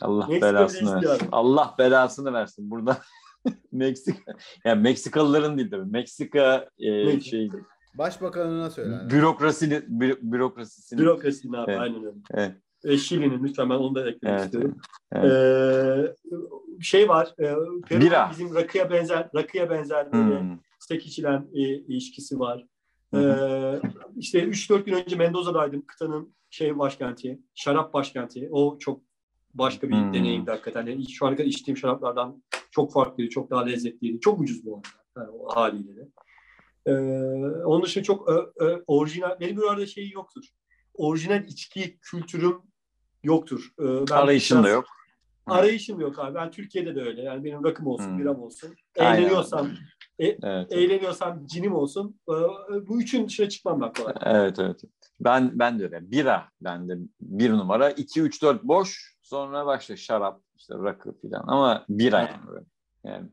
Allah Meksika belasını versin. Allah belasını versin. Burada Meksika yani Meksikalıların değil tabii. Meksika e, şey Başbakanına söyle. bürokrasinin bü- bürokrasisinin Bürokrasinin abi Evet. aynen öyle. Evet. E, Şili'nin lütfen ben onu da eklemek Evet, istiyorum. evet. Ee, şey var. E, Peru'nun Bira. bizim rakıya benzer rakıya benzer böyle Hmm. sek içilen e, ilişkisi var. Ee, işte 3-4 gün önce Mendoza'daydım. Kıtanın şey başkenti, şarap başkenti. O çok başka bir Hmm. deneyimdi hakikaten. Yani şu ana kadar içtiğim şaraplardan çok farklıydı, çok daha lezzetliydi. Çok ucuz bu arada yani o haliyle de. Ee, onun dışında çok ö, ö, orijinal, benim bir arada şeyi yoktur. Orijinal içki kültürüm yoktur. Ee, ben Arayışın da yok. Arayışım yok abi. Ben Türkiye'de de öyle. Yani benim rakım olsun, Hmm. biram olsun. Eğleniyorsam, Evet. eğleniyorsam cinim olsun. Ee, Bu üçün dışına çıkmam ben kolay. Evet evet. Ben ben de öyle. Bira bende bir numara. 2 3 4 boş. Sonra başla şarap, işte rakı falan ama bira yani böyle. Yani.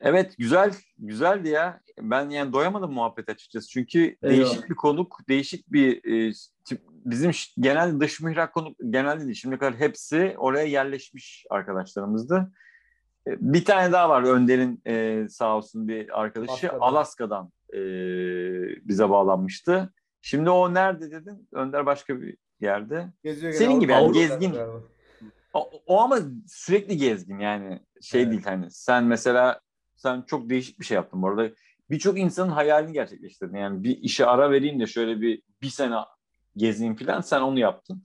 Evet güzel güzeldi ya. Ben yani doyamadım muhabbet açıkçası. Çünkü Eyvallah. değişik bir konuk, değişik bir e, tip- bizim genel dış mihrak konuk genelde değil. Şimdiye kadar hepsi oraya yerleşmiş arkadaşlarımızdı. E, Bir tane daha var Önder'in e, sağ olsun bir arkadaşı Alaska'dan. Alaska'dan e, bize bağlanmıştı. Şimdi o nerede dedin? Önder başka bir yerde. Geziyor Senin gibi yani, Avrupa'da gezgin. O, o ama sürekli gezgin yani şey Evet. değil hani sen mesela sen çok değişik bir şey yaptın bu arada. Birçok insanın hayalini gerçekleştirdin. Yani bir işe ara vereyim de şöyle bir bir sene gezeyim falan sen onu yaptın.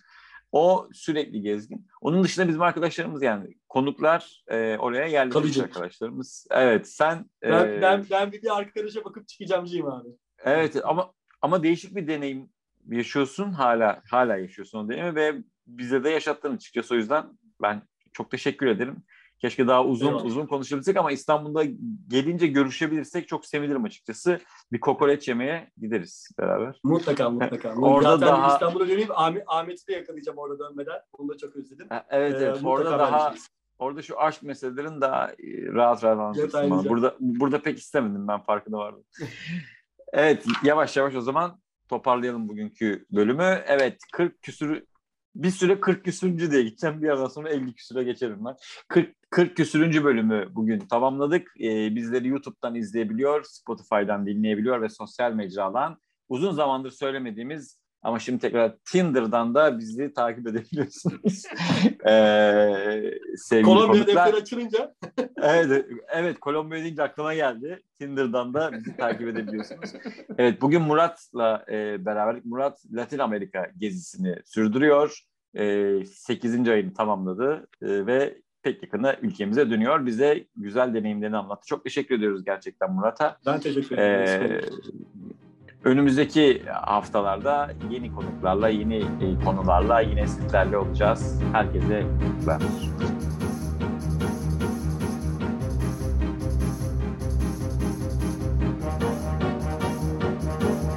O sürekli gezgin. Onun dışında bizim arkadaşlarımız yani konuklar e, oraya yerleşmiş arkadaşlarımız. Evet sen e, Ben, ben, ben bir de arkadaşa bakıp çıkacağımcıyım abi. Evet ama ama değişik bir deneyim yaşıyorsun hala hala yaşıyorsun o deneyimi ve bize de yaşattın açıkçası o yüzden ben çok teşekkür ederim. Keşke daha uzun Eyvallah. uzun konuşabilsek ama İstanbul'da gelince görüşebilirsek çok sevinirim açıkçası. Bir kokoreç yemeye gideriz beraber. Mutlaka mutlaka. Orada Zaten daha- İstanbul'a döneyim. Ahmet, Ahmet'i de yakalayacağım orada dönmeden. Onu da çok özledim. Evet, Ee, evet. mutlaka orada daha orada şu aşk meselelerin daha e, rahat rahat anlatırsın bana. Burada burada pek istemedim ben farkında vardım. evet yavaş yavaş o zaman toparlayalım bugünkü bölümü. Evet 40 küsürü bir süre 40 küsürüncü diye gideceğim. Bir yerden sonra 50 küsüre geçerim ben. 40, 40 küsürüncü bölümü bugün tamamladık. Ee, bizleri YouTube'dan izleyebiliyor, Spotify'dan dinleyebiliyor ve sosyal mecradan uzun zamandır söylemediğimiz ama şimdi tekrar Tinder'dan da bizi takip edebiliyorsunuz. ee, sevgili Kolombiya konuklar. defter açılınca Evet, evet Kolombiya deyince aklıma geldi. Tinder'dan da bizi takip edebiliyorsunuz. Evet bugün Murat'la e, beraber Murat Latin Amerika gezisini sürdürüyor. E, 8. ayını tamamladı e, ve pek yakında ülkemize dönüyor. Bize güzel deneyimlerini anlattı. Çok teşekkür ediyoruz gerçekten Murat'a. ben teşekkür Ee, ederim. Önümüzdeki haftalarda yeni konuklarla, yeni e, konularla yine sizlerle olacağız. Herkese teşekkürler.